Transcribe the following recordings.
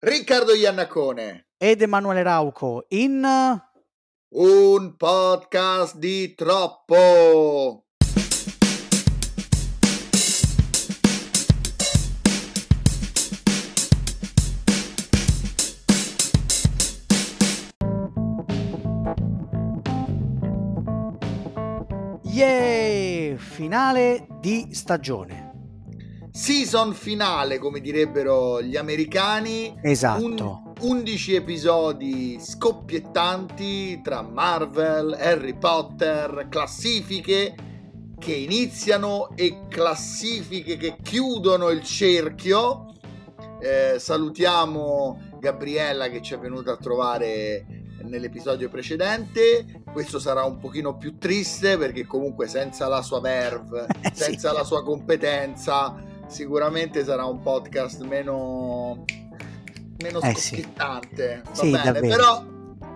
Riccardo Iannacone ed Emanuele Rauco in un podcast di troppo. Yeah! Finale di stagione. Season finale, come direbbero gli americani. Esatto. Un, 11 episodi scoppiettanti tra Marvel, Harry Potter, classifiche che iniziano e classifiche che chiudono il cerchio. Eh, salutiamo Gabriella che ci è venuta a trovare nell'episodio precedente. Questo sarà un pochino più triste perché comunque senza la sua verve, senza la sua competenza, sicuramente sarà un podcast meno meno Eh, sì. scoppiettante. Va Sì, bene, però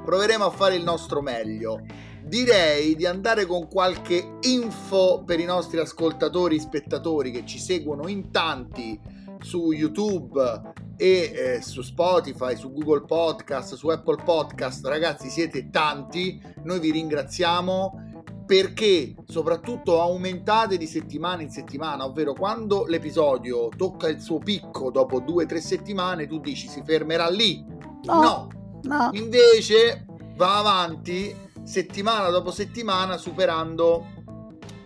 proveremo a fare il nostro meglio. Direi di andare con qualche info per i nostri ascoltatori, spettatori che ci seguono in tanti su YouTube e eh, su Spotify, su Google Podcast, su Apple Podcast. Ragazzi, siete tanti, noi vi ringraziamo perché soprattutto aumentate di settimana in settimana, ovvero quando l'episodio tocca il suo picco dopo due o tre settimane, tu dici si fermerà lì. No, no. no. Invece va avanti settimana dopo settimana superando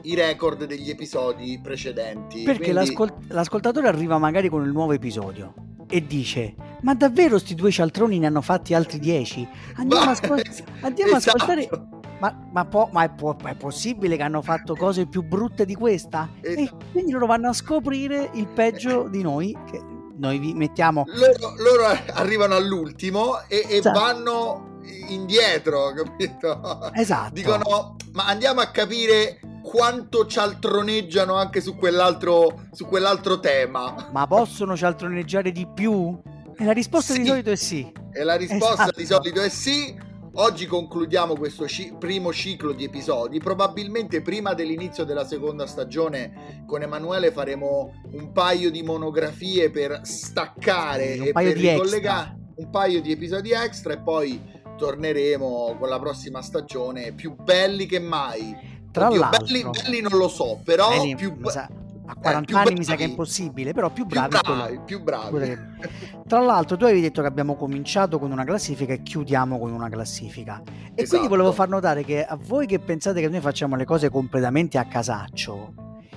i record degli episodi precedenti. Perché Quindi- l'ascol- l'ascoltatore arriva magari con il nuovo episodio e dice: Ma davvero sti due cialtroni ne hanno fatti altri dieci? Andiamo, Va- a ascol- andiamo a Esatto. ascoltare. Ma, ma può- ma è, può- ma è possibile che hanno fatto cose più brutte di questa? E Esatto. quindi loro vanno a scoprire il peggio di noi, che noi vi mettiamo. loro, loro arrivano all'ultimo e, e Esatto. vanno indietro, capito? Esatto. Dicono, ma andiamo a capire quanto cialtroneggiano anche su quell'altro, su quell'altro tema. Ma possono cialtroneggiare di più? E la risposta di Sì. solito è sì. E la risposta Esatto. di solito è sì. Oggi concludiamo questo ci- primo ciclo di episodi. Probabilmente prima dell'inizio della seconda stagione con Emanuele faremo un paio di monografie per staccare un e per ricollegare un paio di episodi extra e poi torneremo con la prossima stagione più belli che mai. Tra Oddio, l'altro, belli, belli non lo so, però Belli, più, sa- a 40 più anni mi sa che è bravi. impossibile, però più più bravi. quello- bravi, più bravi. Tra l'altro, tu avevi detto che abbiamo cominciato con una classifica e chiudiamo con una classifica. E Esatto. quindi volevo far notare che a voi che pensate che noi facciamo le cose completamente a casaccio,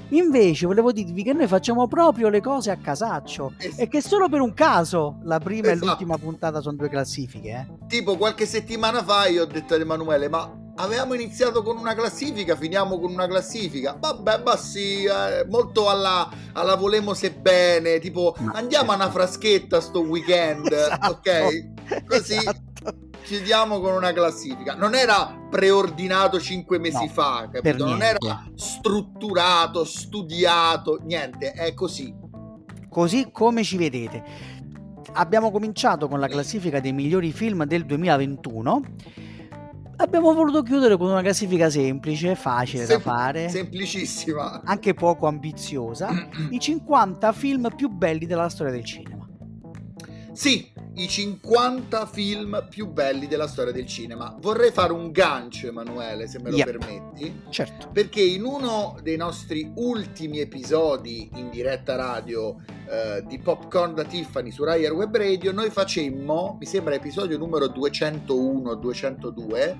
invece volevo dirvi che noi facciamo proprio le cose a casaccio Es- e che solo per un caso la prima Esatto. e l'ultima puntata sono due classifiche. Eh? tipo qualche settimana fa io ho detto ad Emanuele ma avevamo iniziato con una classifica finiamo con una classifica vabbè ma sì eh, molto alla, alla volemo se bene tipo andiamo a una certo. fraschetta sto weekend Esatto. ok così Esatto. chiudiamo con una classifica non era preordinato cinque mesi No, fa capito non era strutturato studiato niente è così Così come ci vedete. Abbiamo cominciato con la classifica dei migliori film del 2021. Abbiamo voluto chiudere con una classifica semplice, facile da Sem- fare, semplicissima anche poco ambiziosa. I 50 film più belli della storia del cinema. Sì, i 50 film più belli della storia del cinema. Vorrei fare un gancio, Emanuele, se me lo Yep. permetti, Certo. perché in uno dei nostri ultimi episodi in diretta radio eh, di Popcorn da Tiffany su Air Web Radio, noi facemmo, mi sembra episodio numero 201-202,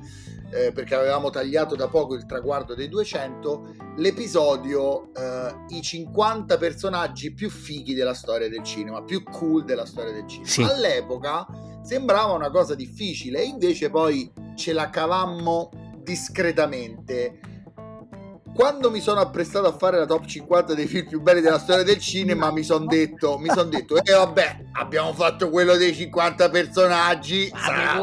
eh, perché avevamo tagliato da poco il traguardo dei 200, l'episodio eh, I 50 personaggi più fighi della storia del cinema, più cool della storia del cinema. Sì. All'epoca sembrava una cosa difficile, invece poi ce la cavammo discretamente. Quando mi sono apprestato a fare la top 50 dei film più belli della storia del cinema, mi sono detto, mi son detto, e vabbè, abbiamo fatto quello dei 50 personaggi, sarà,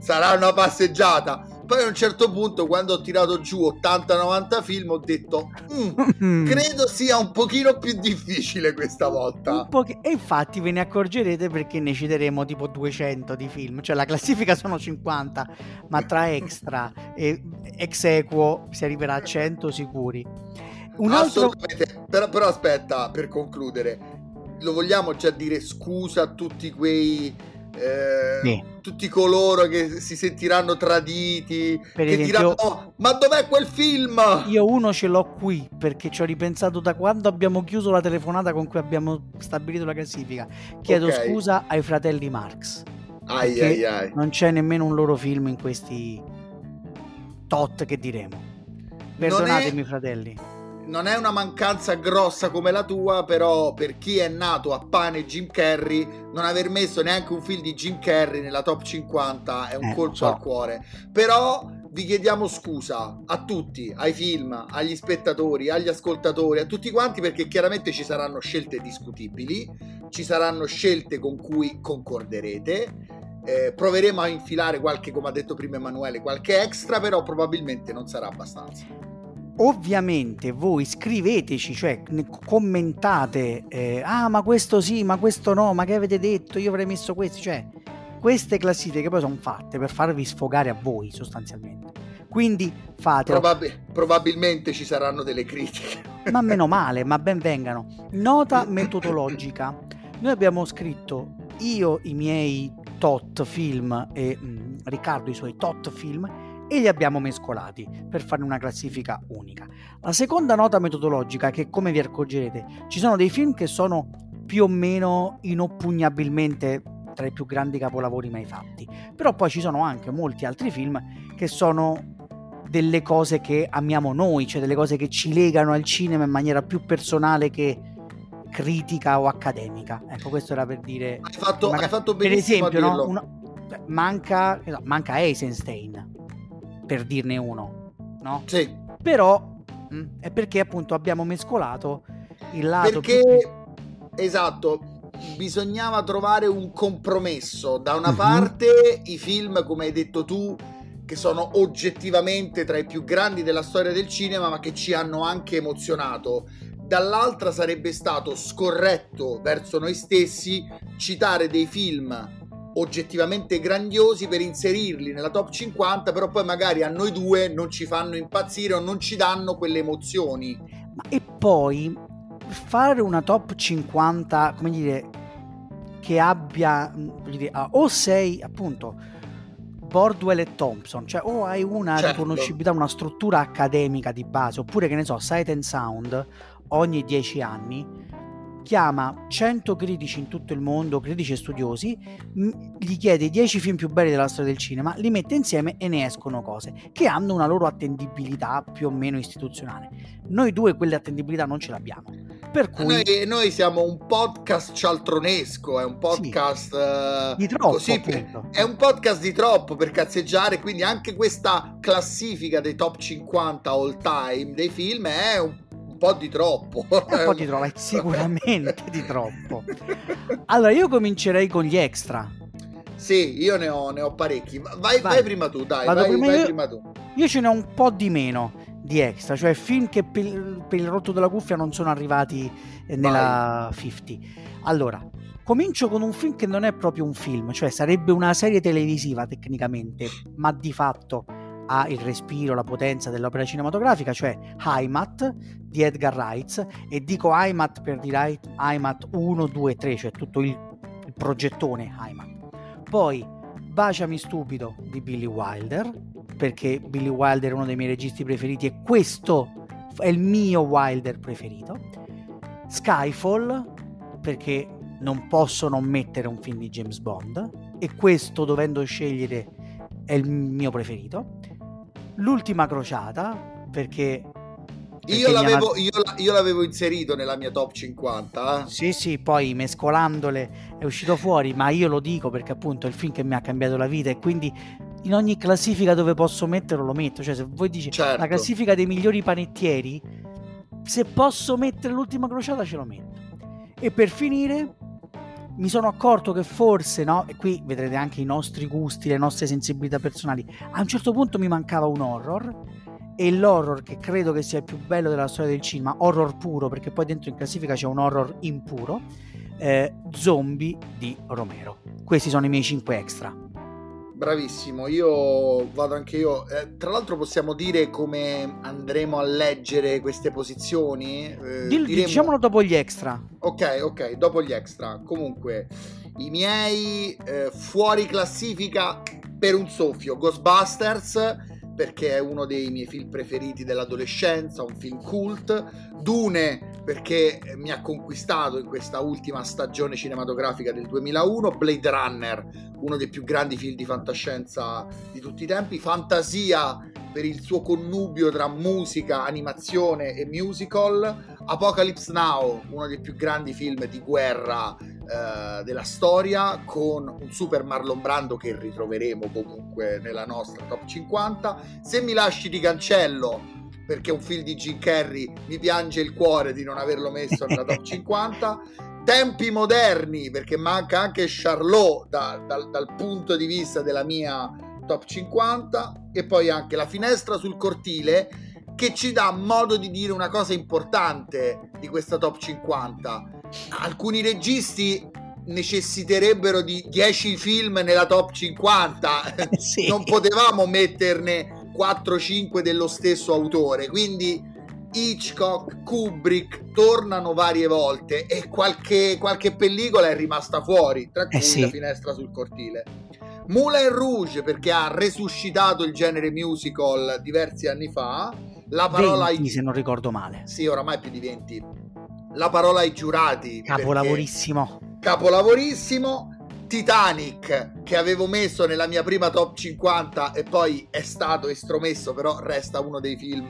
sarà una passeggiata. Poi a un certo punto, quando ho tirato giù 80-90 film, ho detto, "Mm, credo sia un pochino più difficile questa volta. Un po' che- E infatti ve ne accorgerete perché ne citeremo tipo 200 di film, cioè la classifica sono 50, ma tra extra e ex equo si arriverà a 100 sicuri. Un altro... Assolutamente. Però, però aspetta, per concludere, lo vogliamo già dire scusa a tutti quei eh, sì. tutti coloro che si sentiranno traditi, per che esempio, diranno oh, ma dov'è quel film? Io uno ce l'ho qui perché ci ho ripensato da quando abbiamo chiuso la telefonata con cui abbiamo stabilito la classifica. Chiedo okay. scusa ai fratelli Marx. Ai, ai, ai. Non c'è nemmeno un loro film in questi tot che diremo. Perdonatemi, è... fratelli non è una mancanza grossa come la tua, però per chi è nato a pane Jim Carrey, non aver messo neanche un film di Jim Carrey nella top 50 è un eh, colpo so. al cuore. Però vi chiediamo scusa a tutti, ai film, agli spettatori, agli ascoltatori, a tutti quanti, perché chiaramente ci saranno scelte discutibili, ci saranno scelte con cui concorderete. Eh, proveremo a infilare qualche, come ha detto prima Emanuele, qualche extra, però probabilmente non sarà abbastanza ovviamente voi scriveteci, cioè commentate, eh, ah ma questo sì, ma questo no, ma che avete detto, io avrei messo questi, cioè queste classifiche poi sono fatte per farvi sfogare a voi sostanzialmente. Quindi fate. Probabil- probabilmente ci saranno delle critiche. Ma meno male, ma ben vengano. Nota metodologica. Noi abbiamo scritto io i miei tot film e mh, mm, Riccardo i suoi tot film e li abbiamo mescolati per fare una classifica unica. La seconda nota metodologica, che come vi accorgerete, ci sono dei film che sono più o meno inoppugnabilmente tra i più grandi capolavori mai fatti, però poi ci sono anche molti altri film che sono delle cose che amiamo noi, cioè delle cose che ci legano al cinema in maniera più personale che critica o accademica. Ecco, questo era per dire... Hai fatto, magari, hai fatto benissimo per esempio, no, una, manca, manca Eisenstein per dirne uno, no? Sì. Però mh, mm, è perché appunto abbiamo mescolato il lato... Perché, più... esatto, bisognava trovare un compromesso. Da una mm-hmm. parte i film, come hai detto tu, che sono oggettivamente tra i più grandi della storia del cinema, ma che ci hanno anche emozionato. Dall'altra sarebbe stato scorretto verso noi stessi citare dei film oggettivamente grandiosi per inserirli nella top 50, però poi magari a noi due non ci fanno impazzire o non ci danno quelle emozioni. Ma e poi fare una top 50, come dire, che abbia dire, ah, o sei appunto Bordwell e Thompson, cioè o hai una certo. riconoscibilità, una struttura accademica di base, oppure che ne so, Sight and Sound ogni 10 anni chiama 100 critici in tutto il mondo, critici e studiosi, gli chiede i 10 film più belli della storia del cinema, li mette insieme e ne escono cose che hanno una loro attendibilità più o meno istituzionale. Noi due quelle attendibilità non ce l'abbiamo. Per cui... Noi, noi siamo un podcast cialtronesco, è un podcast sì, di troppo, così, è un podcast di troppo per cazzeggiare, quindi anche questa classifica dei top 50 all time dei film è un po' di troppo. un po' di troppo, sicuramente di troppo. Allora, io comincerei con gli extra. Sì, io ne ho, ne ho parecchi. Vai, vai. vai, prima tu, dai, vai, prima, vai io, prima tu. Io ce n'ho un po' di meno di extra, cioè film che per, per il rotto della cuffia non sono arrivati nella 50. Allora, comincio con un film che non è proprio un film, cioè sarebbe una serie televisiva tecnicamente, ma di fatto ha il respiro, la potenza dell'opera cinematografica, cioè Heimat di Edgar Wright e dico Heimat per dire Heimat 1, 2, 3, cioè tutto il, il progettone Heimat. Poi Baciami stupido di Billy Wilder, perché Billy Wilder è uno dei miei registi preferiti e questo è il mio Wilder preferito. Skyfall, perché non posso non mettere un film di James Bond e questo dovendo scegliere è il mio preferito l'ultima crociata perché io l'avevo, io, io l'avevo, inserito nella mia top 50. Eh? Sì, sì, poi mescolandole è uscito fuori, ma io lo dico perché appunto è il film che mi ha cambiato la vita e quindi in ogni classifica dove posso metterlo lo metto. Cioè se voi dici certo. la classifica dei migliori panettieri, se posso mettere l'ultima crociata ce lo metto. E per finire mi sono accorto che forse, no, e qui vedrete anche i nostri gusti, le nostre sensibilità personali, a un certo punto mi mancava un horror e l'horror che credo che sia il più bello della storia del cinema, horror puro, perché poi dentro in classifica c'è un horror impuro, eh, Zombie di Romero. Questi sono i miei 5 extra. Bravissimo. Io vado anche io. Eh, tra l'altro, possiamo dire come andremo a leggere queste posizioni? Eh, Dil- diremo... Diciamolo dopo gli extra. Ok, ok, dopo gli extra. Comunque, i miei eh, fuori classifica per un soffio: Ghostbusters perché è uno dei miei film preferiti dell'adolescenza, un film cult, Dune perché mi ha conquistato in questa ultima stagione cinematografica del 2001, Blade Runner, uno dei più grandi film di fantascienza di tutti i tempi, Fantasia per il suo connubio tra musica, animazione e musical, Apocalypse Now, uno dei più grandi film di guerra eh, della storia con un super Marlon Brando che ritroveremo comunque nella nostra top 50 se mi lasci ti cancello perché un film di Jim Carrey mi piange il cuore di non averlo messo nella top 50 tempi moderni perché manca anche Charlot da, dal, dal punto di vista della mia top 50 e poi anche la finestra sul cortile che ci dà modo di dire una cosa importante di questa top 50 alcuni registi necessiterebbero di 10 film nella top 50 sì. non potevamo metterne 4-5 dello stesso autore. Quindi Hitchcock, Kubrick tornano varie volte e qualche, qualche pellicola è rimasta fuori tra cui eh sì. la finestra sul cortile. Moulin Rouge perché ha resuscitato il genere musical diversi anni fa la parola 20, se non ricordo male sì oramai più di 20 la parola ai giurati. Capolavorissimo. Capolavorissimo. Titanic che avevo messo nella mia prima top 50 e poi è stato estromesso, però resta uno dei film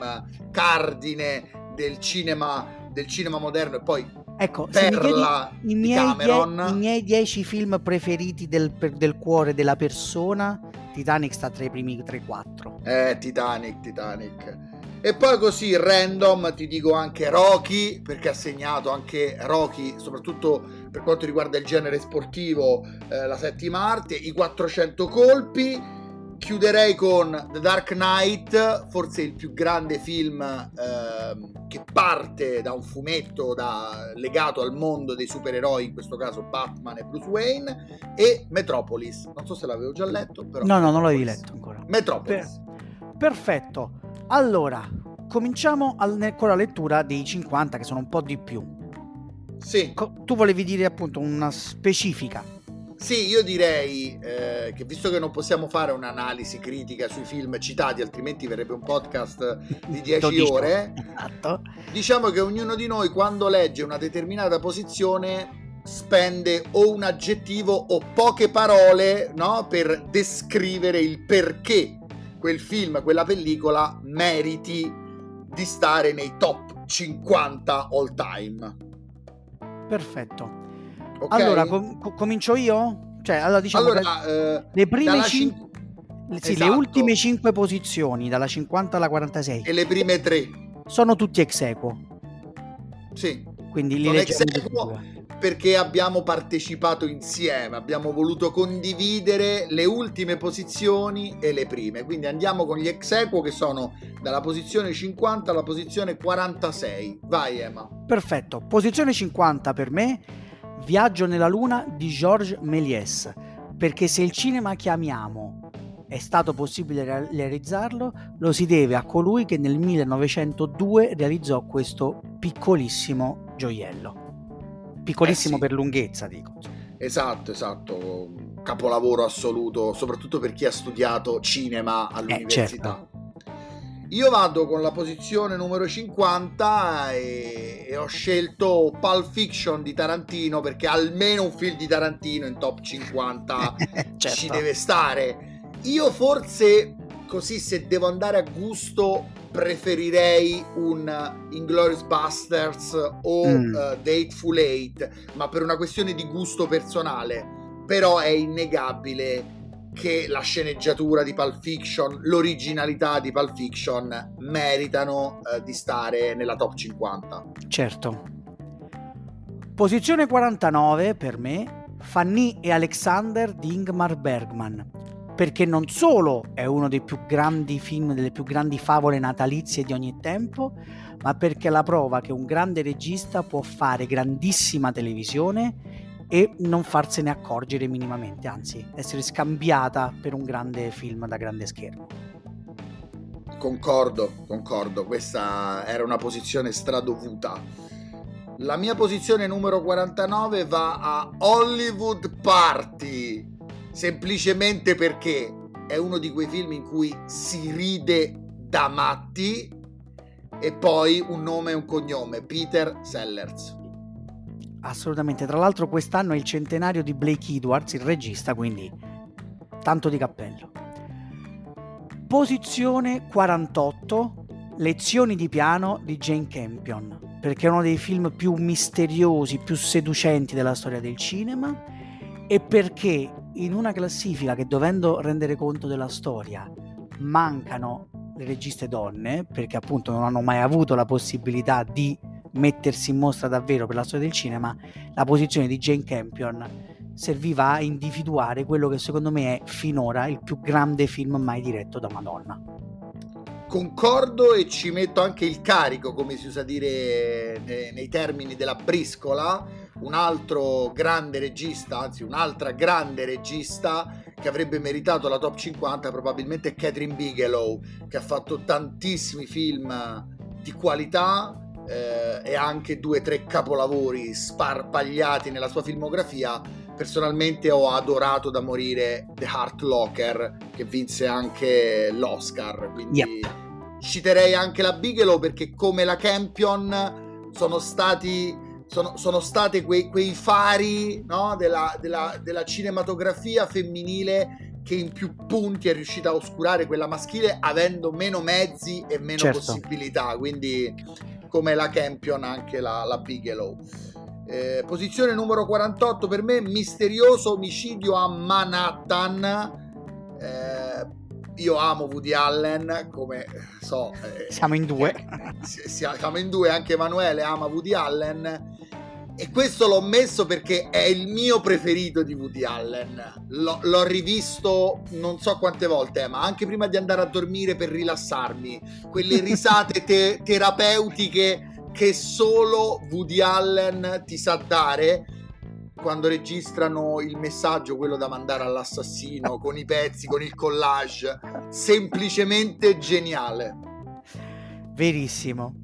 cardine del cinema, del cinema moderno e poi ecco, Perla i miei, Cameron. Die, I miei dieci film preferiti del, del, cuore della persona, Titanic sta tra i primi 3-4. Eh, Titanic, Titanic. E poi così random ti dico anche Rocky, perché ha segnato anche Rocky, soprattutto per quanto riguarda il genere sportivo, eh, la settima arte, i 400 colpi. Chiuderei con The Dark Knight, forse il più grande film eh, che parte da un fumetto da, legato al mondo dei supereroi, in questo caso Batman e Bruce Wayne, e Metropolis. Non so se l'avevo già letto, però... No, no, non l'avevi letto ancora. Metropolis. Per- perfetto. Allora, cominciamo al, con la lettura dei 50 che sono un po' di più. Sì. Co- tu volevi dire appunto una specifica. Sì, io direi eh, che visto che non possiamo fare un'analisi critica sui film citati, altrimenti verrebbe un podcast di 10 ore, esatto. diciamo che ognuno di noi quando legge una determinata posizione spende o un aggettivo o poche parole no, per descrivere il perché quel film, quella pellicola meriti di stare nei top 50 all time. Perfetto. Okay. Allora, com- comincio io? Cioè, allora diciamo allora, eh, le prime 5 cin- sì, esatto. le ultime 5 posizioni, dalla 50 alla 46. E le prime 3 sono tutti ex equo. Sì. Quindi li leggiamo perché abbiamo partecipato insieme, abbiamo voluto condividere le ultime posizioni e le prime. Quindi andiamo con gli ex equo che sono dalla posizione 50 alla posizione 46. Vai Emma. Perfetto. Posizione 50 per me, Viaggio nella luna di Georges Méliès. Perché se il cinema che amiamo è stato possibile realizzarlo, lo si deve a colui che nel 1902 realizzò questo piccolissimo gioiello piccolissimo eh sì. per lunghezza, dico. Esatto, esatto, capolavoro assoluto, soprattutto per chi ha studiato cinema all'università. Eh, certo. Io vado con la posizione numero 50 e, e, ho scelto Pulp Fiction di Tarantino perché almeno un film di Tarantino in top 50 certo. ci deve stare. Io forse così se devo andare a gusto preferirei un Inglorious Busters o mm. uh, Dateful Eight, ma per una questione di gusto personale. Però è innegabile che la sceneggiatura di Pulp Fiction, l'originalità di Pulp Fiction meritano uh, di stare nella top 50. Certo. Posizione 49 per me, Fanny e Alexander di Ingmar Bergman perché non solo è uno dei più grandi film, delle più grandi favole natalizie di ogni tempo, ma perché è la prova che un grande regista può fare grandissima televisione e non farsene accorgere minimamente, anzi essere scambiata per un grande film da grande schermo. Concordo, concordo, questa era una posizione stradovuta. La mia posizione numero 49 va a Hollywood Party, semplicemente perché è uno di quei film in cui si ride da matti e poi un nome e un cognome, Peter Sellers. Assolutamente, tra l'altro quest'anno è il centenario di Blake Edwards, il regista, quindi tanto di cappello. Posizione 48, Lezioni di piano di Jane Campion, perché è uno dei film più misteriosi, più seducenti della storia del cinema e perché in una classifica che dovendo rendere conto della storia mancano le registe donne, perché appunto non hanno mai avuto la possibilità di mettersi in mostra davvero per la storia del cinema, la posizione di Jane Campion serviva a individuare quello che secondo me è finora il più grande film mai diretto da Madonna. Concordo e ci metto anche il carico, come si usa dire nei, termini della briscola, un altro grande regista, anzi un'altra grande regista che avrebbe meritato la top 50 probabilmente è Catherine Bigelow che ha fatto tantissimi film di qualità eh, e anche due o tre capolavori sparpagliati nella sua filmografia personalmente ho adorato da morire The Heart Locker che vinse anche l'Oscar quindi yep. citerei anche la Bigelow perché come la Campion sono stati sono, sono state quei, quei fari no, della, della, della cinematografia femminile che in più punti è riuscita a oscurare quella maschile avendo meno mezzi e meno certo. possibilità. Quindi come la Campion anche la, la Bigelow. Eh, posizione numero 48 per me misterioso omicidio a Manhattan. Eh, io amo Woody Allen, come so. Eh, siamo in due. Eh, siamo in due, anche Emanuele ama Woody Allen. E questo l'ho messo perché è il mio preferito di Woody Allen. L'ho, l'ho rivisto non so quante volte, ma anche prima di andare a dormire per rilassarmi. Quelle risate te- terapeutiche che solo Woody Allen ti sa dare quando registrano il messaggio, quello da mandare all'assassino, con i pezzi, con il collage. Semplicemente geniale. Verissimo.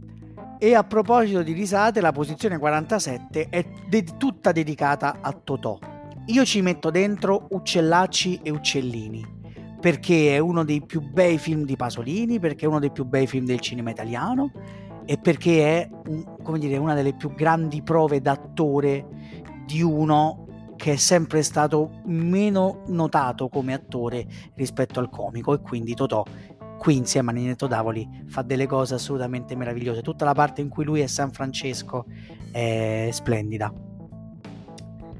E a proposito di risate, la posizione 47 è de- tutta dedicata a Totò. Io ci metto dentro Uccellacci e Uccellini perché è uno dei più bei film di Pasolini, perché è uno dei più bei film del cinema italiano e perché è un, dire, una delle più grandi prove d'attore di uno che è sempre stato meno notato come attore rispetto al comico e quindi Totò qui insieme a Ninetto Davoli fa delle cose assolutamente meravigliose. Tutta la parte in cui lui è San Francesco è splendida.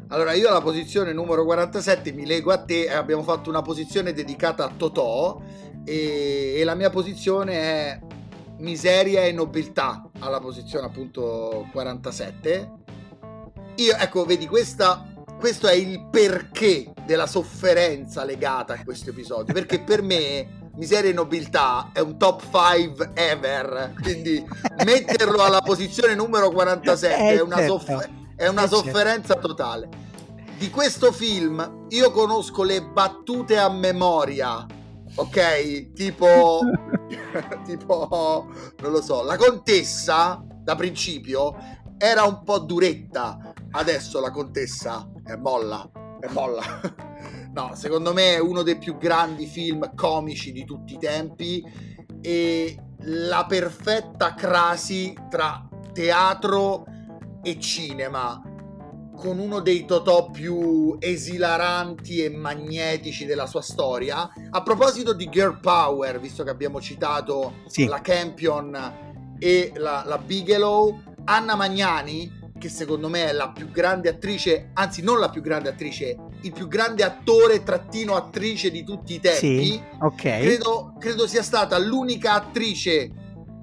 Allora, io alla posizione numero 47 mi leggo a te, abbiamo fatto una posizione dedicata a Totò e, e la mia posizione è miseria e nobiltà alla posizione appunto 47. Io, ecco, vedi, questa, questo è il perché della sofferenza legata a questo episodio, perché per me Miseria e Nobiltà è un top 5 ever, quindi metterlo alla posizione numero 47 è, è una, certo. soffer- è una certo. sofferenza totale. Di questo film io conosco le battute a memoria, ok? Tipo, tipo, non lo so, la contessa da principio era un po' duretta, adesso la contessa è molla, è molla. No, secondo me è uno dei più grandi film comici di tutti i tempi e la perfetta crasi tra teatro e cinema con uno dei Totò più esilaranti e magnetici della sua storia. A proposito di Girl Power, visto che abbiamo citato sì. la Campion e la, la Bigelow, Anna Magnani che secondo me è la più grande attrice, anzi non la più grande attrice, il più grande attore trattino attrice di tutti i tempi. Sì, ok. Credo, credo sia stata l'unica attrice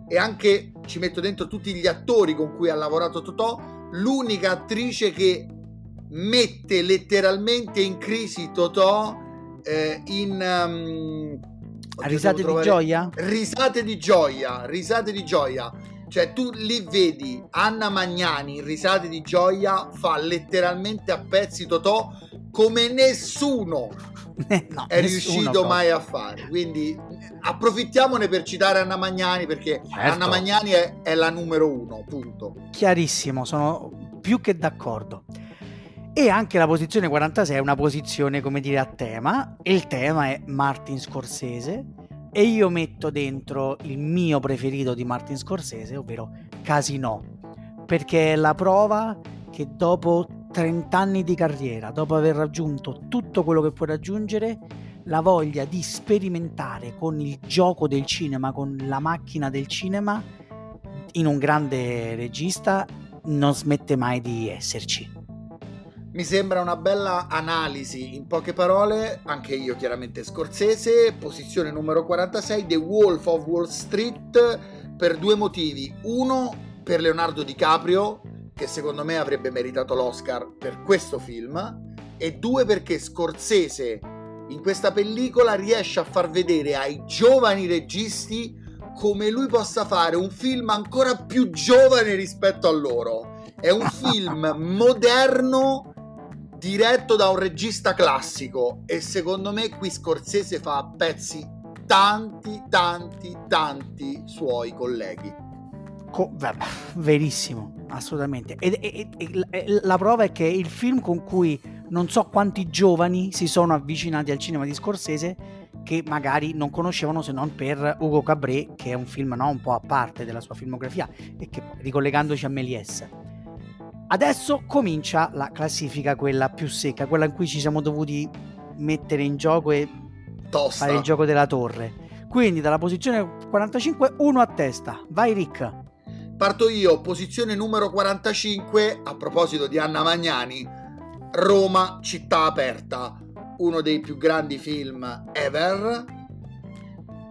e anche ci metto dentro tutti gli attori con cui ha lavorato Totò, l'unica attrice che mette letteralmente in crisi Totò eh, in... Um, risate di gioia? Risate di gioia, risate di gioia Cioè, tu lì vedi Anna Magnani in risate di gioia, fa letteralmente a pezzi Totò come nessuno no, è riuscito mai a fare. Quindi approfittiamone per citare Anna Magnani perché certo. Anna Magnani è, è la numero uno, punto. Chiarissimo, sono più che d'accordo. E anche la posizione 46 è una posizione, come dire, a tema. E il tema è Martin Scorsese. E io metto dentro il mio preferito di Martin Scorsese, ovvero Casino. Perché è la prova che dopo 30 anni di carriera, dopo aver raggiunto tutto quello che puoi raggiungere, la voglia di sperimentare con il gioco del cinema, con la macchina del cinema, in un grande regista, non smette mai di esserci. Mi sembra una bella analisi, in poche parole, anche io chiaramente scorsese, posizione numero 46, The Wolf of Wall Street, per due motivi. Uno, per Leonardo DiCaprio, che secondo me avrebbe meritato l'Oscar per questo film, e due perché Scorsese in questa pellicola riesce a far vedere ai giovani registi come lui possa fare un film ancora più giovane rispetto a loro. È un film moderno diretto da un regista classico e secondo me qui Scorsese fa a pezzi tanti, tanti, tanti suoi colleghi. Co- vabbè, verissimo, assolutamente. E, e, e, la prova è che il film con cui non so quanti giovani si sono avvicinati al cinema di Scorsese che magari non conoscevano se non per Ugo Cabré, che è un film no, un po' a parte della sua filmografia, e che ricollegandoci a Méliès. Adesso comincia la classifica, quella più secca, quella in cui ci siamo dovuti mettere in gioco e Tosta. fare il gioco della torre. Quindi dalla posizione 45, uno a testa. Vai Rick. Parto io, posizione numero 45, a proposito di Anna Magnani, Roma città aperta, uno dei più grandi film ever.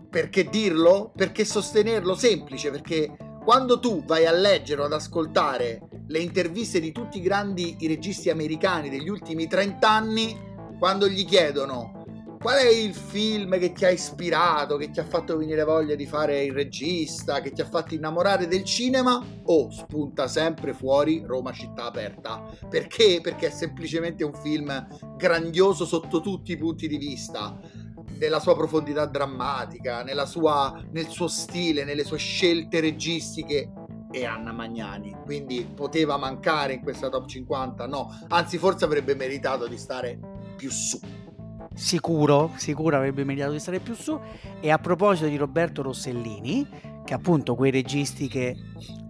Perché dirlo? Perché sostenerlo? Semplice, perché quando tu vai a leggere o ad ascoltare le interviste di tutti i grandi i registi americani degli ultimi 30 anni, quando gli chiedono qual è il film che ti ha ispirato, che ti ha fatto venire voglia di fare il regista, che ti ha fatto innamorare del cinema? O oh, spunta sempre fuori Roma città aperta. Perché? Perché è semplicemente un film grandioso sotto tutti i punti di vista nella sua profondità drammatica, sua, nel suo stile, nelle sue scelte registiche e Anna Magnani. Quindi poteva mancare in questa top 50? No, anzi forse avrebbe meritato di stare più su sicuro, sicuro avrebbe meritato di stare più su. E a proposito di Roberto Rossellini, che appunto quei registi che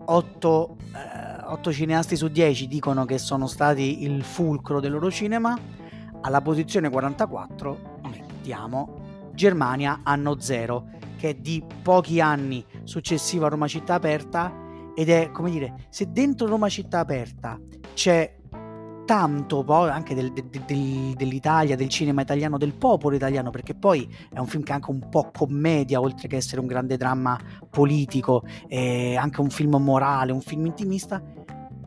8, eh, 8 cineasti su 10 dicono che sono stati il fulcro del loro cinema, alla posizione 44 mettiamo Germania anno zero, che è di pochi anni successivo a Roma città aperta ed è come dire, se dentro Roma città aperta c'è tanto poi anche del, del, del, dell'Italia, del cinema italiano, del popolo italiano, perché poi è un film che è anche un po' commedia, oltre che essere un grande dramma politico, è anche un film morale, un film intimista.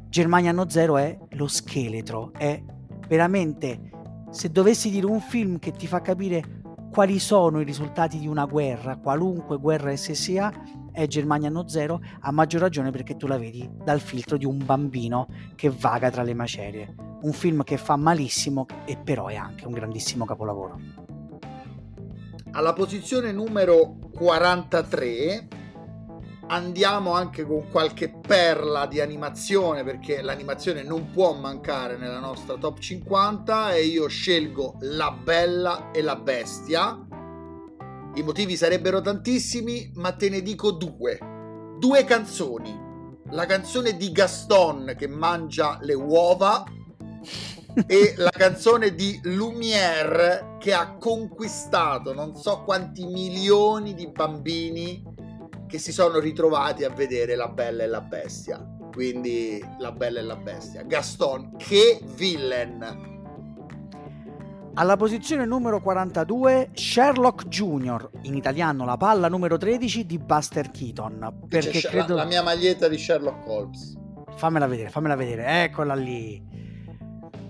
Germania Anno Zero è lo scheletro, è veramente, se dovessi dire un film che ti fa capire quali sono i risultati di una guerra, qualunque guerra essa sia, è Germania Anno Zero, a maggior ragione perché tu la vedi dal filtro di un bambino che vaga tra le macerie. Un film che fa malissimo e però è anche un grandissimo capolavoro. Alla posizione numero 43 andiamo anche con qualche perla di animazione perché l'animazione non può mancare nella nostra top 50 e io scelgo La Bella e la Bestia i motivi sarebbero tantissimi, ma te ne dico due. Due canzoni. La canzone di Gaston che mangia le uova e la canzone di Lumière che ha conquistato non so quanti milioni di bambini che si sono ritrovati a vedere La Bella e la Bestia. Quindi La Bella e la Bestia. Gaston, che villain! Alla posizione numero 42 Sherlock Jr., in italiano la palla numero 13 di Buster Keaton. Perché C'è credo... la, mia maglietta di Sherlock Holmes. Fammela vedere, fammela vedere, eccola lì.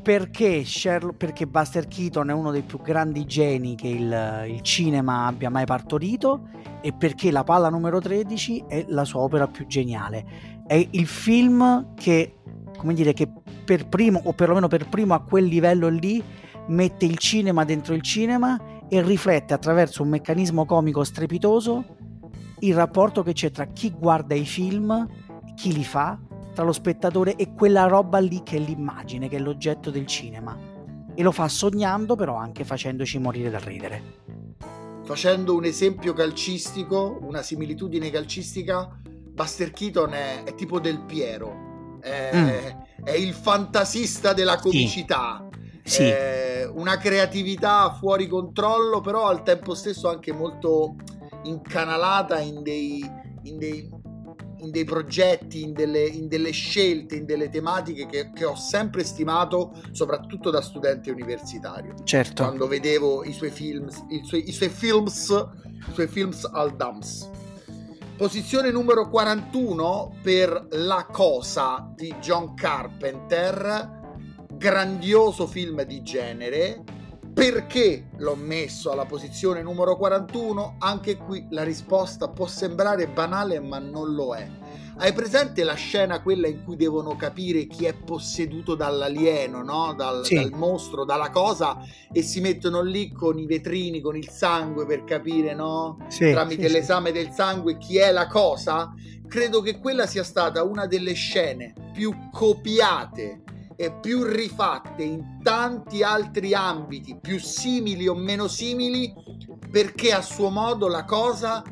perché, Sherlock, perché Buster Keaton è uno dei più grandi geni che il, il, cinema abbia mai partorito e perché La palla numero 13 è la sua opera più geniale. È il film che, come dire, che per primo, o perlomeno per primo a quel livello lì, mette il cinema dentro il cinema e riflette attraverso un meccanismo comico strepitoso il rapporto che c'è tra chi guarda i film, chi li fa, tra lo spettatore e quella roba lì che è l'immagine, che è l'oggetto del cinema. E lo fa sognando, però anche facendoci morire dal ridere. Facendo un esempio calcistico, una similitudine calcistica, Buster Keaton è, è tipo del Piero, è, mm. è, il fantasista della comicità. Sì. Sì. una creatività fuori controllo, però al tempo stesso anche molto incanalata in dei, in dei in dei progetti, in delle, in delle, scelte, in delle tematiche che, che, ho sempre stimato, soprattutto da studente universitario. Certo. Quando vedevo i suoi film, i suoi, i suoi films, i suoi films al Dams. Posizione numero 41 per La Cosa di John Carpenter, grandioso film di genere perché l'ho messo alla posizione numero 41? Anche qui la risposta può sembrare banale, ma non lo è. Hai presente la scena quella in cui devono capire chi è posseduto dall'alieno, no? dal, sì. dal, mostro, dalla cosa e si mettono lì con i vetrini, con il sangue per capire, no? Sì, Tramite sì, l'esame del sangue chi è la cosa? Credo che quella sia stata una delle scene più copiate e più rifatte in tanti altri ambiti, più simili o meno simili, perché a suo modo la cosa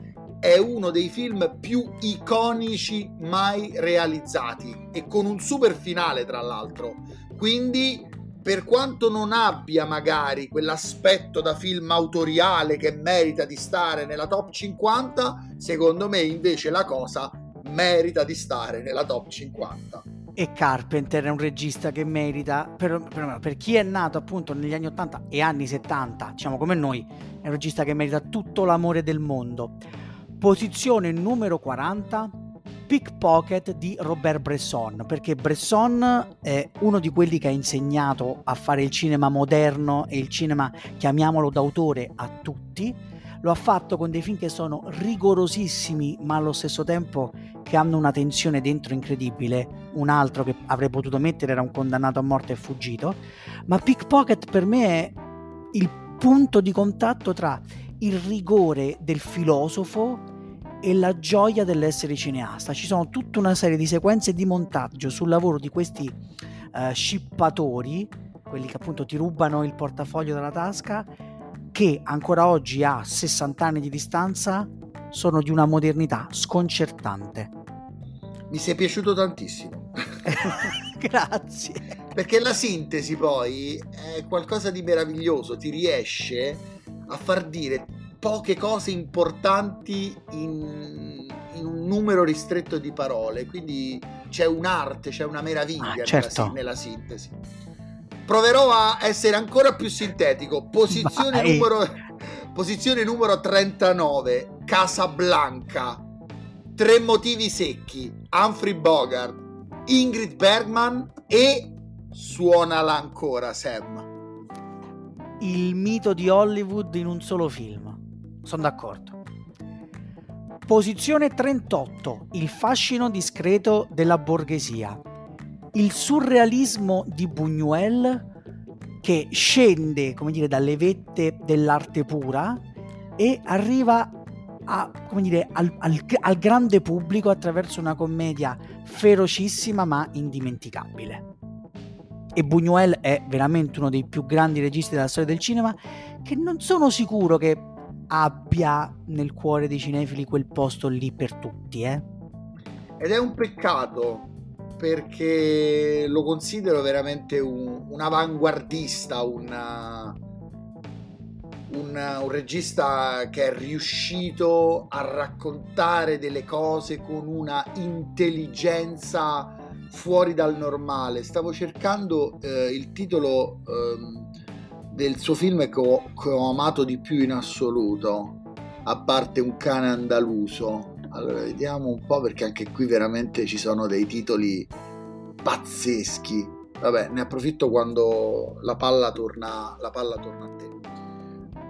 è uno dei film più iconici mai realizzati e con un super finale tra l'altro. Quindi per quanto non abbia magari quell'aspetto da film autoriale che merita di stare nella top 50, secondo me invece la cosa merita di stare nella top 50 e Carpenter è un regista che merita, per, per, per, chi è nato appunto negli anni 80 e anni 70, diciamo come noi, è un regista che merita tutto l'amore del mondo. Posizione numero 40, Pickpocket di Robert Bresson, perché Bresson è uno di quelli che ha insegnato a fare il cinema moderno e il cinema, chiamiamolo d'autore, a tutti lo ha fatto con dei film che sono rigorosissimi, ma allo stesso tempo che hanno una tensione dentro incredibile. Un altro che avrei potuto mettere era un condannato a morte e fuggito. Ma Pickpocket per me è il punto di contatto tra il rigore del filosofo e la gioia dell'essere cineasta. Ci sono tutta una serie di sequenze di montaggio sul lavoro di questi uh, scippatori, quelli che appunto ti rubano il portafoglio dalla tasca che ancora oggi a 60 anni di distanza sono di una modernità sconcertante. Mi sei piaciuto tantissimo. Grazie. Perché la sintesi poi è qualcosa di meraviglioso, ti riesce a far dire poche cose importanti in, in un numero ristretto di parole, quindi c'è un'arte, c'è una meraviglia ah, certo. nella, nella sintesi proverò a essere ancora più sintetico. Posizione, numero, posizione numero 39, Casablanca. Tre motivi secchi, Humphrey Bogart, Ingrid Bergman e suonala ancora Sam. Il mito di Hollywood in un solo film. Sono d'accordo. Posizione 38, il fascino discreto della borghesia il surrealismo di Buñuel che scende, come dire, dalle vette dell'arte pura e arriva a, dire, al, al, al grande pubblico attraverso una commedia ferocissima ma indimenticabile. E Buñuel è veramente uno dei più grandi registi della storia del cinema che non sono sicuro che abbia nel cuore dei cinefili quel posto lì per tutti, eh? Ed è un peccato perché lo considero veramente un, un avanguardista, una, un, un, regista che è riuscito a raccontare delle cose con una intelligenza fuori dal normale. Stavo cercando eh, il titolo eh, del suo film che ho, che ho amato di più in assoluto, a parte un cane andaluso allora, vediamo un po' perché anche qui veramente ci sono dei titoli pazzeschi. Vabbè, ne approfitto quando la palla torna, la palla torna a te.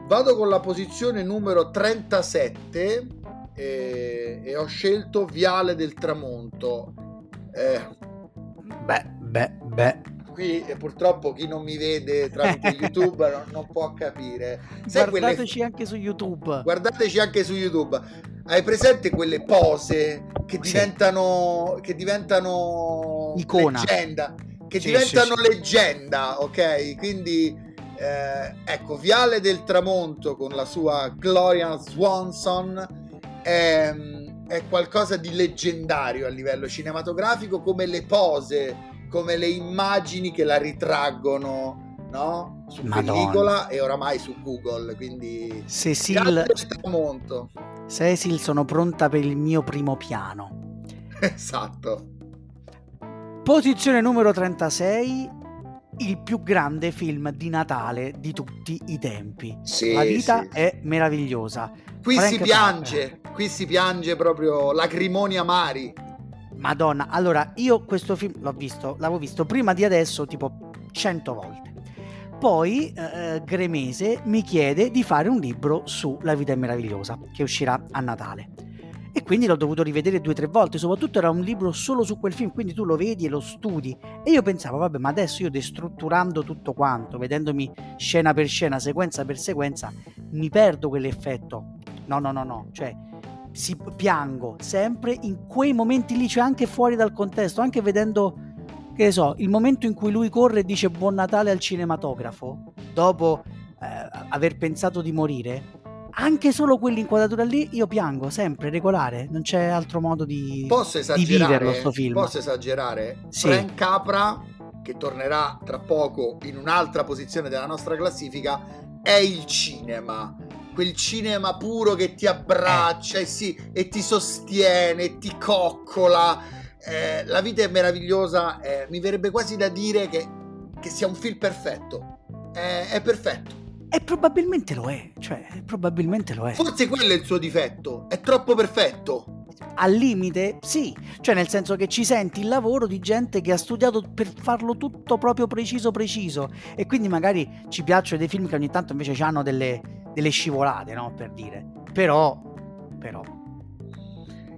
Vado con la posizione numero 37 e, e ho scelto Viale del Tramonto. Eh, beh, beh, beh. Qui eh, purtroppo chi non mi vede tramite YouTube non, non, può capire. Sai Guardateci quelle... anche su YouTube. Guardateci anche su YouTube. Hai presente quelle pose che diventano, sì. che diventano Icona. leggenda? Che sì, diventano sì, leggenda, ok? Quindi eh, ecco, Viale del Tramonto con la sua Gloria Swanson è, è qualcosa di leggendario a livello cinematografico come le pose, come le immagini che la ritraggono no? su Madonna. pellicola e oramai su Google. Quindi Cecil, tramonto. Cecil, sono pronta per il mio primo piano. Esatto. Posizione numero 36. Il più grande film di Natale di tutti i tempi. Sì, La vita sì. è meravigliosa. Qui Frank si piange, Zappa. qui si piange proprio lacrimoni amari. Madonna, allora io questo film l'ho visto, l'avevo visto prima di adesso tipo 100 volte. Poi eh, Gremese mi chiede di fare un libro su La vita è meravigliosa, che uscirà a Natale. E quindi l'ho dovuto rivedere due o tre volte, soprattutto era un libro solo su quel film, quindi tu lo vedi e lo studi. E io pensavo, vabbè, ma adesso io destrutturando tutto quanto, vedendomi scena per scena, sequenza per sequenza, mi perdo quell'effetto. No, no, no, no, cioè si piango sempre in quei momenti lì, cioè anche fuori dal contesto, anche vedendo che ne so, il momento in cui lui corre e dice buon Natale al cinematografo, dopo eh, aver pensato di morire, anche solo quell'inquadratura lì io piango sempre, regolare, non c'è altro modo di, posso di viverlo sto film. Posso esagerare? Sì. Frank Capra, che tornerà tra poco in un'altra posizione della nostra classifica, è il cinema quel cinema puro che ti abbraccia eh. e, sì, e ti sostiene, e ti coccola eh, La vita è meravigliosa, eh, mi verrebbe quasi da dire che, che sia un film perfetto. È, è perfetto. E probabilmente lo è, cioè, probabilmente lo è. Forse quello è il suo difetto, è troppo perfetto. Al limite, sì, cioè nel senso che ci senti il lavoro di gente che ha studiato per farlo tutto proprio preciso preciso e quindi magari ci piacciono dei film che ogni tanto invece hanno delle, delle scivolate, no, per dire. Però, però,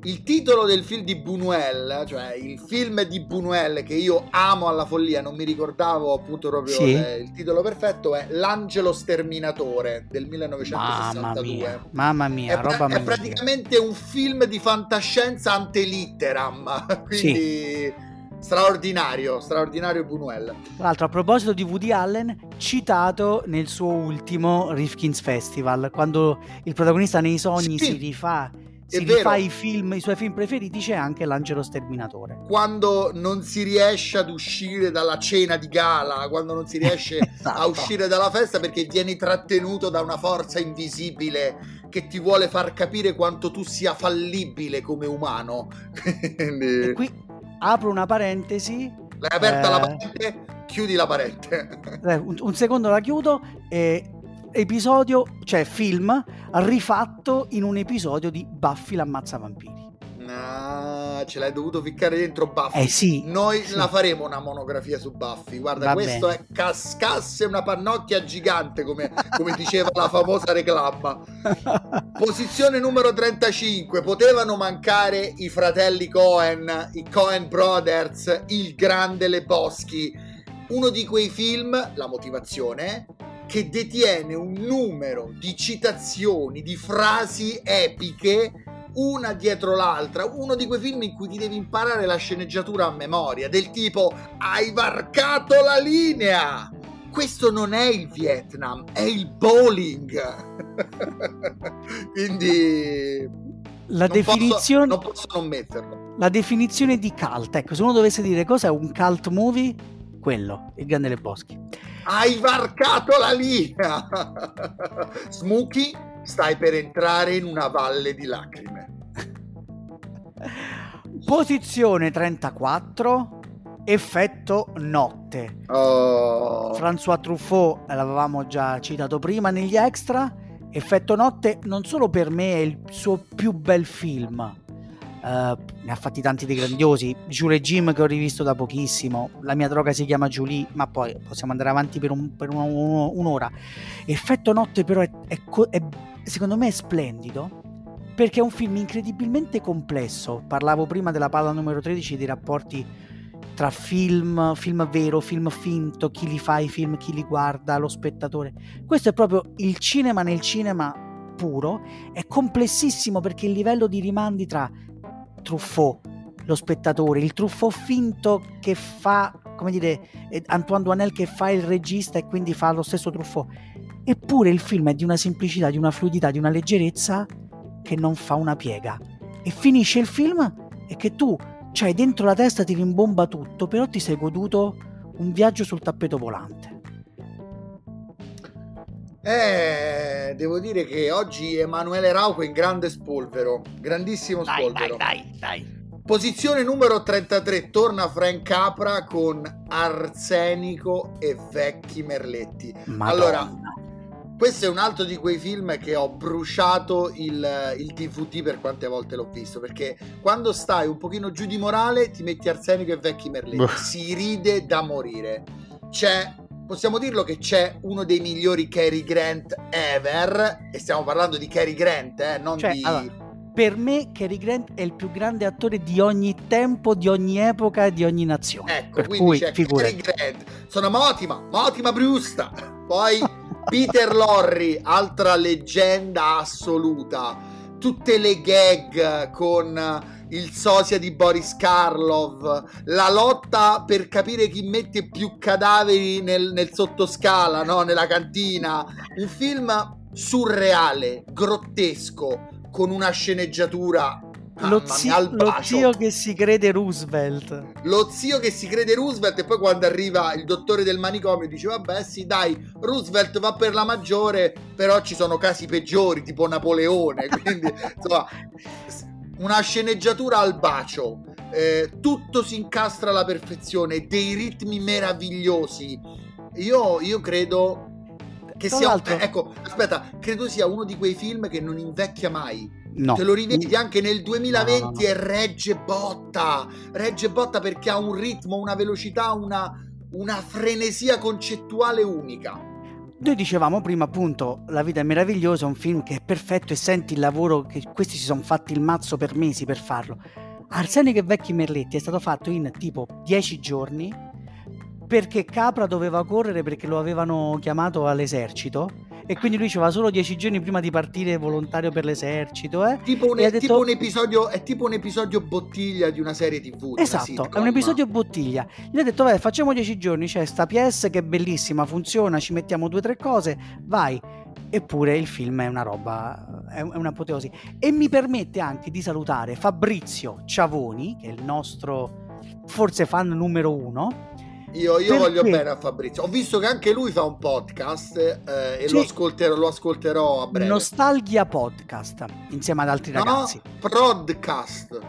il titolo del film di Buñuel, cioè il film di Buñuel che io amo alla follia, non mi ricordavo appunto proprio sì. eh, il titolo perfetto, è L'angelo sterminatore del 1962. Mamma mia, mamma mia è, roba è praticamente un film di fantascienza ante litteram, quindi... Sì. Straordinario, straordinario Buñuel. Tra l'altro, a proposito di Woody Allen, citato nel suo ultimo Rifkin's Festival, quando il protagonista nei sogni sì. si rifà si rifà i film, i suoi film preferiti, c'è anche l'angelo sterminatore. Quando non si riesce ad uscire dalla cena di gala, quando non si riesce esatto. a uscire dalla festa perché vieni trattenuto da una forza invisibile che ti vuole far capire quanto tu sia fallibile come umano. e qui apro una parentesi. L'hai aperta eh... la parente? Chiudi la parente. Eh, un, un secondo la chiudo e episodio, cioè film, rifatto in un episodio di Buffy l'ammazza vampiri. No, ce l'hai dovuto ficcare dentro Buffy. Eh sì. Noi sì. la faremo una monografia su Buffy. Guarda, Va questo bene. è cascasse una pannocchia gigante, come, come diceva la famosa reclama. Posizione numero 35. Potevano mancare i fratelli Cohen, i Cohen Brothers, il grande Le Boschi. Uno di quei film, la motivazione, che detiene un numero di citazioni, di frasi epiche una dietro l'altra, uno di quei film in cui ti devi imparare la sceneggiatura a memoria, del tipo hai varcato la linea. Questo non è il Vietnam, è il bowling. Quindi la non definizione posso, non posso non metterlo. La definizione di cult, ecco, se uno dovesse dire cosa è un cult movie, quello, il Grande delle Boschi. Hai varcato la linea! Smokey, stai per entrare in una valle di lacrime. Posizione 34, effetto notte. Oh. François Truffaut l'avevamo già citato prima negli extra. Effetto notte non solo per me è il suo più bel film, ne ha fatti tanti dei grandiosi. Julie Jim che ho rivisto da pochissimo, la mia droga si chiama Julie, ma poi possiamo andare avanti per, un, per un, un, un'ora. Effetto notte però è, è, è, secondo me è splendido perché è un film incredibilmente complesso. Parlavo prima della palla numero 13 dei rapporti tra film, film vero, film finto, chi li fa i film, chi li guarda, lo spettatore. Questo è proprio il cinema nel cinema puro, è complessissimo perché il livello di rimandi tra Truffaut, lo spettatore, il Truffaut finto che fa, come dire, Antoine Duanel che fa il regista e quindi fa lo stesso Truffaut. Eppure il film è di una semplicità, di una fluidità, di una leggerezza che non fa una piega. E finisce il film e che tu cioè dentro la testa ti rimbomba tutto, però ti sei goduto un viaggio sul tappeto volante. Eh, devo dire che oggi Emanuele Rauco in grande spolvero, grandissimo spolvero. Dai, dai, dai. Posizione numero 33, torna Frank Capra con Arsenico e Vecchi Merletti. Madonna. Allora, questo è un altro di quei film che ho bruciato il, il, DVD per quante volte l'ho visto. Perché quando stai un pochino giù di morale, ti metti Arsenico e Vecchi Merletti. si ride da morire. C'è, possiamo dirlo che c'è uno dei migliori Cary Grant ever. E stiamo parlando di Cary Grant, eh, non cioè, di. Allora per me Cary Grant è il più grande attore di ogni tempo, di ogni epoca e di ogni nazione. Ecco, per quindi cui, c'è figurati. Cary Grant. Sono Motima, Motima Brusta. Poi Peter Lorre, altra leggenda assoluta. Tutte le gag con il sosia di Boris Karlov, la lotta per capire chi mette più cadaveri nel, nel sottoscala, no? nella cantina. Un film surreale, grottesco, con una sceneggiatura lo, zi- lo, zio che si crede Roosevelt. Lo zio che si crede Roosevelt e poi quando arriva il dottore del manicomio dice vabbè sì dai, Roosevelt va per la maggiore, però ci sono casi peggiori tipo Napoleone, quindi insomma una sceneggiatura al bacio, eh, tutto si incastra alla perfezione, dei ritmi meravigliosi. Io, io credo che Tra sia... l'altro- Ecco, aspetta, credo sia uno di quei film che non invecchia mai. No. Te lo rivedi anche nel 2020 No, no, no. e regge botta. Regge botta perché ha un ritmo, una velocità, una, una frenesia concettuale unica. Noi dicevamo prima appunto La vita è meravigliosa, un film che è perfetto e senti il lavoro che questi si sono fatti il mazzo per mesi per farlo. Arsenico e Vecchi Merletti è stato fatto in tipo 10 giorni perché Capra doveva correre perché lo avevano chiamato all'esercito e quindi lui aveva solo 10 giorni prima di partire volontario per l'esercito. Eh? Tipo un, detto- tipo un episodio, è tipo un episodio bottiglia di una serie tv. Esatto, è un episodio bottiglia. Gli ha detto, vabbè, facciamo 10 giorni, c'è sta PS che è bellissima, funziona, ci mettiamo due o tre cose, vai. Eppure il film è una roba, è è un'apoteosi. E mi permette anche di salutare Fabrizio Ciavoni, che è il nostro forse fan numero uno. Io, io voglio bene a Fabrizio. Ho visto che anche lui fa un podcast eh, e Sì. lo, ascolterò, lo ascolterò a breve. Nostalgia Podcast, insieme ad altri No, ragazzi. Prodcast.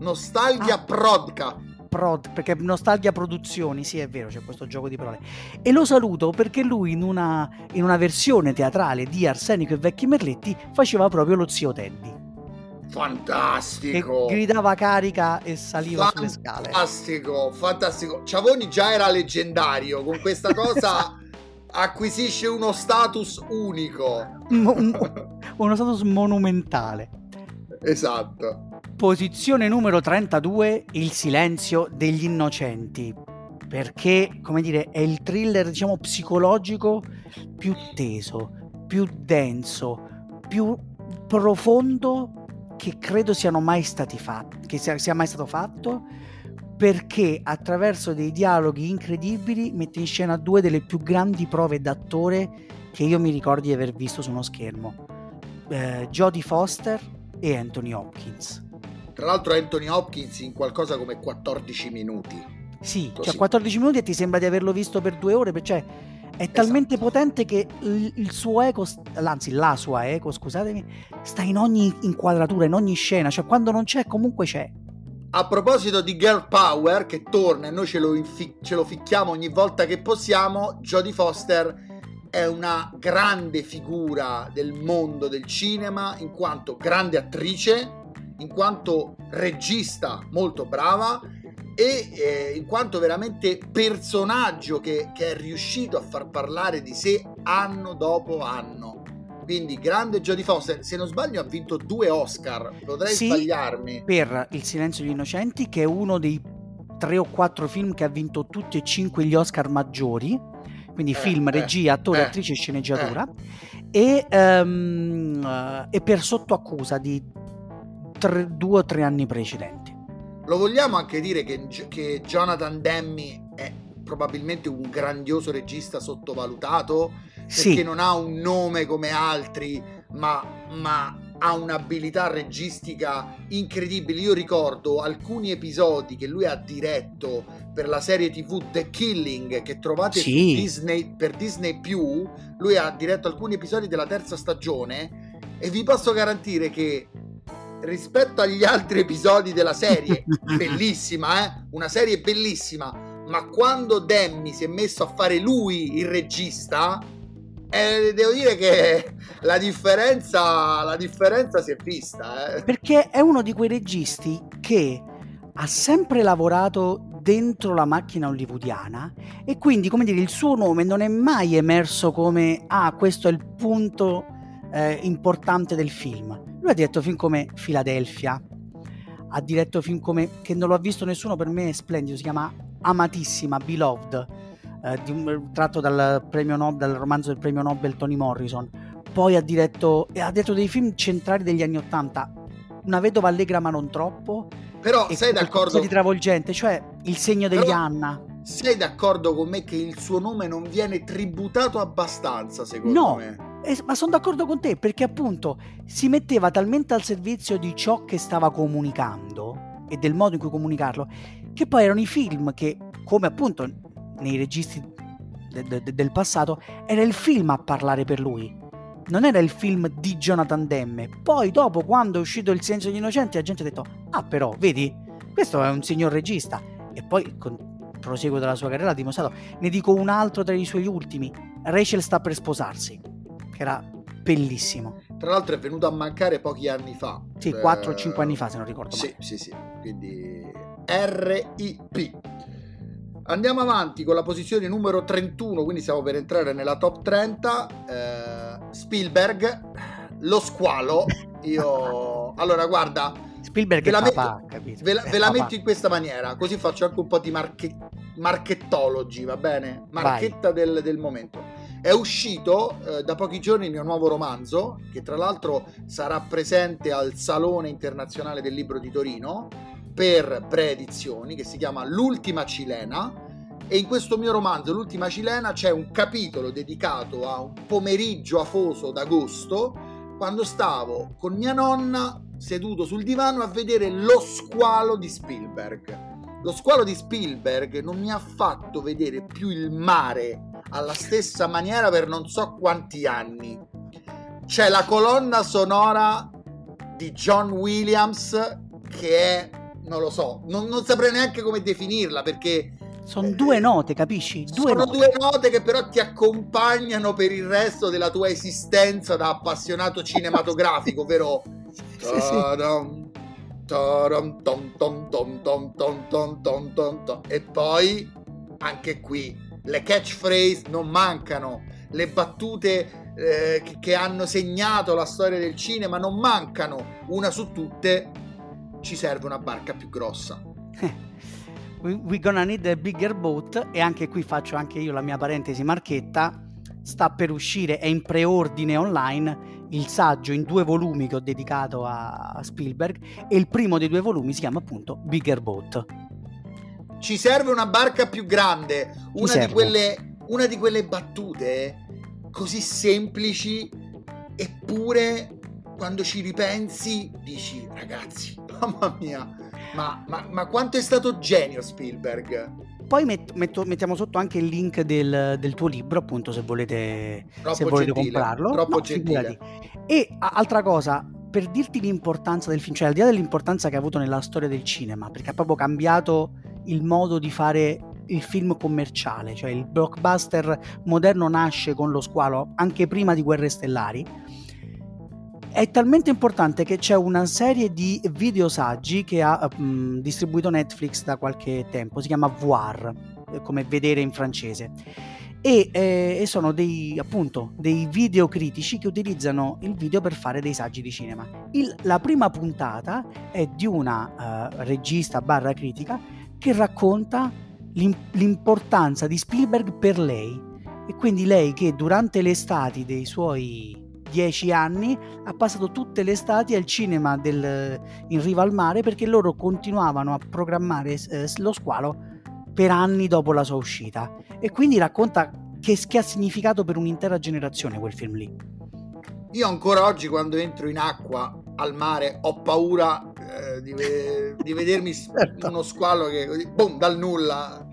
Nostalgia Ah. Prodcast. Prod, perché Nostalgia Produzioni, sì è vero, c'è questo gioco di parole. E lo saluto perché lui in una, in una versione teatrale di Arsenico e Vecchi Merletti faceva proprio lo zio Teddy, che Fantastico. gridava carica e saliva sulle scale. Fantastico, fantastico. Ciavoni già era leggendario, con questa cosa acquisisce uno status unico. Mo- un- uno status monumentale. Esatto. Posizione numero 32, Il silenzio degli innocenti. Perché, come dire, è il thriller, diciamo, psicologico più teso, più denso, più profondo che credo siano mai stati fatti, che sia, sia mai stato fatto, perché attraverso dei dialoghi incredibili mette in scena due delle più grandi prove d'attore che io mi ricordi di aver visto su uno schermo. Eh, Jodie Foster e Anthony Hopkins. Tra l'altro Anthony Hopkins in qualcosa come 14 minuti. Sì, Così. cioè 14 minuti e ti sembra di averlo visto per due ore, cioè è talmente potente che il, il suo eco, anzi la sua eco, scusatemi, sta in ogni inquadratura, in ogni scena, cioè quando non c'è comunque c'è. A proposito di Girl Power che torna e noi ce lo, infi- ce lo ficchiamo ogni volta che possiamo, Jodie Foster è una grande figura del mondo del cinema in quanto grande attrice in quanto regista molto brava e eh, in quanto veramente personaggio che, che è riuscito a far parlare di sé anno dopo anno. Quindi grande Jodie Foster, se non sbaglio ha vinto due Oscar, potrei Sì, sbagliarmi. per Il silenzio degli innocenti, che è uno dei tre o quattro film che ha vinto tutti e cinque gli Oscar maggiori, quindi Eh, film, eh, regia, attore, eh, attrice e sceneggiatura, e, ehm, eh, e per sotto accusa di tre- due o tre anni precedenti. Lo vogliamo anche dire che, che Jonathan Demme è probabilmente un grandioso regista sottovalutato perché Sì, non ha un nome come altri, ma, ma ha un'abilità registica incredibile. Io ricordo alcuni episodi che lui ha diretto per la serie TV The Killing che trovate su Sì. Disney, per Disney Lui ha diretto alcuni episodi della terza stagione e vi posso garantire che rispetto agli altri episodi della serie, bellissima, eh? Una serie bellissima, ma quando Demi si è messo a fare lui il regista, eh, devo dire che la differenza, la differenza si è vista. Eh. perché è uno di quei registi che ha sempre lavorato dentro la macchina hollywoodiana e quindi, come dire, il suo nome non è mai emerso come ah, questo è il punto eh, importante del film. Lui ha diretto film come Philadelphia, ha diretto film come che non lo ha visto nessuno, per me è splendido, si chiama Amatissima, Beloved, eh, di tratto dal, premio Nobel, dal romanzo del premio Nobel Tony Morrison. Poi ha diretto, e ha diretto dei film centrali degli anni Ottanta, Una vedova allegra ma non troppo, Però sei d'accordo, di travolgente, cioè Il segno degli Però- Anna. Sei d'accordo con me che il suo nome non viene tributato abbastanza, secondo No. me? Eh, ma sono d'accordo con te perché appunto si metteva talmente al servizio di ciò che stava comunicando e del modo in cui comunicarlo che poi erano i film che, come appunto nei registri de- de- del passato, era il film a parlare per lui. Non era il film di Jonathan Demme. Poi dopo, quando è uscito Il silenzio degli innocenti, la gente ha detto, ah però, vedi, questo è un signor regista. E poi con proseguo della sua carriera ha dimostrato. Ne dico un altro tra i suoi ultimi. Rachel sta per sposarsi, che era bellissimo. Tra l'altro è venuto a mancare pochi anni fa. Sì, Eh, 4 o 5 anni fa, se non ricordo Sì, male. sì, sì. Quindi RIP. Andiamo avanti con la posizione numero 31, quindi stiamo per entrare nella top 30. Eh, Spielberg, lo squalo. Io allora guarda, Spielberg Ve la papà, metto- capito? ve la, ve la metto in questa maniera, così faccio anche un po' di marche- marchettology, va bene? Marchetta del, del momento. È uscito eh, da pochi giorni il mio nuovo romanzo, che tra l'altro sarà presente al Salone Internazionale del Libro di Torino per preedizioni, che si chiama L'ultima cilena. E in questo mio romanzo, L'ultima cilena, c'è un capitolo dedicato a un pomeriggio afoso d'agosto, quando stavo con mia nonna seduto sul divano a vedere lo squalo di Spielberg. Lo squalo di Spielberg non mi ha fatto vedere più il mare alla stessa maniera per non so quanti anni. C'è la colonna sonora di John Williams che è, non lo so, non, non saprei neanche come definirla perché Sono due note, capisci? Due sono note. due note che però ti accompagnano per il resto della tua esistenza da appassionato cinematografico, ovvero sì, sì. E poi anche qui le catchphrase non mancano, le battute eh, che hanno segnato la storia del cinema non mancano, una su tutte ci serve una barca più grossa. We're gonna need a bigger boat. E anche qui faccio anche io la mia parentesi marchetta, sta per uscire, è in preordine online il saggio in due volumi che ho dedicato a Spielberg e il primo dei due volumi si chiama appunto Bigger Boat. Ci serve una barca più grande, una di, quelle, una di quelle battute così semplici, eppure quando ci ripensi dici, ragazzi, mamma mia, ma, ma- ma quanto è stato genio Spielberg? Poi met- metto- mettiamo sotto anche il link del, del tuo libro, appunto, se volete, se volete gentile, comprarlo. troppo No, gentile. E a- altra cosa, per dirti l'importanza del film, cioè al di là dell'importanza che ha avuto nella storia del cinema, perché ha proprio cambiato il modo di fare il film commerciale, cioè il blockbuster moderno nasce con lo squalo anche prima di Guerre Stellari. È talmente importante che c'è una serie di videosaggi che ha mh, distribuito Netflix da qualche tempo, si chiama Voir, eh, come vedere in francese. E, eh, e, sono dei, appunto, dei video critici che utilizzano il video per fare dei saggi di cinema. Il, la prima puntata è di una uh, regista barra critica che racconta l'importanza di Spielberg per lei. E quindi lei che durante le estati dei suoi dieci anni ha passato tutte le estati al cinema del, in riva al mare perché loro continuavano a programmare eh, lo squalo per anni dopo la sua uscita e quindi racconta che, che ha significato per un'intera generazione quel film lì. Io ancora oggi quando entro in acqua al mare ho paura eh, di, ve- di, vedermi certo. uno squalo che boom, dal nulla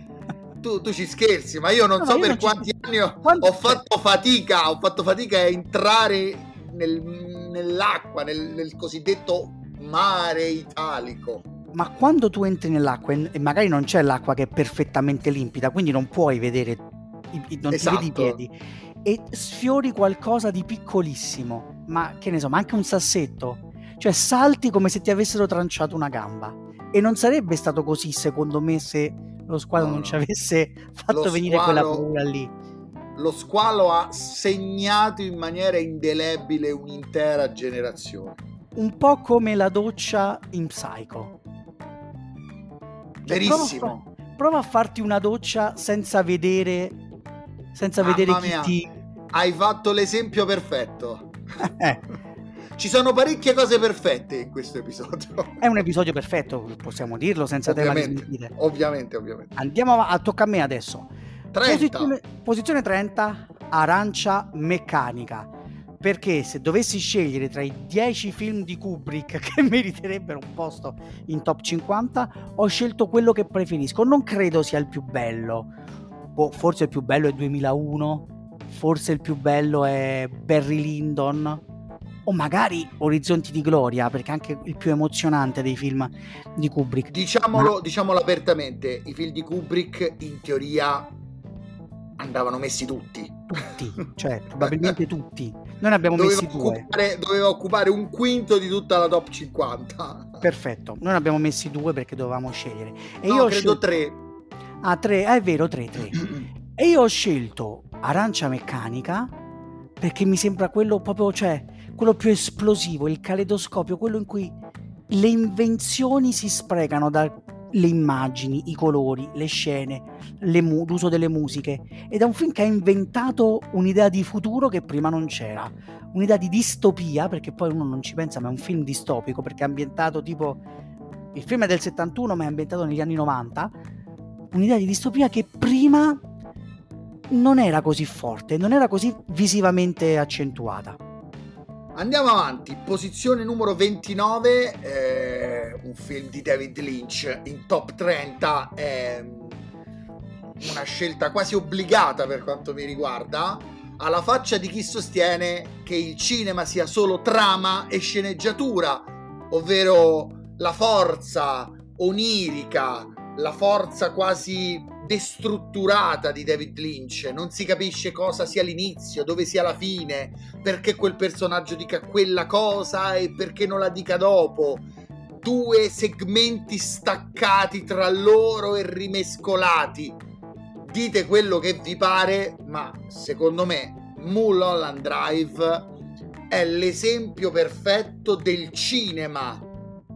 tu, tu, ci scherzi, ma io non no, so io per non quanti ci... anni ho, Quanto... ho, fatto fatica, ho fatto fatica a entrare nel, nell'acqua, nel, nel, cosiddetto mare italico. Ma quando tu entri nell'acqua e magari non c'è l'acqua che è perfettamente limpida, quindi non puoi vedere, non esatto. ti vedi i esatto. piedi, e sfiori qualcosa di piccolissimo, ma che ne so, ma anche un sassetto, cioè salti come se ti avessero tranciato una gamba. E non sarebbe stato così, secondo me, se lo squalo no, non ci avesse fatto venire squalo, quella paura lì. Lo squalo ha segnato in maniera indelebile un'intera generazione. Un po' come la doccia in Psycho. Cioè, Verissimo. Prova a, prova a, farti una doccia senza vedere senza Mamma vedere chi mia. ti hai fatto l'esempio perfetto. Ci sono parecchie cose perfette in questo episodio. È un episodio perfetto, possiamo dirlo senza tema di smentire. Ovviamente, ovviamente. Andiamo a, tocca a me adesso. 30. Posizione, posizione 30, arancia meccanica. Perché se dovessi scegliere tra i 10 film di Kubrick che meriterebbero un posto in top 50, ho scelto quello che preferisco. Non credo sia il più bello. O forse il più bello è 2001, forse il più bello è Barry Lyndon, o magari Orizzonti di Gloria, perché è anche il più emozionante dei film di Kubrick. Diciamolo, Ma... diciamolo apertamente, i film di Kubrick in teoria andavano messi tutti. Tutti, cioè probabilmente tutti. Noi ne abbiamo doveva messi occupare, due. Doveva occupare un quinto di tutta la top 50. Perfetto, noi ne abbiamo messi due perché dovevamo scegliere. E no, io credo scelto... tre. Ah, tre, ah, è vero, tre, tre. e io ho scelto Arancia Meccanica perché mi sembra quello proprio, cioè, quello più esplosivo, il caleidoscopio, quello in cui le invenzioni si sprecano dalle immagini, i colori, le scene, le mu- l'uso delle musiche. Ed è un film che ha inventato un'idea di futuro che prima non c'era, un'idea di distopia, perché poi uno non ci pensa, ma è un film distopico perché è ambientato tipo il film è del 71 ma è ambientato negli anni 90, un'idea di distopia che prima non era così forte, non era così visivamente accentuata. Andiamo avanti, posizione numero 29, eh, un film di David Lynch. In top 30, è una scelta quasi obbligata per quanto mi riguarda, alla faccia di chi sostiene che il cinema sia solo trama e sceneggiatura, ovvero la forza onirica, la forza quasi destrutturata di David Lynch, non si capisce cosa sia l'inizio, dove sia la fine, perché quel personaggio dica quella cosa e perché non la dica dopo. Due segmenti staccati tra loro e rimescolati. Dite quello che vi pare, ma secondo me Mulholland Drive è l'esempio perfetto del cinema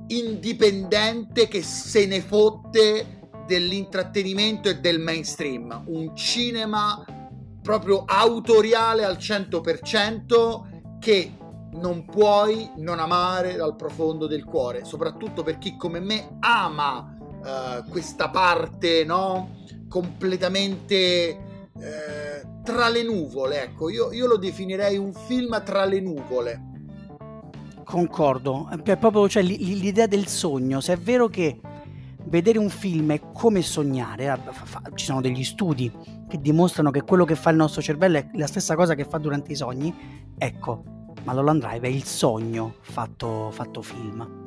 indipendente che se ne fotte dell'intrattenimento e del mainstream, un cinema proprio autoriale al 100% che non puoi non amare dal profondo del cuore, soprattutto per chi come me ama uh, questa parte, no? Completamente eh, tra le nuvole, ecco, io, io, lo definirei un film tra le nuvole. Concordo, è proprio cioè, l'idea del sogno, se è vero che vedere un film è come sognare, ci sono degli studi che dimostrano che quello che fa il nostro cervello è la stessa cosa che fa durante i sogni, ecco, Malholland Drive è il sogno fatto, fatto film.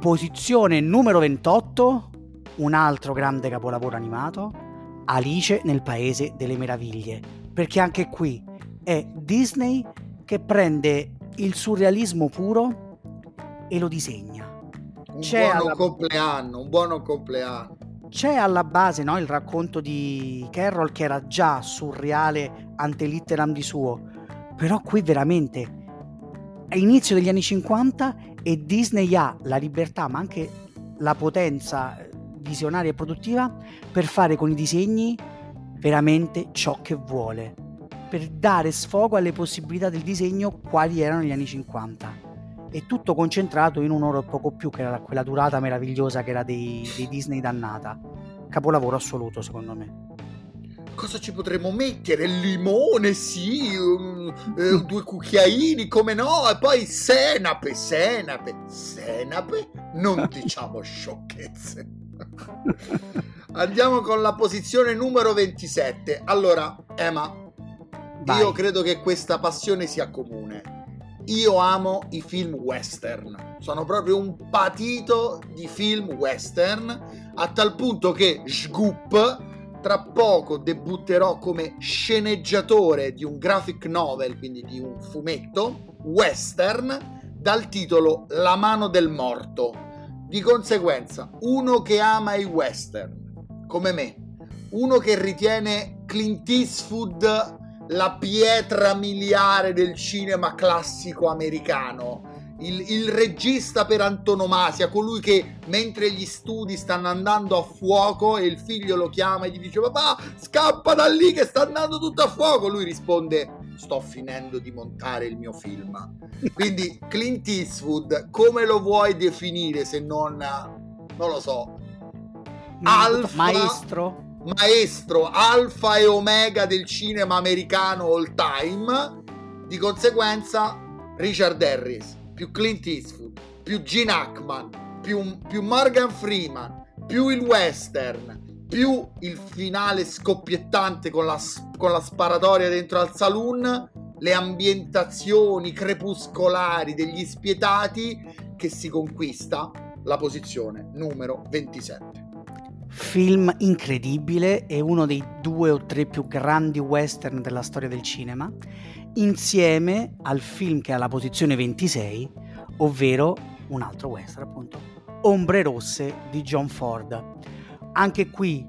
Posizione numero 28, un altro grande capolavoro animato, Alice nel Paese delle Meraviglie, perché anche qui è Disney che prende il surrealismo puro e lo disegna. Un c'è buono alla... compleanno, un buono compleanno. C'è alla base no, il racconto di Carroll che era già surreale ante litteram di suo, però qui veramente è inizio degli anni 50 e Disney ha la libertà ma anche la potenza visionaria e produttiva per fare con i disegni veramente ciò che vuole, per dare sfogo alle possibilità del disegno quali erano negli anni 50 e tutto concentrato in un'ora e poco più che era quella durata meravigliosa che era dei, dei Disney dannata capolavoro assoluto secondo me cosa ci potremmo mettere? Limone, sì, um, eh, due cucchiaini, come no? E poi senape, senape, senape? Non diciamo sciocchezze. Andiamo con la posizione numero 27. Allora, Emma, Vai. io credo che questa passione sia comune. Io amo i film western, sono proprio un patito di film western, a tal punto che Sgoop tra poco debutterò come sceneggiatore di un graphic novel, quindi di un fumetto western dal titolo La mano del morto. Di conseguenza, uno che ama i western, come me, uno che ritiene Clint Eastwood la pietra miliare del cinema classico americano, il, il, regista per antonomasia, colui che mentre gli studi stanno andando a fuoco e il figlio lo chiama e gli dice papà scappa da lì che sta andando tutto a fuoco, lui risponde sto finendo di montare il mio film. Quindi Clint Eastwood come lo vuoi definire se non, non lo so, alfa, maestro? Maestro, alfa e omega del cinema americano all time. Di conseguenza Richard Harris più Clint Eastwood, più Gene Hackman, più, più Morgan Freeman, più il western, più il finale scoppiettante con la, con la sparatoria dentro al saloon, le ambientazioni crepuscolari degli spietati che si conquista la posizione numero 27 film incredibile, è uno dei due o tre più grandi western della storia del cinema insieme al film che ha la posizione 26, ovvero un altro western appunto, Ombre Rosse di John Ford. Anche qui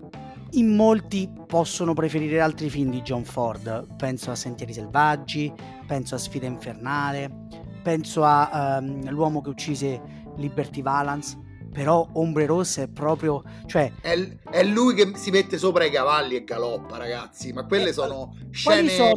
in molti possono preferire altri film di John Ford, penso a Sentieri Selvaggi, penso a Sfida Infernale, penso a um, L'uomo che uccise Liberty Valance, però Ombre Rosse è proprio... Cioè... È, è, lui che si mette sopra i cavalli e galoppa, ragazzi, ma quelle eh, sono scene... Sono?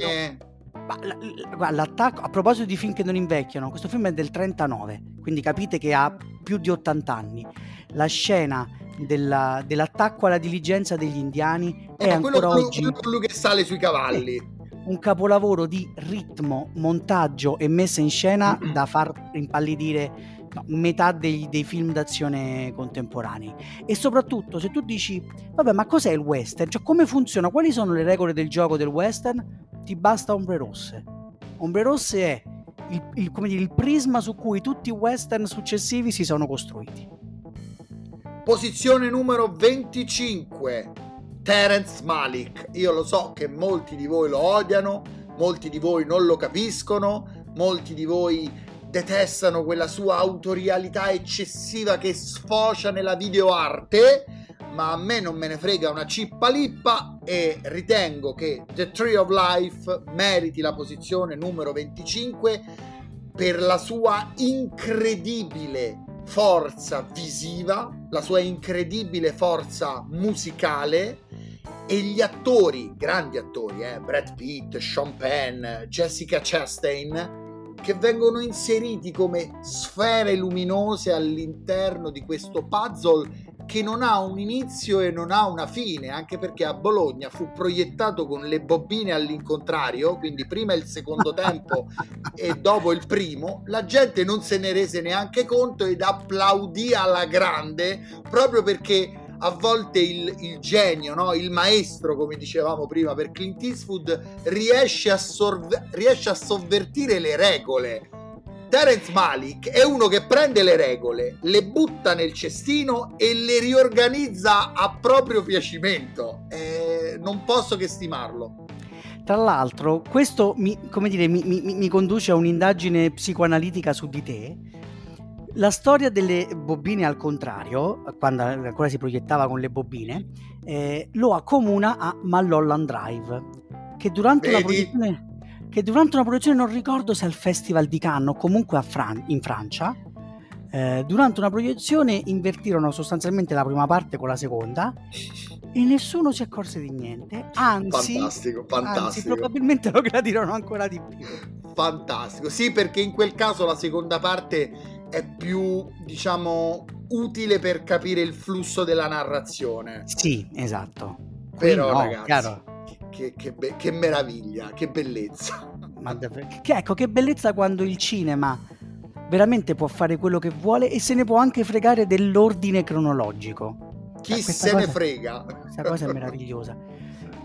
l'attacco, a proposito di film che non invecchiano, questo film è del 39, quindi capite che ha più di 80 anni. La scena della, dell'attacco alla diligenza degli indiani è eh, ancora quello, oggi... Quello, quello che sale sui cavalli. Eh, un capolavoro di ritmo, montaggio e messa in scena da far impallidire metà dei, dei, film d'azione contemporanei. E soprattutto, se tu dici, vabbè, ma cos'è il western? Cioè, come funziona? Quali sono le regole del gioco del western? ti basta Ombre Rosse. Ombre Rosse è il, il, dire, il prisma su cui tutti i western successivi si sono costruiti. Posizione numero 25. Terence Malik. Io lo so che molti di voi lo odiano, molti di voi non lo capiscono, molti di voi detestano quella sua autorialità eccessiva che sfocia nella videoarte ma a me non me ne frega una cippa lippa e ritengo che The Tree of Life meriti la posizione numero 25 per la sua incredibile forza visiva, la sua incredibile forza musicale e gli attori, grandi attori, eh, Brad Pitt, Sean Penn, Jessica Chastain, che vengono inseriti come sfere luminose all'interno di questo puzzle che non ha un inizio e non ha una fine, anche perché a Bologna fu proiettato con le bobine all'incontrario, quindi prima il secondo tempo e dopo il primo, la gente non se ne rese neanche conto ed applaudì alla grande proprio perché a volte il, il genio, no? il maestro, come dicevamo prima per Clint Eastwood, riesce a, sorve- riesce a sovvertire le regole Terence Malik è uno che prende le regole, le butta nel cestino e le riorganizza a proprio piacimento. Eh, non posso che stimarlo. Tra l'altro, questo mi, dire, mi, mi, mi conduce a un'indagine psicoanalitica su di te. La storia delle bobine al contrario, quando ancora si proiettava con le bobine, eh, lo accomuna a Malholland Drive, che durante, una proiezione, che durante una proiezione, non ricordo se al Festival di Cannes o comunque Fran- in Francia, eh, durante una proiezione invertirono sostanzialmente la prima parte con la seconda e nessuno si accorse di niente. Anzi, fantastico, fantastico. Anzi, probabilmente lo gradirono ancora di più. Fantastico, sì, perché in quel caso la seconda parte è più, diciamo, utile per capire il flusso della narrazione. Sì, esatto. Però, no, ragazzi, che, che, be- che, meraviglia, che bellezza. Ma che, ecco, che bellezza quando il cinema veramente può fare quello che vuole e se ne può anche fregare dell'ordine cronologico. Chi eh, se cosa, ne frega? Questa cosa è meravigliosa.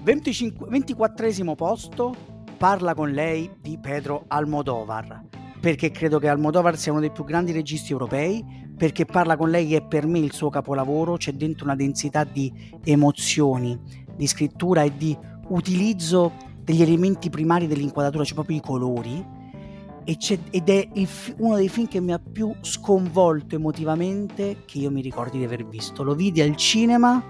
25, 24 posto, parla con lei di Pedro Almodovar, perché credo che Almodovar sia uno dei più grandi registi europei, perché parla con lei è per me il suo capolavoro, c'è dentro una densità di emozioni, di scrittura e di utilizzo degli elementi primari dell'inquadratura, cioè proprio i colori ed è il, uno dei film che mi ha più sconvolto emotivamente che io mi ricordi di aver visto. Lo vidi al cinema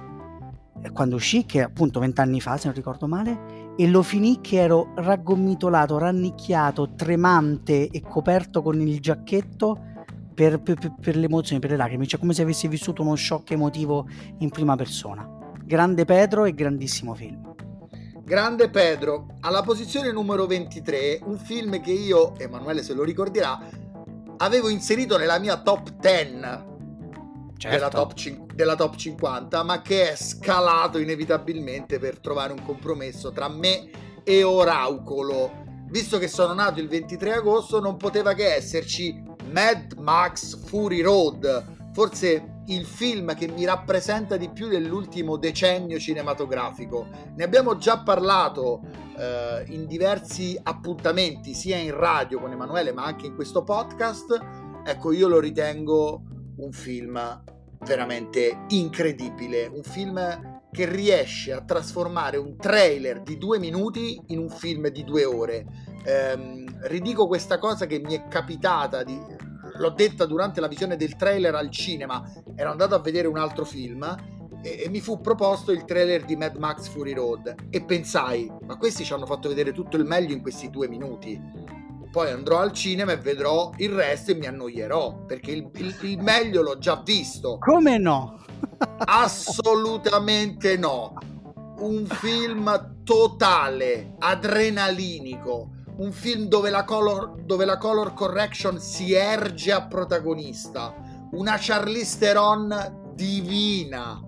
eh, quando uscì, che appunto vent'anni fa, se non ricordo male, e lo finì che ero raggomitolato, rannicchiato, tremante e coperto con il giacchetto per, per, per l'emozione, per le lacrime, cioè come se avessi vissuto uno shock emotivo in prima persona. Grande Pedro e grandissimo film. Grande Pedro, alla posizione numero 23, un film che io, Emanuele se lo ricorderà, avevo inserito nella mia top 10 certo. della, top, della top 50, ma che è scalato inevitabilmente per trovare un compromesso tra me e Oraucolo. Visto che sono nato il 23 agosto, non poteva che esserci Mad Max Fury Road, forse il film che mi rappresenta di più dell'ultimo decennio cinematografico. Ne abbiamo già parlato eh, in diversi appuntamenti, sia in radio con Emanuele, ma anche in questo podcast. Ecco, io lo ritengo un film veramente incredibile, un film che riesce a trasformare un trailer di due minuti in un film di due ore. Eh, ridico questa cosa che mi è capitata di l'ho detta durante la visione del trailer al cinema, ero andato a vedere un altro film e, e, mi fu proposto il trailer di Mad Max Fury Road e pensai, ma questi ci hanno fatto vedere tutto il meglio in questi due minuti. Poi andrò al cinema e vedrò il resto e mi annoierò perché il, il, il meglio l'ho già visto. Come no? Assolutamente no. Un film totale, adrenalinico un film dove la, color, dove la color correction si erge a protagonista, una Charlize Theron divina,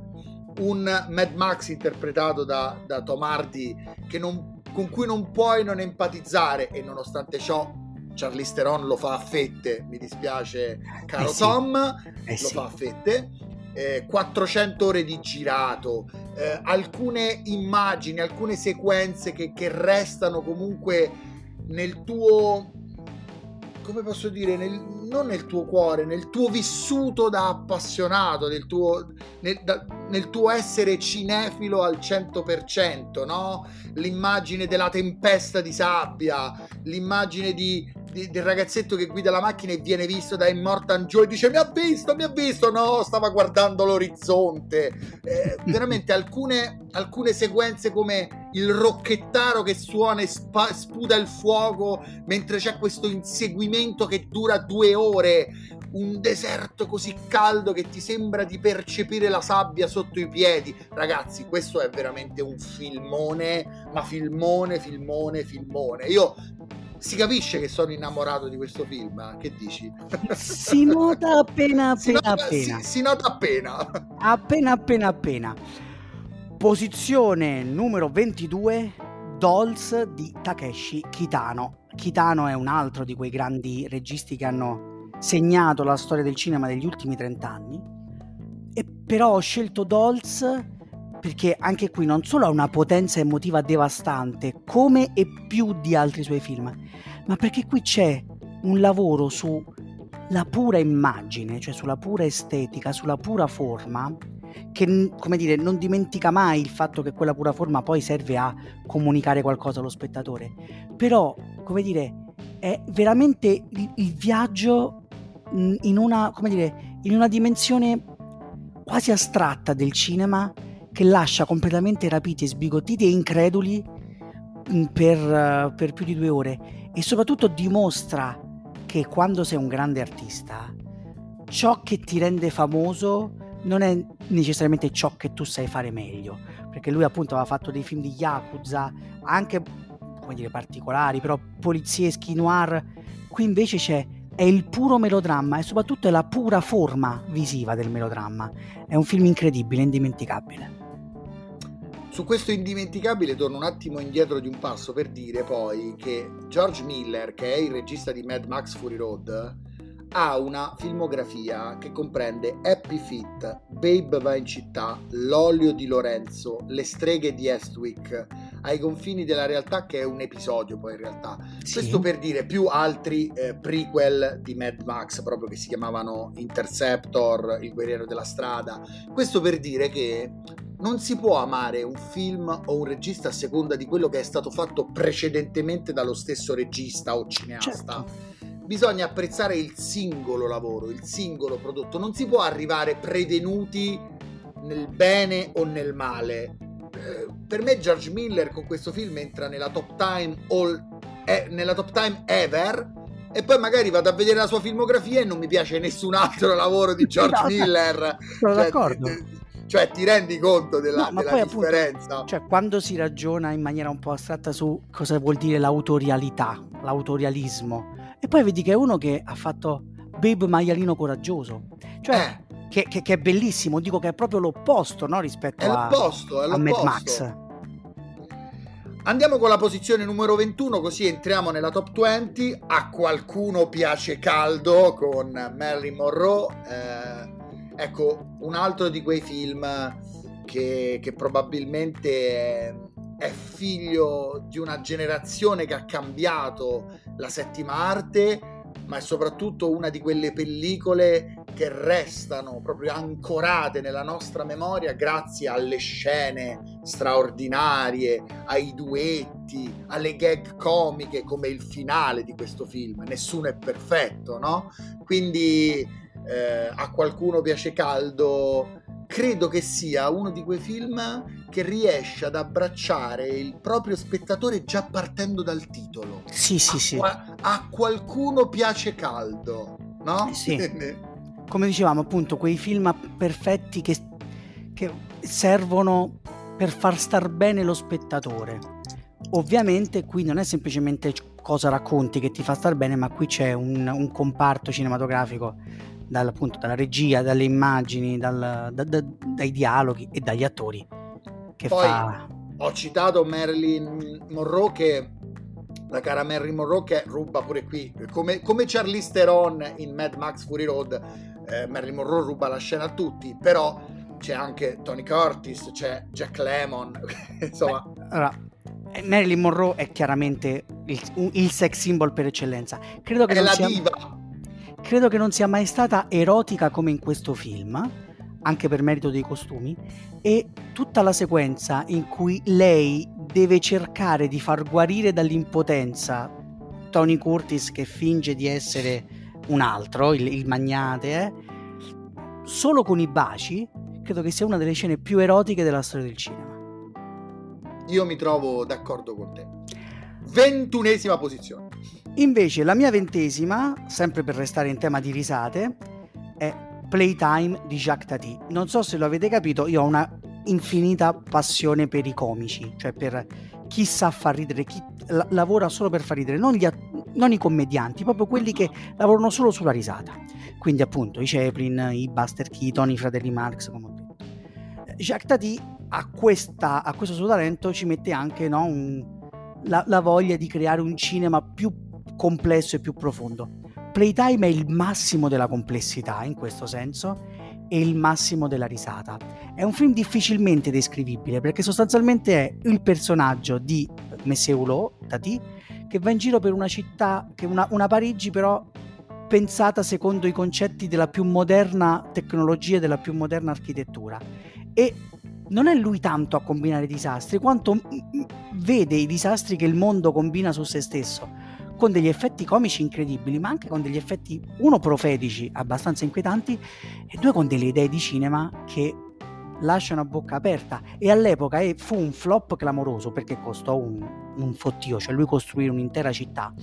un Mad Max interpretato da, da Tom Hardy non, con cui non puoi non empatizzare e nonostante ciò Charlize Theron lo fa a fette, mi dispiace caro eh sì. Tom, eh lo sì. fa a fette. Eh, 400 ore di girato, eh, alcune immagini, alcune sequenze che, che restano comunque nel tuo come posso dire, nel, non nel tuo cuore, nel tuo vissuto da appassionato, nel tuo, nel, da, nel tuo essere cinefilo al 100%, no? L'immagine della tempesta di sabbia, l'immagine di, di, del ragazzetto che guida la macchina e viene visto da Immortan Joe e dice mi ha visto, mi ha visto, no, stava guardando l'orizzonte. Eh, veramente alcune, alcune sequenze come il rocchettaro che suona e spa, sputa il fuoco mentre c'è questo inseguimento che dura due ore, un deserto così caldo che ti sembra di percepire la sabbia sotto i piedi. Ragazzi, questo è veramente un filmone, ma filmone, filmone, filmone. Io si capisce che sono innamorato di questo film. Eh? Che dici? Si nota appena appena si nota, appena. Si, si nota appena. Appena appena appena. Posizione numero 22, Dolls di Takeshi Kitano. Kitano è un altro di quei grandi registi che hanno segnato la storia del cinema degli ultimi 30 anni. E però ho scelto Dolls perché anche qui non solo ha una potenza emotiva devastante, come e più di altri suoi film, ma perché qui c'è un lavoro sulla pura immagine, cioè sulla pura estetica, sulla pura forma, che come dire, non dimentica mai il fatto che quella pura forma poi serve a comunicare qualcosa allo spettatore. Però, come dire, è veramente il, il viaggio in una, come dire, in una dimensione quasi astratta del cinema che lascia completamente rapiti, sbigottiti e increduli per, per più di due ore e soprattutto dimostra che quando sei un grande artista ciò che ti rende famoso non è necessariamente ciò che tu sai fare meglio, perché lui appunto aveva fatto dei film di Yakuza, anche come dire particolari, però polizieschi, noir, qui invece c'è è il puro melodramma e soprattutto è la pura forma visiva del melodramma. È un film incredibile, indimenticabile. Su questo indimenticabile torno un attimo indietro di un passo per dire poi che George Miller, che è il regista di Mad Max Fury Road, ha una filmografia che comprende Happy Feet, Babe va in città, L'olio di Lorenzo, Le streghe di Estwick, Ai confini della realtà che è un episodio poi in realtà. Sì. Questo per dire più altri eh, prequel di Mad Max proprio che si chiamavano Interceptor, Il guerriero della strada. Questo per dire che non si può amare un film o un regista a seconda di quello che è stato fatto precedentemente dallo stesso regista o cineasta. Certo bisogna apprezzare il singolo lavoro, il singolo prodotto. Non si può arrivare prevenuti nel bene o nel male. Eh, per me George Miller con questo film entra nella top time, all, eh, nella top time ever e poi magari vado a vedere la sua filmografia e non mi piace nessun altro lavoro di George no, Miller. Sono cioè, d'accordo. Cioè, ti rendi conto della, no, della differenza? Appunto, cioè, quando si ragiona in maniera un po' astratta su cosa vuol dire l'autorialità, l'autorialismo, e poi vedi che è uno che ha fatto Babe Maialino coraggioso. Cioè, eh. che, che, che, è bellissimo, dico che è proprio l'opposto no, rispetto a, è a Mad Max. Andiamo con la posizione numero 21, così entriamo nella top 20. A qualcuno piace caldo con Marilyn Monroe. Eh, ecco, un altro di quei film che, che probabilmente è, è figlio di una generazione che ha cambiato la settima arte, ma è soprattutto una di quelle pellicole che restano proprio ancorate nella nostra memoria grazie alle scene straordinarie, ai duetti, alle gag comiche come il finale di questo film. Nessuno è perfetto, no? Quindi eh, a qualcuno piace caldo credo che sia uno di quei film che riesce ad abbracciare il proprio spettatore già partendo dal titolo. Sì, sì, a sì. Qua- a qualcuno piace caldo, no? Sì. Come dicevamo, appunto, quei film perfetti che, che servono per far star bene lo spettatore. Ovviamente qui non è semplicemente cosa racconti che ti fa star bene, ma qui c'è un, un comparto cinematografico dal, appunto, dalla regia, dalle immagini, dal, da, da, dai dialoghi e dagli attori. Che Poi fa... ho citato Marilyn Monroe che la cara Marilyn Monroe che ruba pure qui, come, come Charlize Theron in Mad Max Fury Road, eh, Marilyn Monroe ruba la scena a tutti, però c'è anche Tony Curtis, c'è Jack Lemmon, insomma... Beh, allora, Marilyn Monroe è chiaramente il, il, sex symbol per eccellenza. Credo che è la sia... diva credo che non sia mai stata erotica come in questo film, anche per merito dei costumi, e tutta la sequenza in cui lei deve cercare di far guarire dall'impotenza Tony Curtis che finge di essere un altro, il, il magnate, eh, solo con i baci, credo che sia una delle scene più erotiche della storia del cinema. Io mi trovo d'accordo con te. Ventunesima posizione. Invece la mia ventesima, sempre per restare in tema di risate, è Playtime di Jacques Tati. Non so se lo avete capito, io ho una infinita passione per i comici, cioè per chi sa far ridere, chi la- lavora solo per far ridere, non, att- non, i commedianti, proprio quelli che lavorano solo sulla risata. Quindi appunto i Chaplin, i Buster Keaton, i fratelli Marx, come ho detto. Jacques Tati a, questa, a questo suo talento ci mette anche no, un, la, la voglia di creare un cinema più complesso e più profondo. Playtime è il massimo della complessità in questo senso e il massimo della risata. È un film difficilmente descrivibile perché sostanzialmente è il personaggio di Messie Hulot, Tati, che va in giro per una città, una, una Parigi però pensata secondo i concetti della più moderna tecnologia e della più moderna architettura e non è lui tanto a combinare disastri quanto vede i disastri che il mondo combina su se stesso con degli effetti comici incredibili ma anche con degli effetti uno profetici abbastanza inquietanti e due con delle idee di cinema che lasciano a bocca aperta e all'epoca fu un flop clamoroso perché costò un, un fottio, cioè lui costruire un'intera città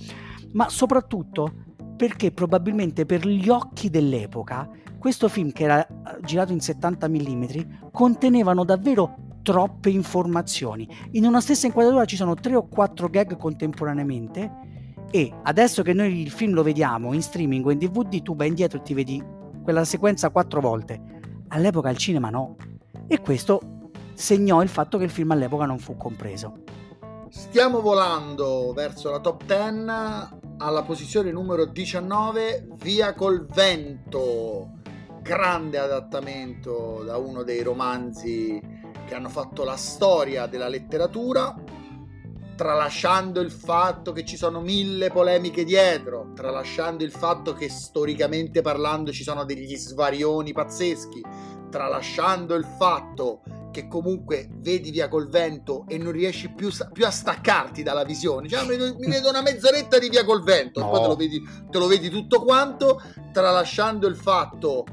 ma soprattutto perché probabilmente per gli occhi dell'epoca questo film che era eh, girato in 70 mm contenevano davvero troppe informazioni. In una stessa inquadratura ci sono tre o quattro gag contemporaneamente e adesso che noi il film lo vediamo in streaming o in DVD tu vai indietro e ti vedi quella sequenza quattro volte. All'epoca al cinema no. E questo segnò il fatto che il film all'epoca non fu compreso. Stiamo volando verso la top 10 alla posizione numero 19 Via col vento grande adattamento da uno dei romanzi che hanno fatto la storia della letteratura, tralasciando il fatto che ci sono mille polemiche dietro, tralasciando il fatto che storicamente parlando ci sono degli svarioni pazzeschi, tralasciando il fatto che comunque vedi via col vento e non riesci più, più a staccarti dalla visione. Cioè, mi, vedo una mezz'oretta di via col vento, no. poi te lo, vedi, te lo vedi tutto quanto, tralasciando il fatto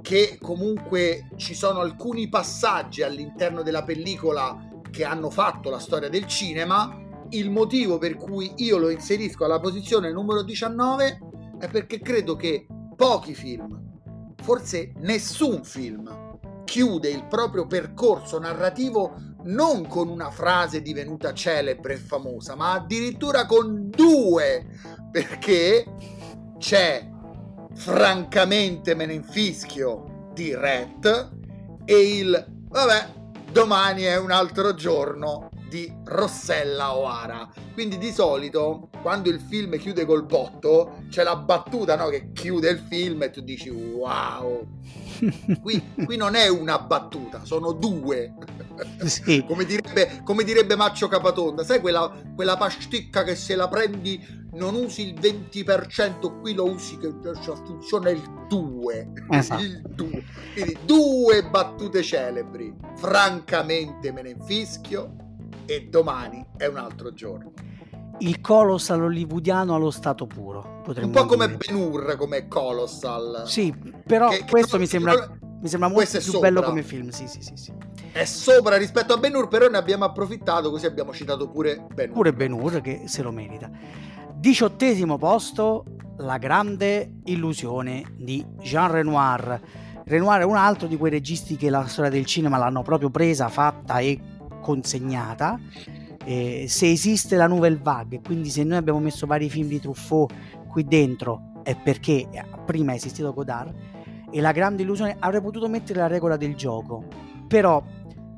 che comunque ci sono alcuni passaggi all'interno della pellicola che hanno fatto la storia del cinema. Il motivo per cui io lo inserisco alla posizione numero 19 è perché credo che pochi film, forse nessun film, chiude il proprio percorso narrativo non con una frase divenuta celebre e famosa, ma addirittura con due, perché c'è francamente me ne infischio di Ret e il vabbè domani è un altro giorno di Rossella O'Hara. Quindi di solito quando il film chiude col botto c'è la battuta no, che chiude il film e tu dici wow. Qui, qui non è una battuta sono due. Sì. come, direbbe, come direbbe Maccio Capatonda sai quella, quella pasticca che se la prendi non usi il 20%, qui lo usi che funziona il 2. Esatto. Il 2. Quindi due battute celebri. Francamente me ne infischio e domani è un altro giorno. Il colossal hollywoodiano allo stato puro. Un po' come Ben Hur, come Colossal. Sì, però che, questo che mi sembra... Non... Mi sembra molto più sopra. bello come film, sì, sì, sì, sì. È sopra rispetto a Ben Hur, però ne abbiamo approfittato, così abbiamo citato pure Ben Hur. Pure Ben Hur che se lo merita. Diciottesimo posto, La grande illusione di Jean Renoir. Renoir è un altro di quei registi che la storia del cinema l'hanno proprio presa, fatta e consegnata. Eh, se esiste la Nouvelle Vague, quindi se noi abbiamo messo vari film di Truffaut qui dentro, è perché prima è esistito Godard. E la grande illusione avrei potuto mettere la regola del gioco, però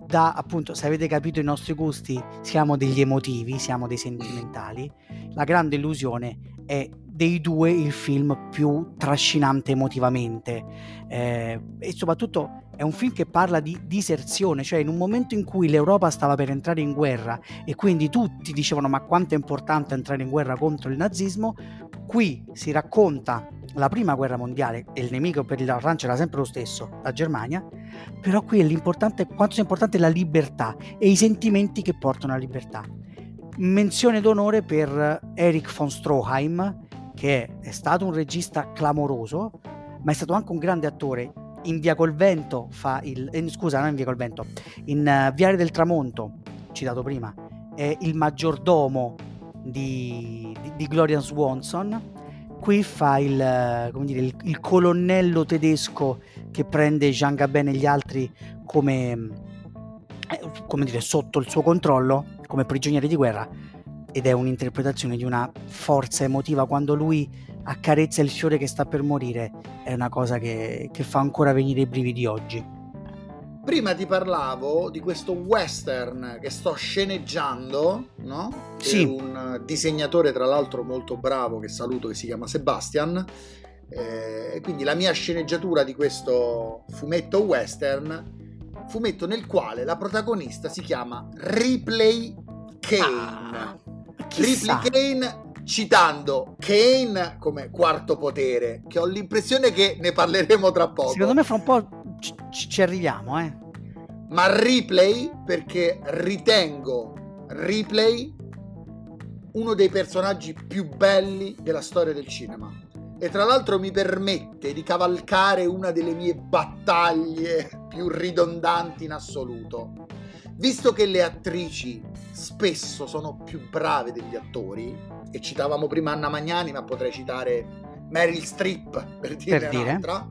da appunto, se avete capito i nostri gusti, siamo degli emotivi, siamo dei sentimentali. La grande illusione è dei due il film più trascinante emotivamente eh, e soprattutto è un film che parla di diserzione, cioè in un momento in cui l'Europa stava per entrare in guerra e quindi tutti dicevano ma quanto è importante entrare in guerra contro il nazismo, qui si racconta la prima guerra mondiale e il nemico per la Francia era sempre lo stesso, la Germania, però qui è l'importante, quanto sia importante la libertà e i sentimenti che portano alla libertà. Menzione d'onore per Erich von Stroheim, che è stato un regista clamoroso, ma è stato anche un grande attore. In Via col Vento fa il... Eh, scusa, non in Via col Vento, in uh, Viale del Tramonto, citato prima, è il maggiordomo di, di, di Gloria Swanson qui fa il, dire, il, il, colonnello tedesco che prende Jean Gabin e gli altri come, eh, come dire, sotto il suo controllo, come prigionieri di guerra, ed è un'interpretazione di una forza emotiva quando lui accarezza il fiore che sta per morire, è una cosa che, che fa ancora venire i brividi oggi. Prima ti parlavo di questo western che sto sceneggiando, no? Sì. un disegnatore, tra l'altro, molto bravo che saluto, che si chiama Sebastian. Eh, quindi la mia sceneggiatura di questo fumetto western, fumetto nel quale la protagonista si chiama Ripley Kane. Ah, Ripley Kane citando Kane come quarto potere, che ho l'impressione che ne parleremo tra poco. Secondo me fra un po' ci, ci arriviamo, eh. ma Ripley perché ritengo Ripley uno dei personaggi più belli della storia del cinema. E tra l'altro mi permette di cavalcare una delle mie battaglie più ridondanti in assoluto. Visto che le attrici spesso sono più brave degli attori, e citavamo prima Anna Magnani, ma potrei citare Meryl Streep per dire per un'altra,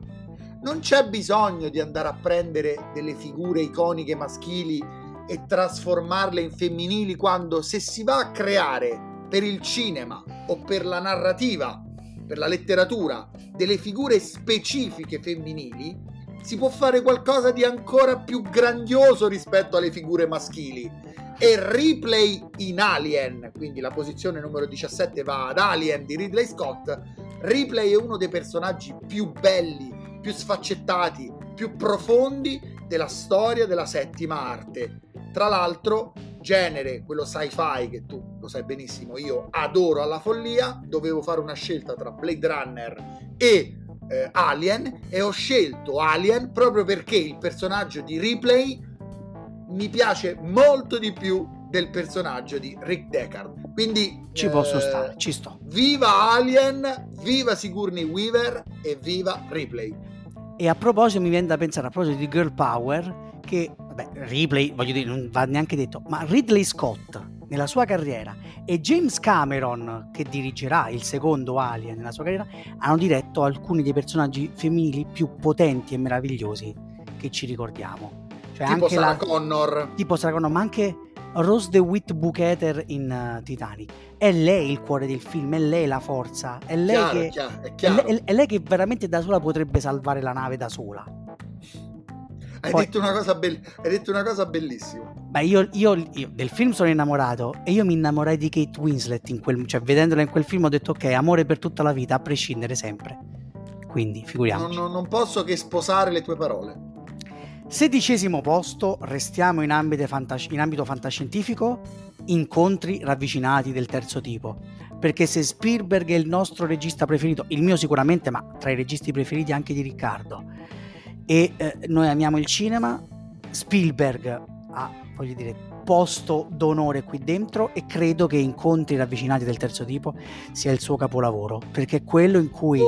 non c'è bisogno di andare a prendere delle figure iconiche maschili e trasformarle in femminili quando se si va a creare per il cinema o per la narrativa, per la letteratura, delle figure specifiche femminili, si può fare qualcosa di ancora più grandioso rispetto alle figure maschili. E Ripley in Alien, quindi la posizione numero 17 va ad Alien di Ridley Scott, Ripley è uno dei personaggi più belli, più sfaccettati, più profondi della storia della settima arte. Tra l'altro, genere, quello sci-fi che tu lo sai benissimo, io adoro alla follia, dovevo fare una scelta tra Blade Runner e eh, Alien e ho scelto Alien proprio perché il personaggio di Ripley mi piace molto di più del personaggio di Rick Deckard. Quindi ci eh, posso stare, ci sto. Viva Alien, viva Sigourney Weaver e viva Ripley. E a proposito mi viene da pensare a proposito di Girl Power che beh, Ripley, voglio dire, non va neanche detto, ma Ridley Scott nella sua carriera e James Cameron, che dirigerà il secondo Alien nella sua carriera, hanno diretto alcuni dei personaggi femminili più potenti e meravigliosi che ci ricordiamo. Cioè tipo Sarah la, Connor. Tipo Sarah Connor, ma anche Rose DeWitt Buketer in uh, Titanic. È lei il cuore del film, è lei la forza, è lei, chiaro, che, chiaro, è, è, lei, è lei che veramente da sola potrebbe salvare la nave da sola. Hai, Poi, detto, una be- hai detto una cosa bellissima. Beh, io, io, io, del film sono innamorato e io mi innamorai di Kate Winslet in quel, cioè vedendola in quel film ho detto ok, amore per tutta la vita, a prescindere sempre. Quindi, figuriamoci. Non, non posso che sposare le tue parole. Sedicesimo posto, restiamo in ambito, in ambito fantascientifico, incontri ravvicinati del terzo tipo. Perché se Spielberg è il nostro regista preferito, il mio sicuramente, ma tra i registi preferiti anche di Riccardo, e eh, noi amiamo il cinema, Spielberg ha, voglio dire, posto d'onore qui dentro e credo che Incontri ravvicinati del terzo tipo sia il suo capolavoro, perché è quello in cui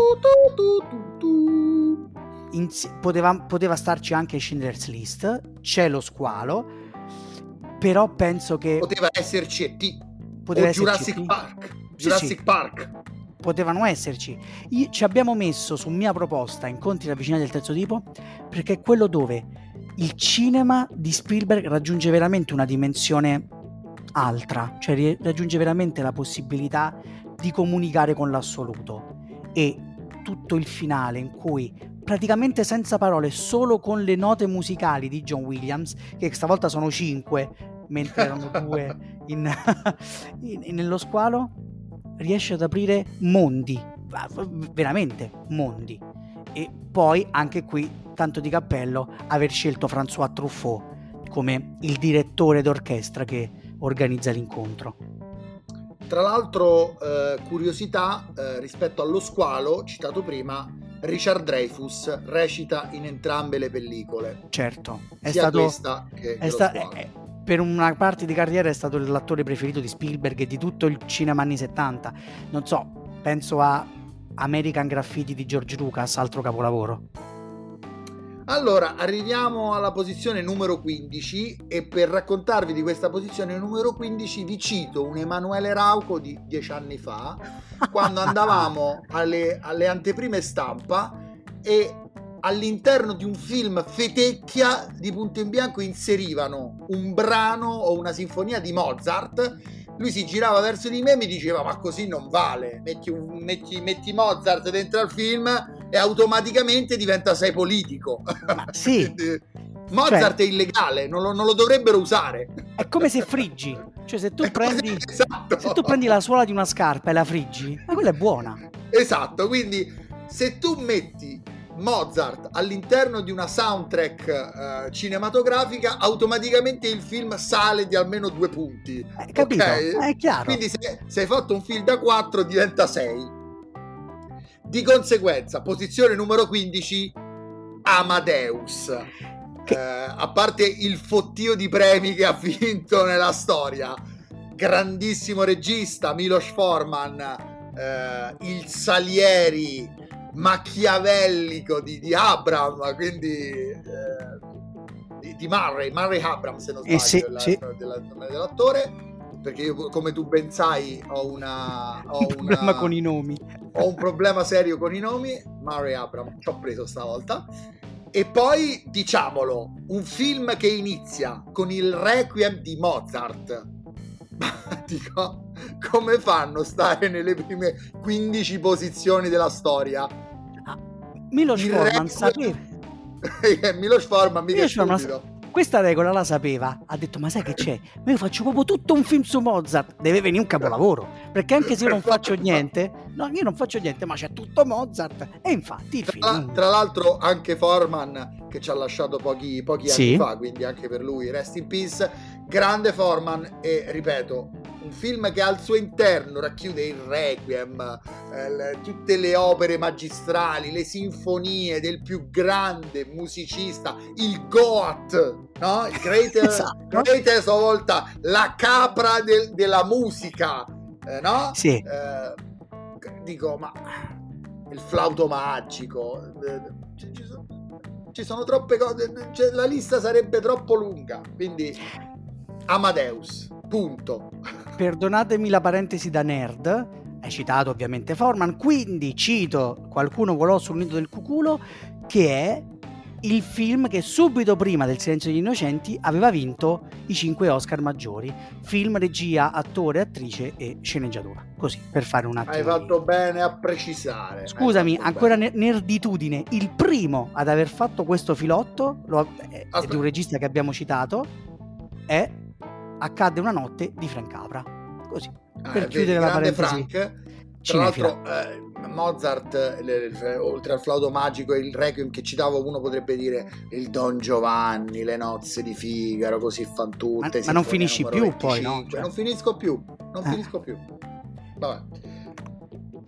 in, poteva, poteva starci anche Schindler's List, c'è lo squalo, però penso che... Poteva esserci E.T. Poteva o Jurassic Park. Jurassic sì, sì. Park potevano esserci. Io, ci abbiamo messo su mia proposta incontri ravvicinati del terzo tipo perché è quello dove il cinema di Spielberg raggiunge veramente una dimensione altra, cioè raggiunge veramente la possibilità di comunicare con l'assoluto e tutto il finale in cui praticamente senza parole, solo con le note musicali di John Williams, che stavolta sono cinque, mentre erano due in, in, nello squalo, riesce ad aprire mondi, veramente mondi. E poi anche qui, tanto di cappello, aver scelto François Truffaut come il direttore d'orchestra che organizza l'incontro. Tra l'altro, eh, curiosità eh, rispetto allo squalo citato prima, Richard Dreyfus recita in entrambe le pellicole. Certo, è stato, questa che, è, sta- è, per una parte di carriera è stato l'attore preferito di Spielberg e di tutto il cinema anni 70. Non so, penso a American Graffiti di George Lucas, altro capolavoro. Allora, arriviamo alla posizione numero 15 e per raccontarvi di questa posizione numero 15 vi cito un Emanuele Rauco di dieci anni fa, quando andavamo alle, alle anteprime stampa e all'interno di un film fetecchia di punto in bianco inserivano un brano o una sinfonia di Mozart lui si girava verso di me e mi diceva ma così non vale metti, un, metti, metti Mozart dentro al film e automaticamente diventa sei politico sì Mozart cioè, è illegale, non lo, non lo, dovrebbero usare. È come se friggi. Cioè, se tu, prendi, esatto. se tu prendi la suola di una scarpa e la friggi, ma quella è buona. Esatto, quindi se tu metti Mozart all'interno di una soundtrack uh, cinematografica, automaticamente il film sale di almeno due punti. Eh, capito? Okay? È chiaro. Quindi se, se hai fatto un film da 4 diventa 6. Di conseguenza, posizione numero 15, Amadeus. Che... Eh, a parte il fottio di premi che ha vinto nella storia, grandissimo regista Milos Forman, eh, il Salieri machiavellico di, di Abram, quindi eh, di, di, Murray, Murray Abram se non eh, sbaglio, eh sì, sì. Della, dell'attore perché io come tu ben sai ho una ho un problema con i nomi. ho un problema serio con i nomi Murray Abram ci ho preso stavolta. E poi diciamolo un film che inizia con il requiem di Mozart. Dico come fanno a stare nelle prime 15 posizioni della storia ah, Milos Forman sapeva Milos Forman mica Milos Forman questa regola la sapeva. Ha detto: Ma sai che c'è? Ma io faccio proprio tutto un film su Mozart. Deve venire un capolavoro. Perché anche se io non faccio niente, no, io non faccio niente, ma c'è tutto Mozart. E infatti film. Tra, l'altro, anche Forman, che ci ha lasciato pochi, pochi anni fa, quindi anche per lui, rest in peace. Grande Forman. E ripeto, un film che al suo interno racchiude il requiem, eh, tutte le opere magistrali, le sinfonie del più grande musicista, il Goat, no? Il greatest, esatto. greatest a volta, la capra del, della musica, eh, no? Sì. Eh, dico, ma il flauto magico, eh, ci sono, ci sono troppe cose, cioè, la lista sarebbe troppo lunga, quindi Amadeus. Punto. Perdonatemi la parentesi da nerd, hai citato ovviamente Forman, quindi cito Qualcuno volò sul nido del cuculo, che è il film che subito prima del Silenzio degli Innocenti aveva vinto i cinque Oscar maggiori. Film, regia, attore, attrice e sceneggiatura. Così, per fare un attimo. Hai fatto bene a precisare. Scusami, ancora bene. nerditudine. Il primo ad aver fatto questo filotto, lo, è, è di un regista che abbiamo citato, è accadde una notte di Frank Capra. Così, ah, per chiudere la parentesi. Frank, tra l'altro eh, Mozart, le, le, oltre al flauto magico e il requiem che citavo, uno potrebbe dire il Don Giovanni, le nozze di Figaro, così fan tutte. Ma, ma non finisci più 25, poi, no? Cioè... Non finisco più, non eh. finisco più. Vabbè.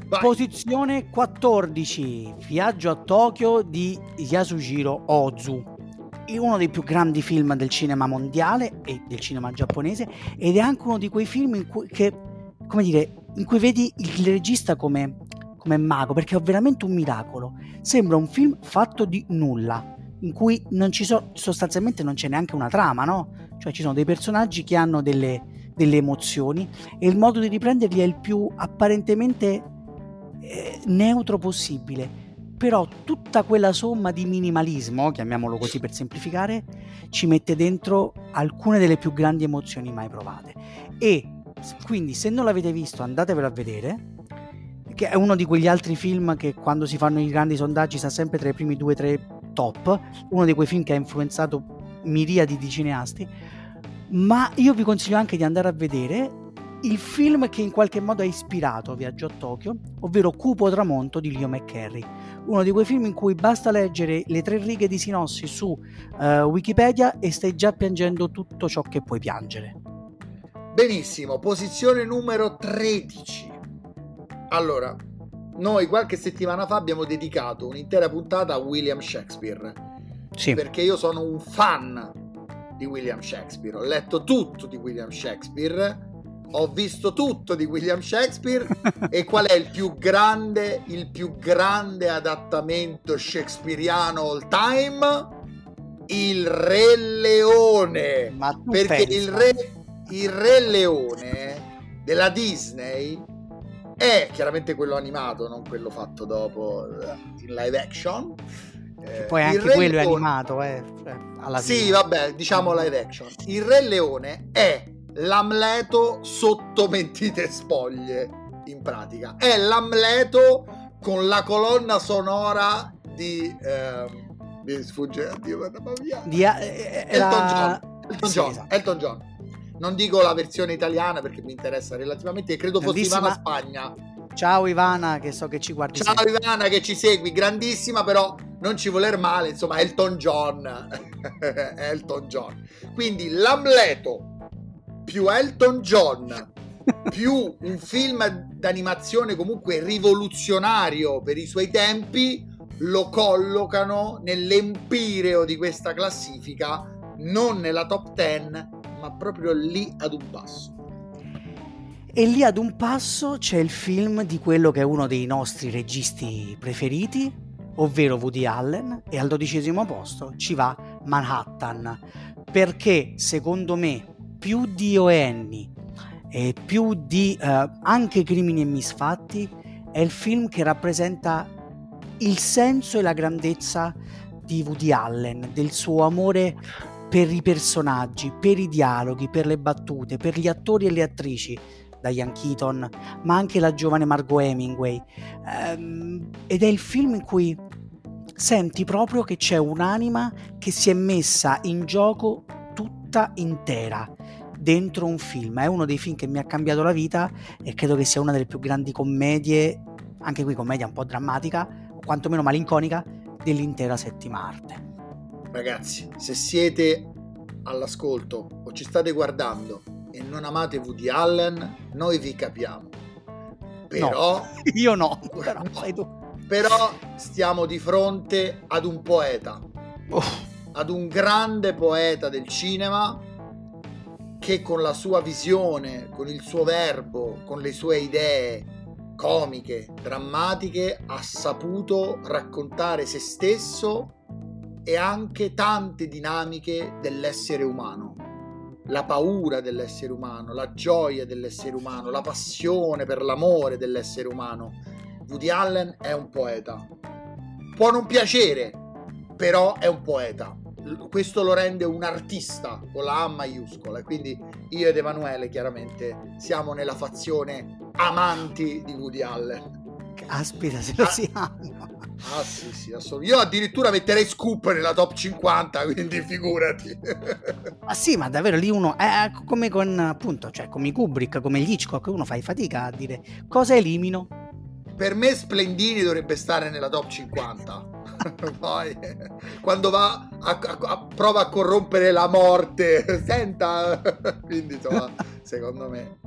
Vai. Posizione 14, Viaggio a Tokyo di Yasujiro Ozu uno dei più grandi film del cinema mondiale e del cinema giapponese ed è anche uno di quei film in cui, che, dire, in cui vedi il regista come, come mago perché è veramente un miracolo. Sembra un film fatto di nulla, in cui non ci so, sostanzialmente non c'è neanche una trama, no? Cioè ci sono dei personaggi che hanno delle, delle emozioni e il modo di riprenderli è il più apparentemente eh, neutro possibile però tutta quella somma di minimalismo, chiamiamolo così per semplificare, ci mette dentro alcune delle più grandi emozioni mai provate. E quindi se non l'avete visto andatevelo a vedere, che è uno di quegli altri film che quando si fanno i grandi sondaggi sta sempre tra i primi due o tre top, uno di quei film che ha influenzato miriadi di cineasti, ma io vi consiglio anche di andare a vedere il film che in qualche modo ha ispirato Viaggio a Tokyo, ovvero Cupo Tramonto di Leo McCarry, uno di quei film in cui basta leggere le tre righe di sinossi su uh, Wikipedia e stai già piangendo tutto ciò che puoi piangere. Benissimo, posizione numero 13. Allora, noi qualche settimana fa abbiamo dedicato un'intera puntata a William Shakespeare. Sì. Perché io sono un fan di William Shakespeare, ho letto tutto di William Shakespeare ho visto tutto di William Shakespeare e qual è il più grande, il più grande adattamento shakespeariano all time? Il Re Leone. Perché il Re, il Re Leone della Disney è chiaramente quello animato, non quello fatto dopo eh, in live action. Eh, poi anche quello Leone... è animato, eh, cioè, alla sì, vabbè, diciamo live action. Il Re Leone è l'Amleto sotto mentite spoglie, in pratica. È l'Amleto con la colonna sonora di... Eh, mi sfugge, addio, mamma mia. Di, eh, Elton la... John. Elton, sì, John. Esatto. Elton John. Non dico la versione italiana perché mi interessa relativamente, credo fosse Ivana Spagna. Ciao Ivana, che so che ci guardi. Ciao sempre. Ivana, che ci segui, grandissima, però non ci voler male, insomma, Elton John. Elton John. Quindi l'Amleto più Elton John, più un film d'animazione comunque rivoluzionario per i suoi tempi, lo collocano nell'empireo di questa classifica, non nella top 10, ma proprio lì ad un passo. E lì ad un passo c'è il film di quello che è uno dei nostri registi preferiti, ovvero Woody Allen, e al dodicesimo posto ci va Manhattan, perché secondo me più di Oenni e più di uh, anche Crimini e Misfatti è il film che rappresenta il senso e la grandezza di Woody Allen, del suo amore per i personaggi, per i dialoghi, per le battute, per gli attori e le attrici, da Ian Keaton, ma anche la giovane Margot Hemingway. Um, ed è il film in cui senti proprio che c'è un'anima che si è messa in gioco tutta intera dentro un film. È uno dei film che mi ha cambiato la vita e credo che sia una delle più grandi commedie, anche qui commedia un po' drammatica, o quantomeno malinconica, dell'intera settima arte. Ragazzi, se siete all'ascolto o ci state guardando e non amate Woody Allen, noi vi capiamo. Però no, io no, però, però stiamo di fronte ad un poeta. Oh. Ad un grande poeta del cinema che con la sua visione, con il suo verbo, con le sue idee comiche, drammatiche, ha saputo raccontare se stesso e anche tante dinamiche dell'essere umano. La paura dell'essere umano, la gioia dell'essere umano, la passione per l'amore dell'essere umano. Woody Allen è un poeta. Può non piacere, però è un poeta questo lo rende un artista con la A maiuscola quindi io ed Emanuele chiaramente siamo nella fazione amanti di Woody Allen. Caspita, se lo ah, siamo. Ah sì, sì, assolutamente. Io addirittura metterei Scoop nella top 50, quindi figurati. Ma sì, ma davvero lì uno, è come con appunto, cioè come Kubrick, come gli Hitchcock, uno fa fatica a dire cosa elimino. Per me Splendini dovrebbe stare nella top 50 poi quando va a, a, a, prova a corrompere la morte. Senta. Quindi insomma secondo me.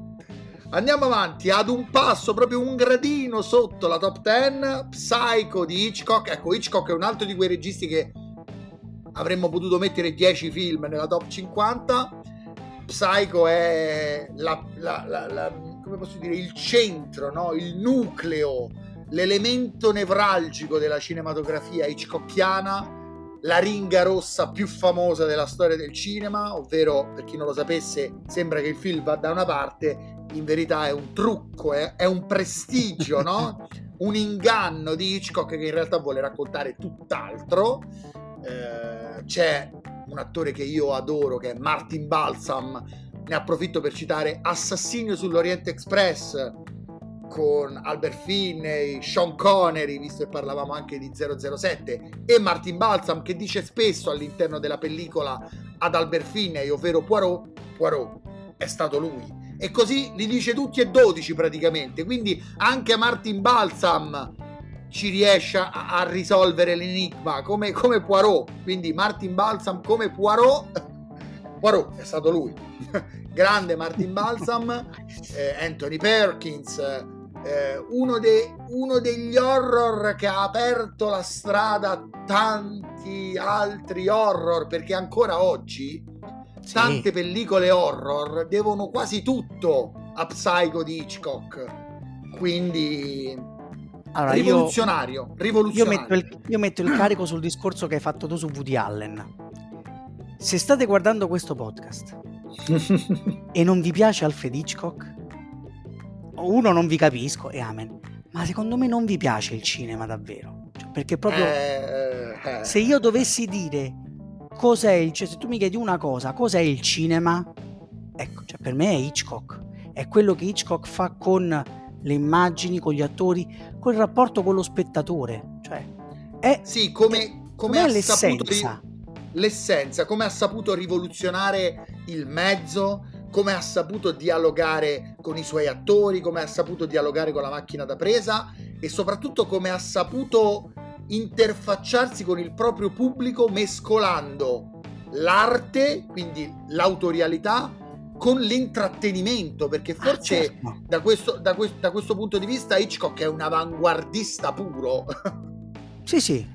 Andiamo avanti. Ad un passo proprio un gradino sotto la top 10 Psycho di Hitchcock. Ecco Hitchcock è un altro di quei registi che avremmo potuto mettere 10 film nella top 50 Psycho è la, la, la, come posso dire il centro no? il nucleo l'elemento nevralgico della cinematografia hitchcockiana, la ringa rossa più famosa della storia del cinema, ovvero per chi non lo sapesse sembra che il film va da una parte, in verità è un trucco, è, è un prestigio, no? un inganno di Hitchcock che in realtà vuole raccontare tutt'altro. Eh, c'è un attore che io adoro che è Martin Balsam, ne approfitto per citare Assassinio sull'Oriente Express, con Albert Finney, Sean Connery, visto che parlavamo anche di 007, e Martin Balsam che dice spesso all'interno della pellicola ad Albert Finney, ovvero Poirot, Poirot è stato lui. E così li dice tutti e 12 praticamente, quindi anche Martin Balsam ci riesce a, a risolvere l'enigma come, come Poirot. Quindi Martin Balsam come Poirot, Poirot è stato lui. Grande Martin Balsam, eh, Anthony Perkins, eh, uno, de, uno, degli horror che ha aperto la strada a tanti altri horror perché ancora oggi sì. tante pellicole horror devono quasi tutto a Psycho di Hitchcock quindi allora, rivoluzionario, io, rivoluzionario. Io, metto il, io metto il carico sul discorso che hai fatto tu su Woody Allen se state guardando questo podcast e non vi piace Alfred Hitchcock uno non vi capisco e amen. Ma secondo me non vi piace il cinema davvero. Cioè, perché proprio eh, eh. se io dovessi dire cos'è il cioè, se tu mi chiedi una cosa, cos'è il cinema? Ecco, cioè, per me è Hitchcock. È quello che Hitchcock fa con le immagini, con gli attori, con il rapporto con lo spettatore. Cioè, è, sì, come, come ha l'essenza. Saputo, l'essenza, come ha saputo rivoluzionare il mezzo, come ha saputo dialogare con i suoi attori, come ha saputo dialogare con la macchina da presa e soprattutto come ha saputo interfacciarsi con il proprio pubblico mescolando l'arte, quindi l'autorialità, con l'intrattenimento, perché ah, forse ah, certo. da, questo, da, questo, da questo punto di vista Hitchcock è un avanguardista puro. Sì, sì.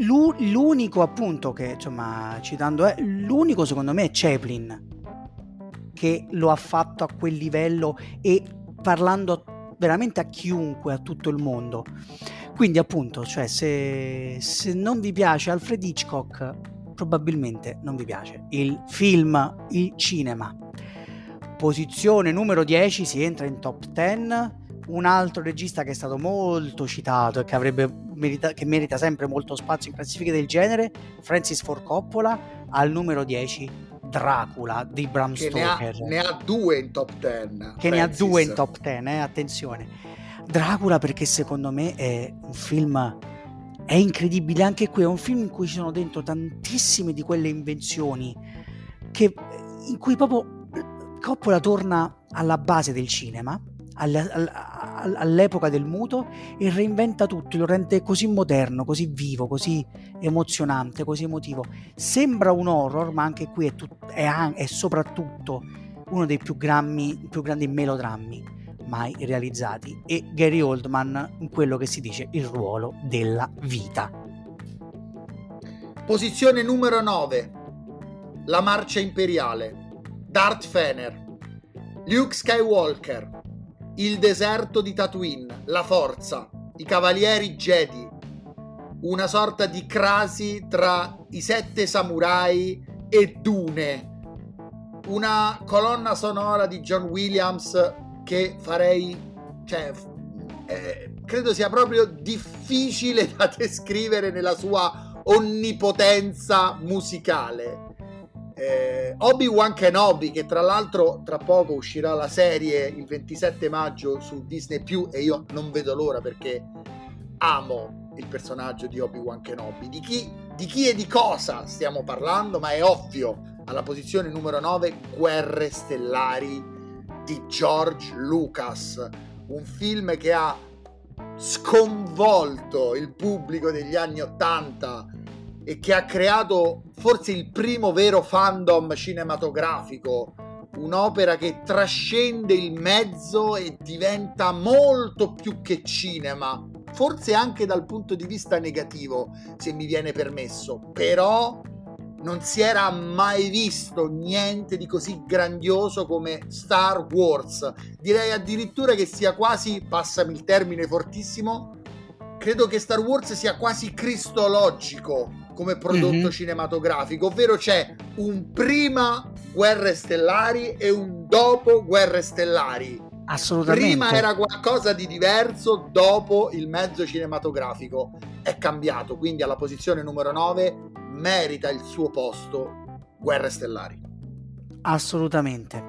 L'unico appunto che, insomma, citando, è l'unico secondo me è Chaplin che lo ha fatto a quel livello e parlando veramente a chiunque, a tutto il mondo. Quindi appunto, cioè, se, se non vi piace Alfred Hitchcock, probabilmente non vi piace il film, il cinema. Posizione numero 10 si entra in top 10 un altro regista che è stato molto citato e che, avrebbe merita, che merita sempre molto spazio in classifiche del genere, Francis Ford Coppola, al numero 10 Dracula di Bram Stoker. Ne ha, ne ha, due in top 10. Che Francis. ne ha due in top 10, eh, attenzione. Dracula perché secondo me è un film è incredibile anche qui, è un film in cui ci sono dentro tantissime di quelle invenzioni che, in cui proprio Coppola torna alla base del cinema all'epoca del muto e reinventa tutto, lo rende così moderno, così vivo, così emozionante, così emotivo. Sembra un horror, ma anche qui è, tut- è, an- è soprattutto uno dei più, grammi, più grandi melodrammi mai realizzati e Gary Oldman in quello che si dice il ruolo della vita. Posizione numero 9. La marcia imperiale. Darth Fener. Luke Skywalker. Il deserto di Tatooine, la forza, i cavalieri Jedi, una sorta di crasi tra i sette samurai e Dune, una colonna sonora di John Williams che farei, cioè, eh, credo sia proprio difficile da descrivere nella sua onnipotenza musicale eh, Obi-Wan Kenobi, che tra l'altro tra poco uscirà la serie il 27 maggio su Disney e io non vedo l'ora perché amo il personaggio di Obi-Wan Kenobi. Di chi, di chi e di cosa stiamo parlando? Ma è ovvio, alla posizione numero 9, Guerre Stellari di George Lucas, un film che ha sconvolto il pubblico degli anni 80 e che ha creato forse il primo vero fandom cinematografico, un'opera che trascende il mezzo e diventa molto più che cinema, forse anche dal punto di vista negativo, se mi viene permesso, però non si era mai visto niente di così grandioso come Star Wars. Direi addirittura che sia quasi, passami il termine fortissimo, credo che Star Wars sia quasi cristologico come prodotto mm-hmm. cinematografico, ovvero c'è un prima Guerre Stellari e un dopo Guerre Stellari. Assolutamente. Prima era qualcosa di diverso, dopo il mezzo cinematografico è cambiato, quindi alla posizione numero 9 merita il suo posto Guerre Stellari. Assolutamente.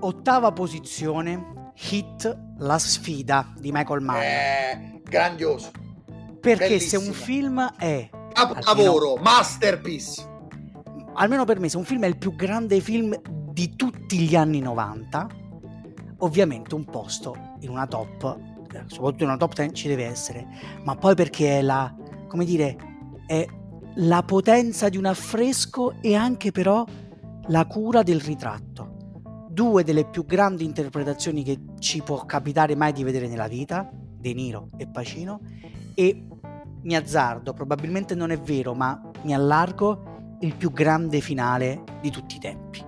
Ottava posizione, Hit La sfida di Michael Mann. Eh, grandioso. Perché Bellissima. se un film è Capolavoro, masterpiece. Almeno per me, se un film è il più grande film di tutti gli anni 90, ovviamente un posto in una top, soprattutto in una top 10 ci deve essere, ma poi perché è la, come dire, è la potenza di un affresco e anche però la cura del ritratto. Due delle più grandi interpretazioni che ci può capitare mai di vedere nella vita, De Niro e Pacino, e mi azzardo, probabilmente non è vero, ma mi allargo il più grande finale di tutti i tempi.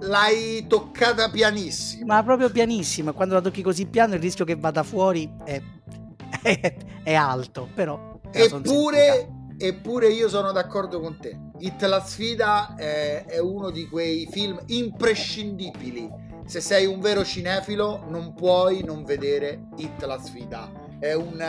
L'hai toccata pianissimo. Ma proprio pianissimo, quando la tocchi così piano il rischio che vada fuori è, è, è alto, però... Eppure, eppure io sono d'accordo con te. Hit la sfida è, è uno di quei film imprescindibili. Se sei un vero cinefilo non puoi non vedere Hit la sfida. È un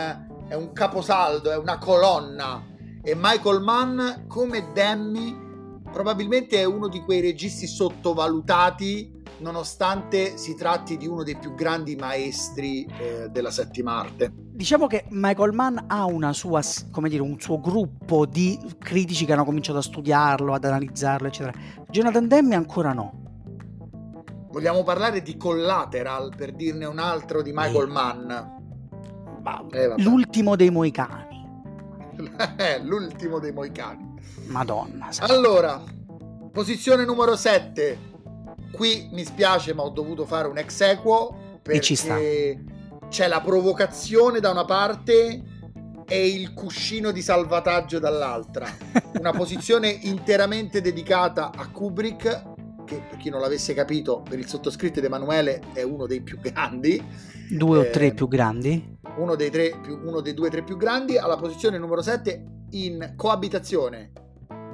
è un caposaldo, è una colonna. E Michael Mann, come Demi, probabilmente è uno di quei registi sottovalutati, nonostante si tratti di uno dei più grandi maestri eh, della settima arte. Diciamo che Michael Mann ha una sua, come dire, un suo gruppo di critici che hanno cominciato a studiarlo, ad analizzarlo, eccetera. Jonathan Demme ancora no. Vogliamo parlare di Collateral, per dirne un altro di Michael Mann eh, l'ultimo dei Moicani. Eh, l'ultimo dei Moicani. Madonna. Allora, posizione numero 7. Qui mi spiace, ma ho dovuto fare un ex equo perché c'è la provocazione da una parte e il cuscino di salvataggio dall'altra. Una posizione interamente dedicata a Kubrick, che per chi non l'avesse capito, per il sottoscritto ed Emanuele è uno dei più grandi. Due eh, o tre più grandi? Uno dei, tre, più, uno dei due tre più grandi, alla posizione numero 7 in coabitazione.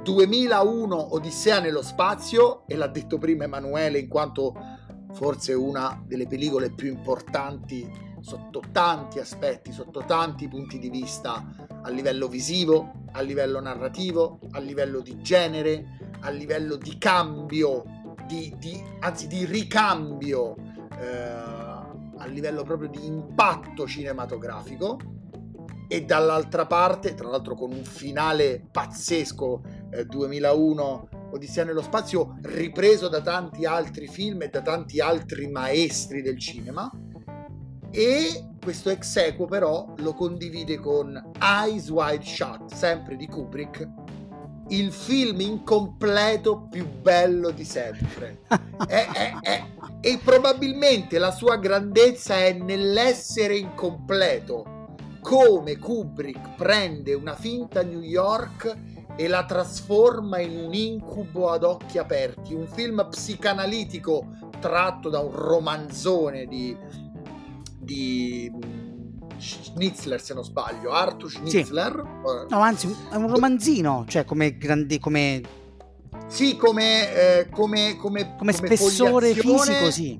2001 Odissea nello spazio e l'ha detto prima Emanuele in quanto forse una delle pellicole più importanti sotto tanti aspetti, sotto tanti punti di vista a livello visivo, a livello narrativo, a livello di genere, a livello di cambio, di, di, anzi di ricambio, eh, a livello proprio di impatto cinematografico e dall'altra parte, tra l'altro con un finale pazzesco, eh, 2001 Odissea nello spazio, ripreso da tanti altri film e da tanti altri maestri del cinema. E questo ex equo però lo condivide con Eyes Wide Shut, sempre di Kubrick, il film incompleto più bello di sempre. è, è, è, e probabilmente la sua grandezza è nell'essere incompleto. Come Kubrick prende una finta New York e la trasforma in un incubo ad occhi aperti, un film psicanalitico tratto da un romanzone di, di Schnitzler se non sbaglio, Arthur Schnitzler. Sì. No, anzi, è un romanzino, cioè come grandi come sì, come, eh, come, come, come, spessore fisico, sì.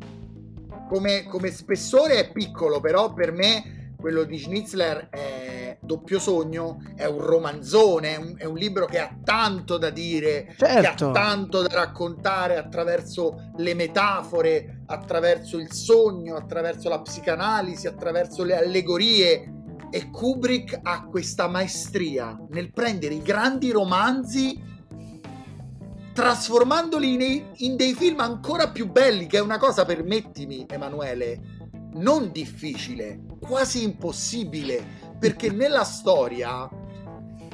Come, come spessore è piccolo, però per me quello di Schnitzler è doppio sogno, è un romanzone, è un, è un libro che ha tanto da dire, certo. che ha certo. tanto da raccontare attraverso le metafore, attraverso il sogno, attraverso la psicanalisi, attraverso le allegorie. E Kubrick ha questa maestria nel prendere i grandi romanzi trasformandoli in, in, dei film ancora più belli, che è una cosa, permettimi Emanuele, non difficile, quasi impossibile, perché nella storia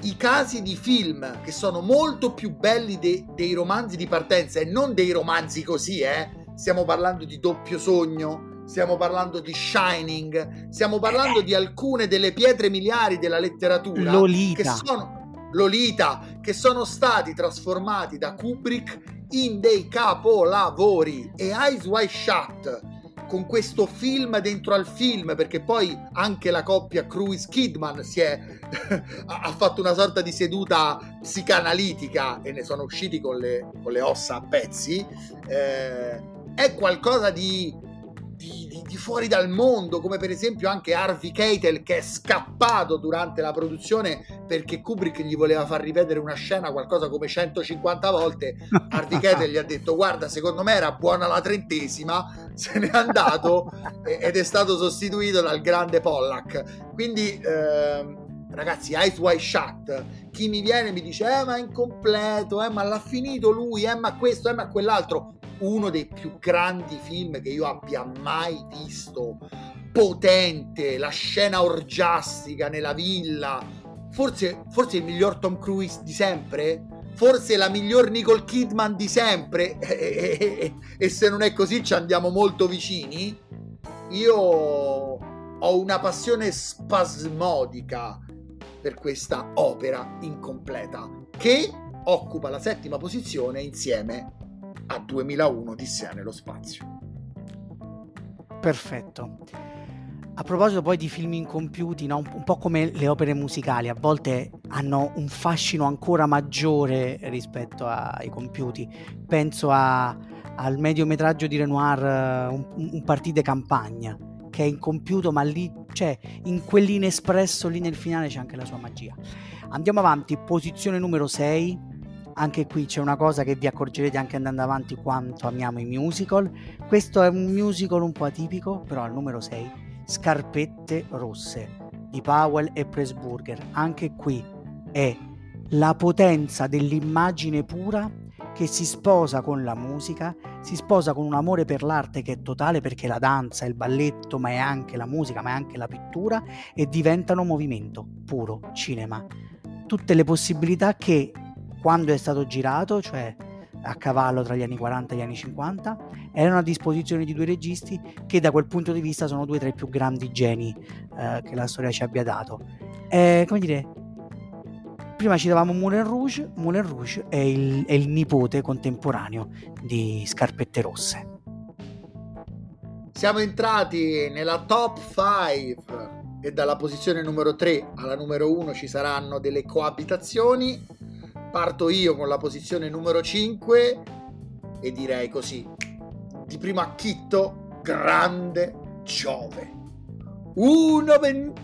i casi di film che sono molto più belli de- dei romanzi di partenza e non dei romanzi così, eh? Stiamo parlando di Doppio Sogno, stiamo parlando di Shining, stiamo parlando di alcune delle pietre miliari della letteratura Lolita. che sono Lolita, che sono stati trasformati da Kubrick in dei capolavori. E Eyes Wide Shut con questo film dentro al film perché poi anche la coppia Cruise Kidman si è ha fatto una sorta di seduta psicanalitica e ne sono usciti con le, con le ossa a pezzi. Eh, è qualcosa di di, di, fuori dal mondo, come per esempio anche Harvey Keitel che è scappato durante la produzione perché Kubrick gli voleva far ripetere una scena qualcosa come 150 volte. Harvey Keitel gli ha detto guarda secondo me era buona la trentesima, se n'è andato ed è stato sostituito dal grande Pollack. Quindi... Ehm, ragazzi, Eyes Wide Shut, chi mi viene mi dice, eh ma è incompleto, eh ma l'ha finito lui, eh ma questo, eh ma quell'altro, uno dei più grandi film che io abbia mai visto, potente, la scena orgiastica nella villa, forse, forse il miglior Tom Cruise di sempre, forse la miglior Nicole Kidman di sempre, e, se non è così ci andiamo molto vicini, io ho una passione spasmodica per questa opera incompleta che occupa la settima posizione insieme a 2001 Odissea nello spazio. Perfetto. A proposito poi di film incompiuti, no? un po' come le opere musicali, a volte hanno un fascino ancora maggiore rispetto ai compiuti. Penso a, al mediometraggio di Renoir, un, un partite campagna, che è incompiuto, ma lì, cioè, in quell'inespresso lì nel finale c'è anche la sua magia. Andiamo avanti, posizione numero 6, anche qui c'è una cosa che vi accorgerete anche andando avanti quanto amiamo i musical. Questo è un musical un po' atipico, però al numero 6, Scarpette Rosse di Powell e Pressburger. Anche qui è la potenza dell'immagine pura che si sposa con la musica, si sposa con un amore per l'arte che è totale perché la danza, il balletto, ma è anche la musica, ma è anche la pittura e diventano movimento, puro cinema. Tutte le possibilità che quando è stato girato, cioè a cavallo tra gli anni 40 e gli anni 50, erano a disposizione di due registi che da quel punto di vista sono due tra i più grandi geni eh, che la storia ci abbia dato. Eh, come dire, prima citavamo Moulin Rouge, Moulin Rouge è il, è il nipote contemporaneo di Scarpette Rosse. Siamo entrati nella top 5 e dalla posizione numero 3 alla numero 1 ci saranno delle coabitazioni. Parto io con la posizione numero 5 e direi così, di primo acchitto, grande Giove. 1,21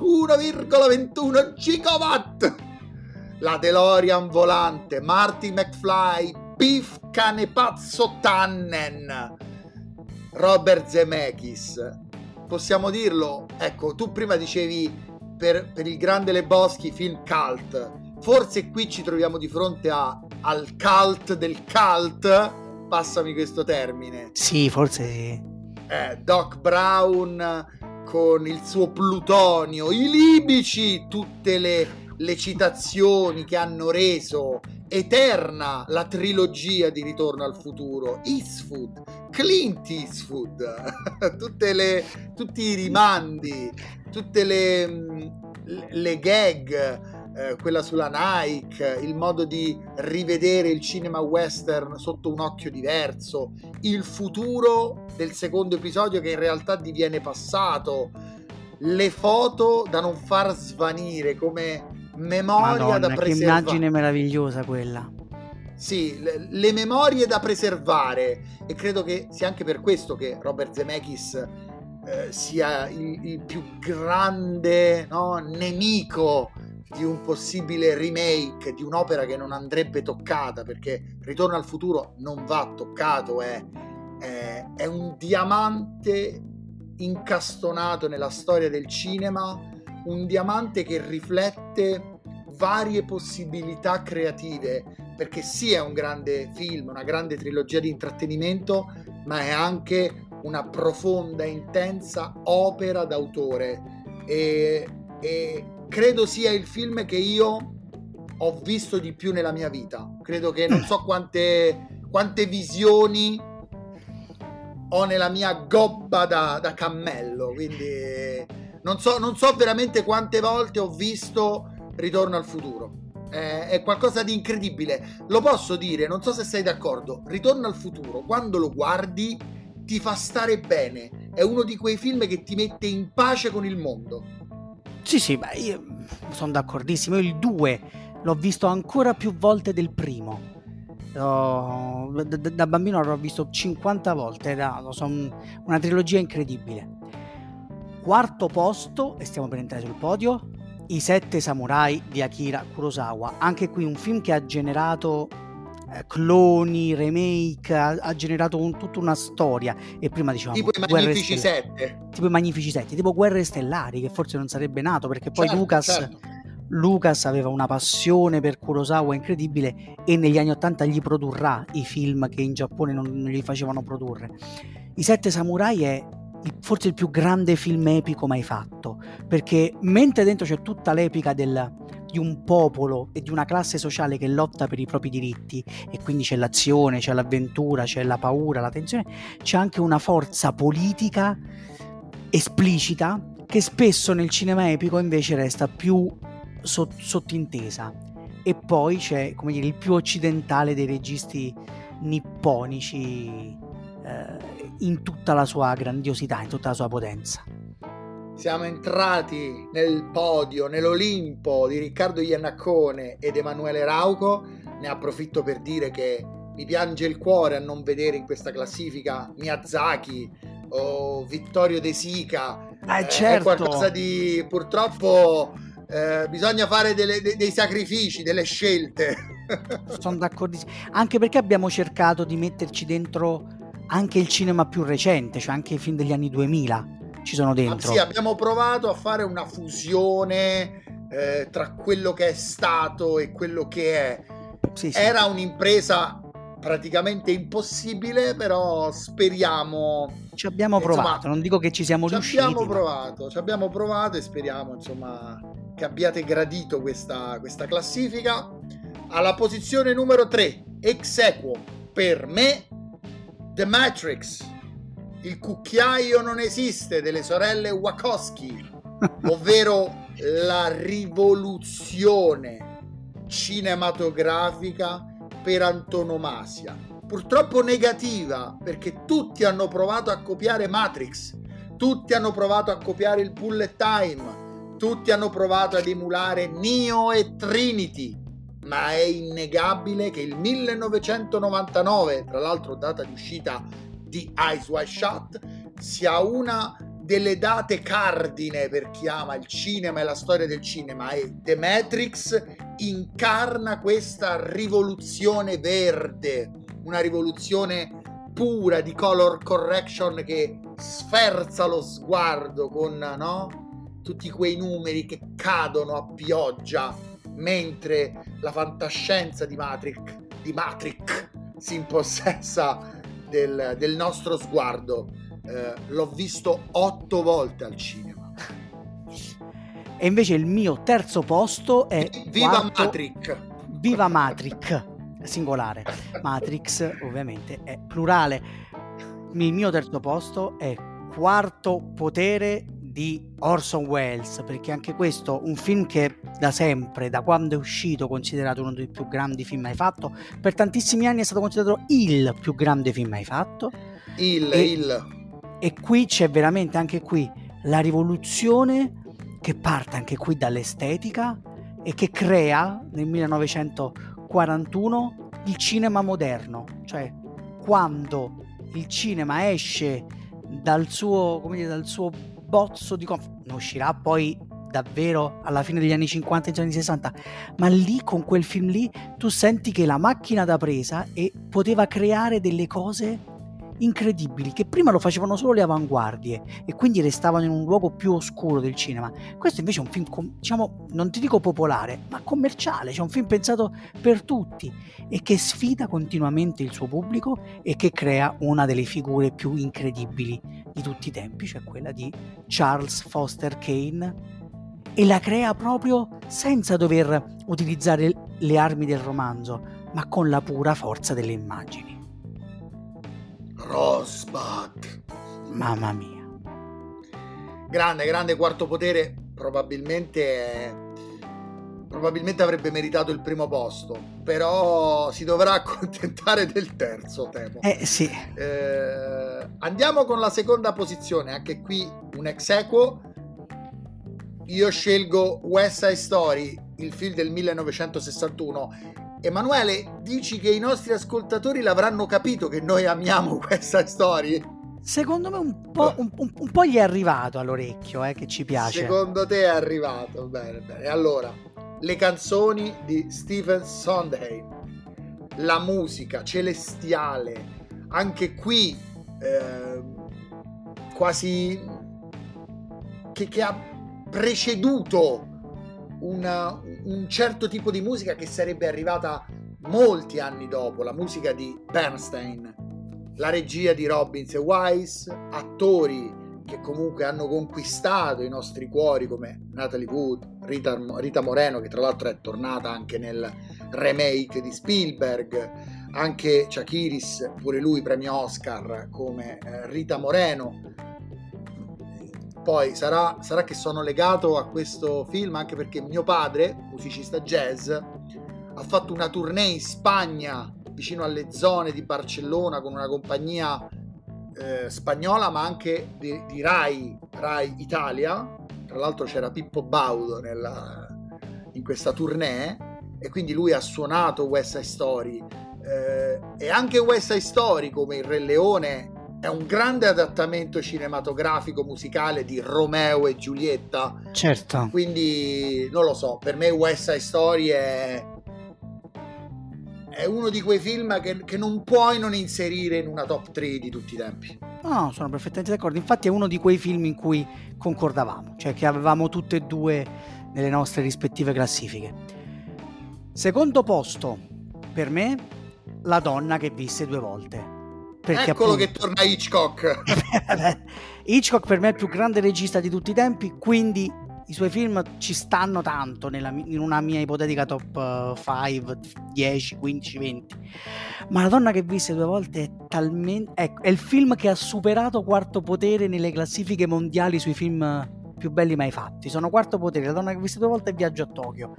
1,21 gigawatt la DeLorean volante Marty McFly Biff Canepazzo Tannen. Robert Zemeckis. Possiamo dirlo? Ecco tu prima dicevi per, per il grande Leboschi film cult forse qui ci troviamo di fronte a, al cult del cult passami questo termine. Sì forse sì. Eh, Doc Brown con il suo plutonio, i libici, tutte le, le citazioni che hanno reso eterna la trilogia di Ritorno al futuro, Eastwood, Clint Eastwood, le, tutti i rimandi, tutte le, le gag eh, quella sulla Nike, il modo di rivedere il cinema western sotto un occhio diverso, il futuro del secondo episodio che in realtà diviene passato, le foto da non far svanire come memoria Madonna, da preservare. Che immagine meravigliosa quella. Sì, le, le, memorie da preservare e credo che sia anche per questo che Robert Zemeckis eh, sia il, il, più grande no, nemico di un possibile remake di un'opera che non andrebbe toccata perché Ritorno al futuro non va toccato, è, è, è un diamante incastonato nella storia del cinema, un diamante che riflette varie possibilità creative, perché sì è un grande film, una grande trilogia di intrattenimento, ma è anche una profonda intensa opera d'autore. E, e credo sia il film che io ho visto di più nella mia vita. Credo che non so quante, quante visioni ho nella mia gobba da, da cammello. Quindi non so, non so, veramente quante volte ho visto Ritorno al futuro. È, è qualcosa di incredibile. Lo posso dire, non so se sei d'accordo. Ritorno al futuro, quando lo guardi, ti fa stare bene. È uno di quei film che ti mette in pace con il mondo. Sì, sì, beh, io sono d'accordissimo. Il 2 l'ho visto ancora più volte del primo. Da, da, bambino l'ho visto 50 volte, da, sono una trilogia incredibile. Quarto posto, e stiamo per entrare sul podio, I Sette Samurai di Akira Kurosawa. Anche qui un film che ha generato cloni, remake, ha, ha generato un, tutta una storia. E prima dicevamo tipo i Magnifici Sette. Tipo i Magnifici Sette, tipo Guerre Stellari, che forse non sarebbe nato perché poi certo, Lucas. Certo. Lucas aveva una passione per Kurosawa incredibile e negli anni Ottanta gli produrrà i film che in Giappone non, non gli facevano produrre. I Sette Samurai è forse il più grande film epico mai fatto, perché mentre dentro c'è tutta l'epica del, di un popolo e di una classe sociale che lotta per i propri diritti e quindi c'è l'azione, c'è l'avventura, c'è la paura, la tensione, c'è anche una forza politica esplicita che spesso nel cinema epico invece resta più sot- sottintesa. E poi c'è come dire, il più occidentale dei registi nipponici eh, in tutta la sua grandiosità, in tutta la sua potenza siamo entrati nel podio, nell'Olimpo di Riccardo Iannaccone ed Emanuele Rauco. Ne approfitto per dire che mi piange il cuore a non vedere in questa classifica Miyazaki o Vittorio De Sica. Eh, certo. È qualcosa di purtroppo eh, bisogna fare delle, dei, dei sacrifici, delle scelte. Sono d'accordissimo. Anche perché abbiamo cercato di metterci dentro anche il cinema più recente, cioè anche i film degli anni 2000 ci sono dentro. Ah, sì, abbiamo provato a fare una fusione eh, tra quello che è stato e quello che è. Sì, sì. Era un'impresa praticamente impossibile, però speriamo. Ci abbiamo insomma, provato, non dico che ci siamo ci riusciti. Abbiamo ma... provato, ci abbiamo provato e speriamo insomma che abbiate gradito questa, questa classifica. Alla posizione numero 3, ex equo per me, The Matrix il cucchiaio non esiste delle sorelle Wachowski, ovvero la rivoluzione cinematografica per antonomasia. Purtroppo negativa, perché tutti hanno provato a copiare Matrix, tutti hanno provato a copiare il bullet time, tutti hanno provato ad emulare Neo e Trinity, ma è innegabile che il 1999, tra l'altro data di uscita di Eyes Wide Shut, sia una delle date cardine per chi ama il cinema e la storia del cinema e The Matrix incarna questa rivoluzione verde, una rivoluzione pura di color correction che sferza lo sguardo con no? tutti quei numeri che cadono a pioggia mentre la fantascienza di Matrix, di Matrix si impossessa del, del nostro sguardo. Eh, l'ho visto otto volte al cinema. E invece il mio terzo posto è... Viva quarto... Matrix! Viva Matrix! Singolare. Matrix ovviamente è plurale. Il mio terzo posto è quarto potere di Orson Welles, perché anche questo un film che da sempre, da quando è uscito, considerato uno dei più grandi film mai fatto, per tantissimi anni è stato considerato il più grande film mai fatto. Il, e, il. E qui c'è veramente anche qui la rivoluzione che parte anche qui dall'estetica e che crea nel 1941 il cinema moderno, cioè quando il cinema esce dal suo, come dire, dal suo bozzo di conf- non uscirà poi davvero alla fine degli anni 50 e anni 60 ma lì con quel film lì tu senti che la macchina da presa e poteva creare delle cose incredibili che prima lo facevano solo le avanguardie e quindi restavano in un luogo più oscuro del cinema. Questo invece è un film, diciamo, non ti dico popolare, ma commerciale, cioè un film pensato per tutti e che sfida continuamente il suo pubblico e che crea una delle figure più incredibili di tutti i tempi, cioè quella di Charles Foster Kane e la crea proprio senza dover utilizzare le armi del romanzo, ma con la pura forza delle immagini. Rosbach. Mamma mia. Grande, grande quarto potere, probabilmente probabilmente avrebbe meritato il primo posto, però si dovrà accontentare del terzo, temo. Eh sì. Eh, andiamo con la seconda posizione, anche qui un ex equo. Io scelgo West Side Story, il film del 1961 Emanuele, dici che i nostri ascoltatori l'avranno capito che noi amiamo questa storia? Secondo me un po', un, un, un po gli è arrivato all'orecchio, eh, che ci piace. Secondo te è arrivato, bene, bene. Allora, le canzoni di Stephen Sondheim, la musica celestiale, anche qui eh, quasi che, che ha preceduto una, un certo tipo di musica che sarebbe arrivata molti anni dopo, la musica di Bernstein, la regia di Robbins e Wise, attori che comunque hanno conquistato i nostri cuori come Natalie Wood, Rita, Rita Moreno che tra l'altro è tornata anche nel remake di Spielberg, anche Chakiris, pure lui premio Oscar come eh, Rita Moreno, poi sarà, sarà, che sono legato a questo film anche perché mio padre, musicista jazz, ha fatto una tournée in Spagna, vicino alle zone di Barcellona, con una compagnia eh, spagnola, ma anche di, di, Rai, Rai Italia. Tra l'altro c'era Pippo Baudo nella, in questa tournée e quindi lui ha suonato West Side Story. Eh, e anche West Side Story, come il Re Leone, è un grande adattamento cinematografico musicale di Romeo e Giulietta. Certo. Quindi non lo so, per me West Side Story è, è uno di quei film che, che, non puoi non inserire in una top 3 di tutti i tempi. No, sono perfettamente d'accordo. Infatti è uno di quei film in cui concordavamo, cioè che avevamo tutte e due nelle nostre rispettive classifiche. Secondo posto, per me, La donna che visse due volte perché Eccolo appunto... che torna Hitchcock. Hitchcock per me è il più grande regista di tutti i tempi, quindi i suoi film ci stanno tanto nella, in una mia ipotetica top 5, 10, 15, 20. Ma La donna che visse due volte è talmente... Ecco, è il film che ha superato Quarto Potere nelle classifiche mondiali sui film più belli mai fatti. Sono Quarto Potere, La donna che visto due volte e Viaggio a Tokyo.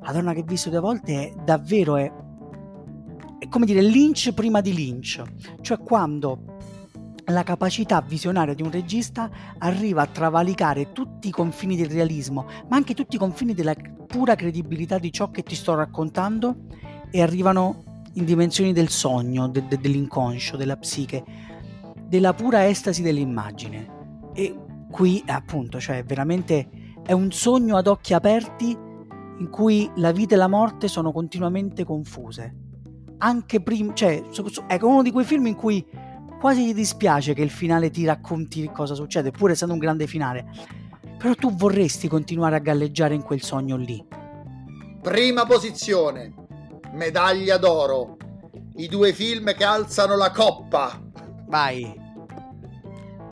La donna che visto due volte è davvero è come dire Lynch prima di Lynch, cioè quando la capacità visionaria di un regista arriva a travalicare tutti i confini del realismo, ma anche tutti i confini della pura credibilità di ciò che ti sto raccontando e arrivano in dimensioni del sogno, de- de- dell'inconscio, della psiche, della pura estasi dell'immagine. E qui appunto, cioè veramente è un sogno ad occhi aperti in cui la vita e la morte sono continuamente confuse. Anche prima, cioè, è uno di quei film in cui quasi ti dispiace che il finale ti racconti cosa succede, pur essendo un grande finale. Però tu vorresti continuare a galleggiare in quel sogno lì. Prima posizione, medaglia d'oro. I due film che alzano la coppa. Vai.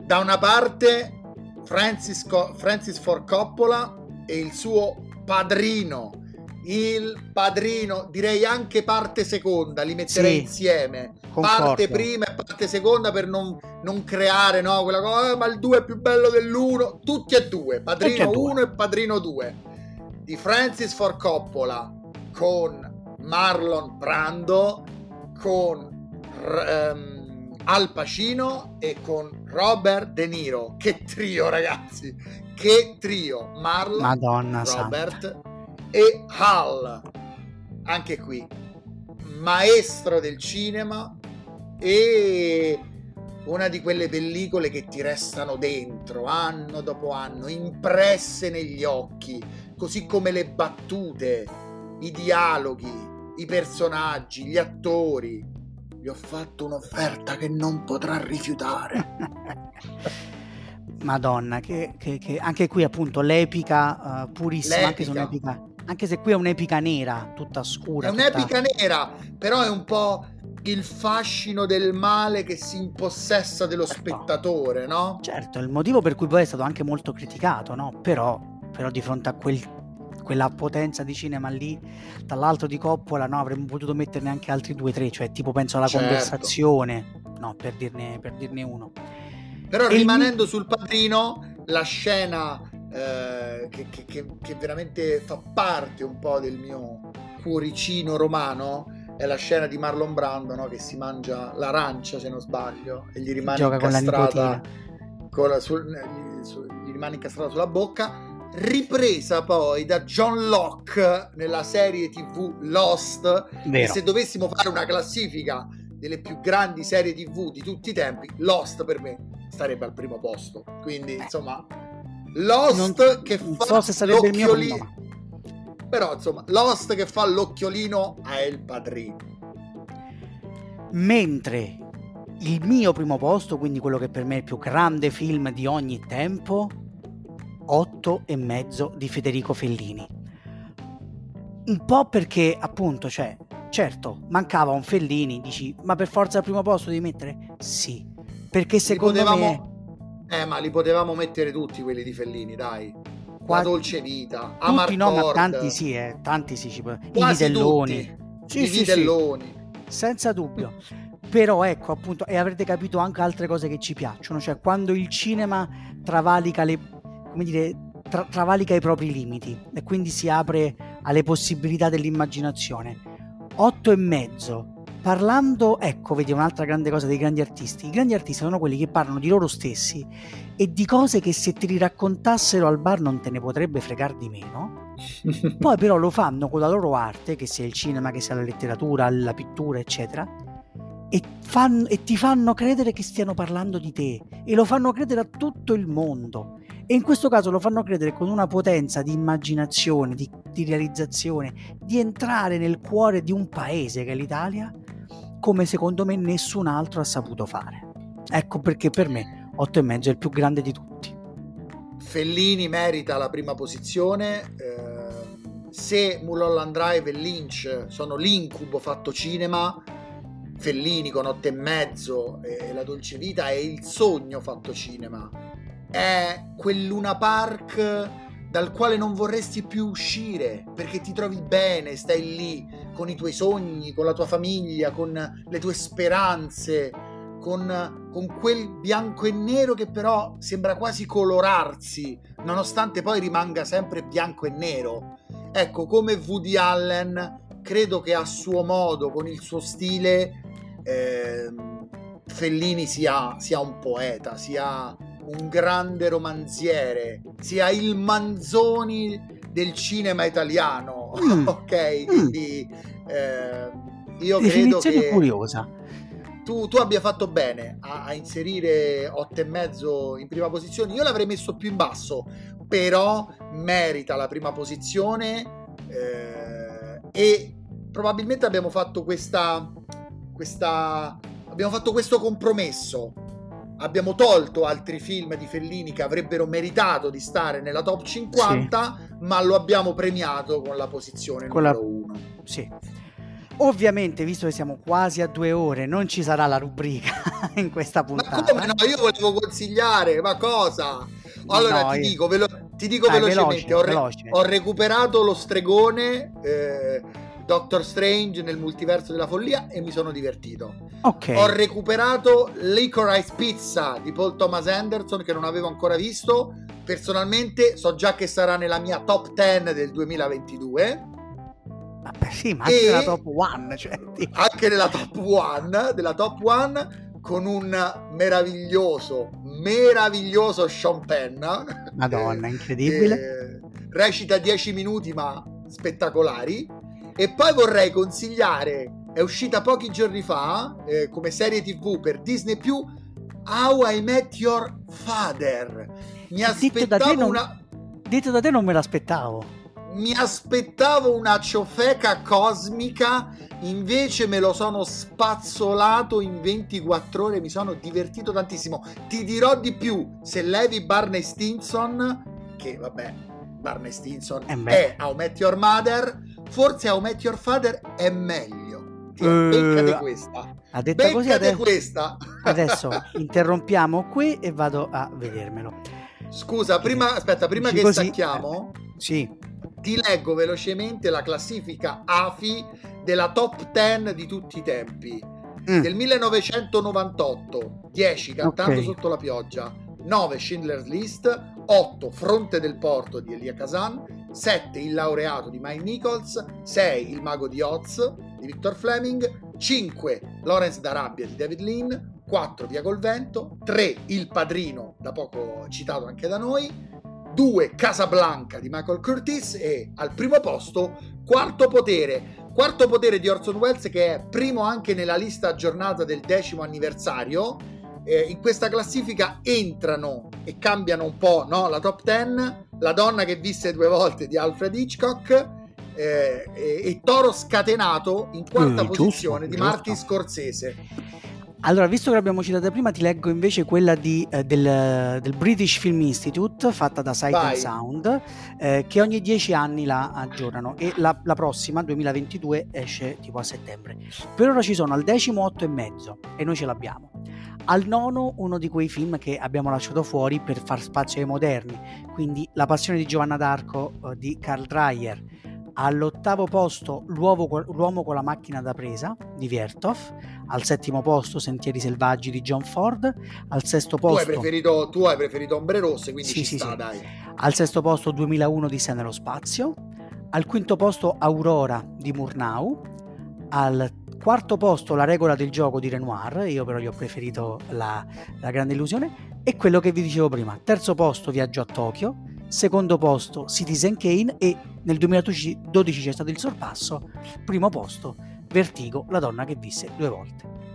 Da una parte Francis, Co- Francis Ford Coppola e il suo padrino il padrino, direi anche parte seconda, li metterei sì, insieme. Concordo. Parte prima e parte seconda per non, non creare no, quella cosa, ah, ma il 2 è più bello dell'1. Tutti e due, padrino 1 e padrino 2. Di Francis Ford Coppola con Marlon Brando, con um, Al Pacino e con Robert De Niro. Che trio, ragazzi! Che trio! Marlon, Madonna Robert santa e Hal, anche qui, maestro del cinema e una di quelle pellicole che ti restano dentro anno dopo anno, impresse negli occhi, così come le battute, i dialoghi, i personaggi, gli attori. Gli ho fatto un'offerta che non potrà rifiutare. Madonna, che, che, che, anche qui appunto l'epica uh, purissima, l'epica. anche se un'epica anche se qui è un'epica nera, tutta scura. È un'epica nera, però è un po' il fascino del male che si impossessa dello certo. spettatore, no? Certo, il motivo per cui poi è stato anche molto criticato, no? Però, però di fronte a quel, quella potenza di cinema lì, dall'alto di Coppola, no? Avremmo potuto metterne anche altri due o tre, cioè tipo penso alla certo. conversazione, no? Per dirne, per dirne uno. Però e rimanendo il... sul padrino, la scena eh, che, che, che, veramente fa parte un po' del mio cuoricino romano è la scena di Marlon Brando no? che si mangia l'arancia se non sbaglio e gli rimane Gioca incastrata con la, sul, gli, su, gli rimane incastrata sulla bocca ripresa poi da John Locke nella serie tv Lost Vero. e se dovessimo fare una classifica delle più grandi serie tv di tutti i tempi Lost per me starebbe al primo posto quindi insomma Lost non, che non fa so l'occhiolino. Però insomma, Lost che fa l'occhiolino a El Padrino. Mentre il mio primo posto, quindi quello che per me è il più grande film di ogni tempo, 8 e mezzo di Federico Fellini. Un po' perché appunto, cioè, certo, mancava un Fellini, dici, ma per forza al primo posto devi mettere? Sì, perché secondo potevamo... me eh, ma li potevamo mettere tutti quelli di Fellini, dai. Qua... La dolce vita, Amarcord. no, ma tanti sì, eh, tanti sì. Ci... I vitelloni. Sì, I sì, vitelloni. Sì. Senza dubbio. Però ecco appunto, e avrete capito anche altre cose che ci piacciono, cioè quando il cinema travalica le, come dire, tra- travalica i propri limiti e quindi si apre alle possibilità dell'immaginazione. Otto e mezzo parlando, ecco, vedi un'altra grande cosa dei grandi artisti. I grandi artisti sono quelli che parlano di loro stessi e di cose che se te li raccontassero al bar non te ne potrebbe fregare di meno. Poi però lo fanno con la loro arte, che sia il cinema, che sia la letteratura, la pittura, eccetera, e, fanno, e ti fanno credere che stiano parlando di te e lo fanno credere a tutto il mondo. E in questo caso lo fanno credere con una potenza di immaginazione, di, di realizzazione, di entrare nel cuore di un paese che è l'Italia come secondo me nessun altro ha saputo fare. Ecco perché per me 8,5 è il più grande di tutti. Fellini merita la prima posizione. Eh, se Mulholland Drive e Lynch sono l'incubo fatto cinema, Fellini con 8,5 e La Dolce Vita è il sogno fatto cinema. È quel Luna Park dal quale non vorresti più uscire perché ti trovi bene, stai lì con i tuoi sogni, con la tua famiglia, con le tue speranze, con, con quel bianco e nero che però sembra quasi colorarsi, nonostante poi rimanga sempre bianco e nero. Ecco, come Woody Allen, credo che a suo modo, con il suo stile, eh, Fellini sia, sia un poeta, sia un grande romanziere, sia il Manzoni del cinema italiano, mm. ok? Mm. Quindi eh, io credo che... curiosa. Tu, tu, abbia fatto bene a, a inserire 8,5 in prima posizione. Io l'avrei messo più in basso, però merita la prima posizione eh, e probabilmente abbiamo fatto questa, questa abbiamo fatto questo compromesso. Abbiamo tolto altri film di Fellini che avrebbero meritato di stare nella top 50, sì. ma lo abbiamo premiato con la posizione con numero 1. La... Sì. Ovviamente, visto che siamo quasi a due ore, non ci sarà la rubrica in questa puntata. Ma come no? Io volevo consigliare, ma cosa? Allora no, ti, io... dico, velo- ti dico Dai, velocemente: veloce, ho, re- veloce. ho, recuperato lo stregone. Eh, Doctor Strange nel multiverso della follia e mi sono divertito. Ok. Ho recuperato Licorice Pizza di Paul Thomas Anderson che non avevo ancora visto. Personalmente so già che sarà nella mia top 10 del 2022. Vabbè, sì, ma anche nella top 1. Cioè, anche nella top 1, della top 1 con un meraviglioso, meraviglioso Sean Penn. Madonna, incredibile. recita 10 minuti ma spettacolari e poi vorrei consigliare, è uscita pochi giorni fa, eh, come serie tv per Disney+, How I Met Your Father. Mi aspettavo non, una... Detto da te non me l'aspettavo. Mi aspettavo una ciofeca cosmica, invece me lo sono spazzolato in 24 ore, mi sono divertito tantissimo. Ti dirò di più, se levi Barney Stinson, che vabbè, Barney Stinson eh è How Met Your Mother, forse How Met Your Father è meglio. Ti, uh, beccate questa. Ha detto beccate così adesso, questa. adesso interrompiamo qui e vado a vedermelo. Scusa, prima, aspetta, prima Dici che così, stacchiamo, eh, sì. ti leggo velocemente la classifica AFI della top 10 di tutti i tempi. Mm. Del 1998, 10 cantando okay. sotto la pioggia, 9 Schindler's List, 8 Fronte del Porto di Elia Kazan, 7 Il laureato di Mike Nichols, 6 Il mago di Oz di Victor Fleming, 5 Lawrence d'Arabia di David Lean, 4 Via col vento, 3 Il padrino, da poco citato anche da noi, 2 Casablanca di Michael Curtis e al primo posto Quarto potere. Quarto potere di Orson Welles che è primo anche nella lista aggiornata del decimo anniversario eh, in questa classifica entrano e cambiano un po' no? la top 10, La donna che visse due volte di Alfred Hitchcock eh, e, e, Toro scatenato in quarta mm, posizione giusto, di Martin Scorsese. Allora, visto che l'abbiamo citata prima, ti leggo invece quella di, eh, del, del, British Film Institute, fatta da Sight Vai. and Sound, eh, che ogni dieci anni la aggiornano e la, la, prossima, 2022, esce tipo a settembre. Per ora ci sono al decimo otto e mezzo e noi ce l'abbiamo. Al nono uno di quei film che abbiamo lasciato fuori per far spazio ai moderni, quindi La passione di Giovanna d'Arco eh, di Carl Dreyer. All'ottavo posto l'uomo, l'uomo, con la macchina da presa di Viertov. Al settimo posto Sentieri selvaggi di John Ford. Al sesto posto... Tu hai preferito, tu hai preferito Ombre Rosse, quindi sì, ci sì, sta, sì. dai. Al sesto posto 2001 di Sé nello spazio. Al quinto posto Aurora di Murnau. Al Quarto posto la regola del gioco di Renoir, io però gli ho preferito la, la grande illusione. E quello che vi dicevo prima, terzo posto Viaggio a Tokyo, secondo posto Citizen Kane e nel 2012 c'è stato il sorpasso, primo posto Vertigo, la donna che visse due volte.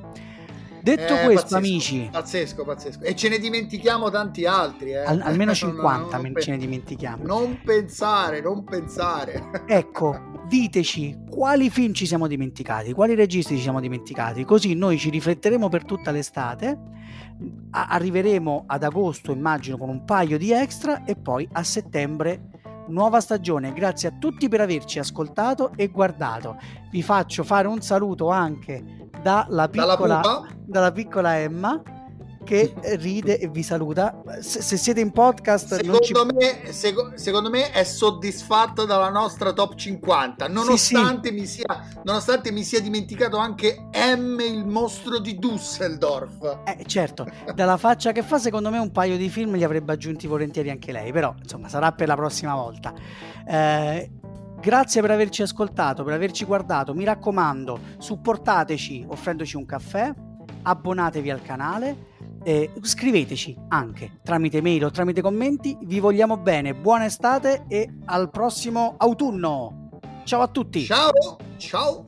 Detto eh, questo, pazzesco, amici, pazzesco, pazzesco, e ce ne dimentichiamo tanti altri, eh. Al, almeno 50 no, no, ce ne dimentichiamo. Non pensare, non pensare. Ecco, diteci quali film ci siamo dimenticati, quali registi ci siamo dimenticati, così noi ci rifletteremo per tutta l'estate, a- arriveremo ad agosto immagino con un paio di extra e poi a settembre nuova stagione. Grazie a tutti per averci ascoltato e guardato. Vi faccio fare un saluto anche dalla piccola, dalla piccola Emma che ride e vi saluta. Se, se siete in podcast, secondo, ci... me, seco, secondo me è soddisfatto dalla nostra top 50, nonostante, sì, sì. Mi, sia, nonostante mi sia dimenticato anche M, il mostro di Düsseldorf. Eh, certo, dalla faccia che fa, secondo me un paio di film li avrebbe aggiunti volentieri anche lei, però insomma sarà per la prossima volta. Eh, Grazie per averci ascoltato, per averci guardato. Mi raccomando, supportateci offrendoci un caffè, abbonatevi al canale eh, scriveteci anche tramite mail o tramite commenti. Vi vogliamo bene, buona estate e al prossimo autunno. Ciao a tutti. Ciao, ciao.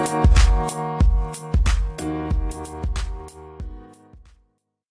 ciao.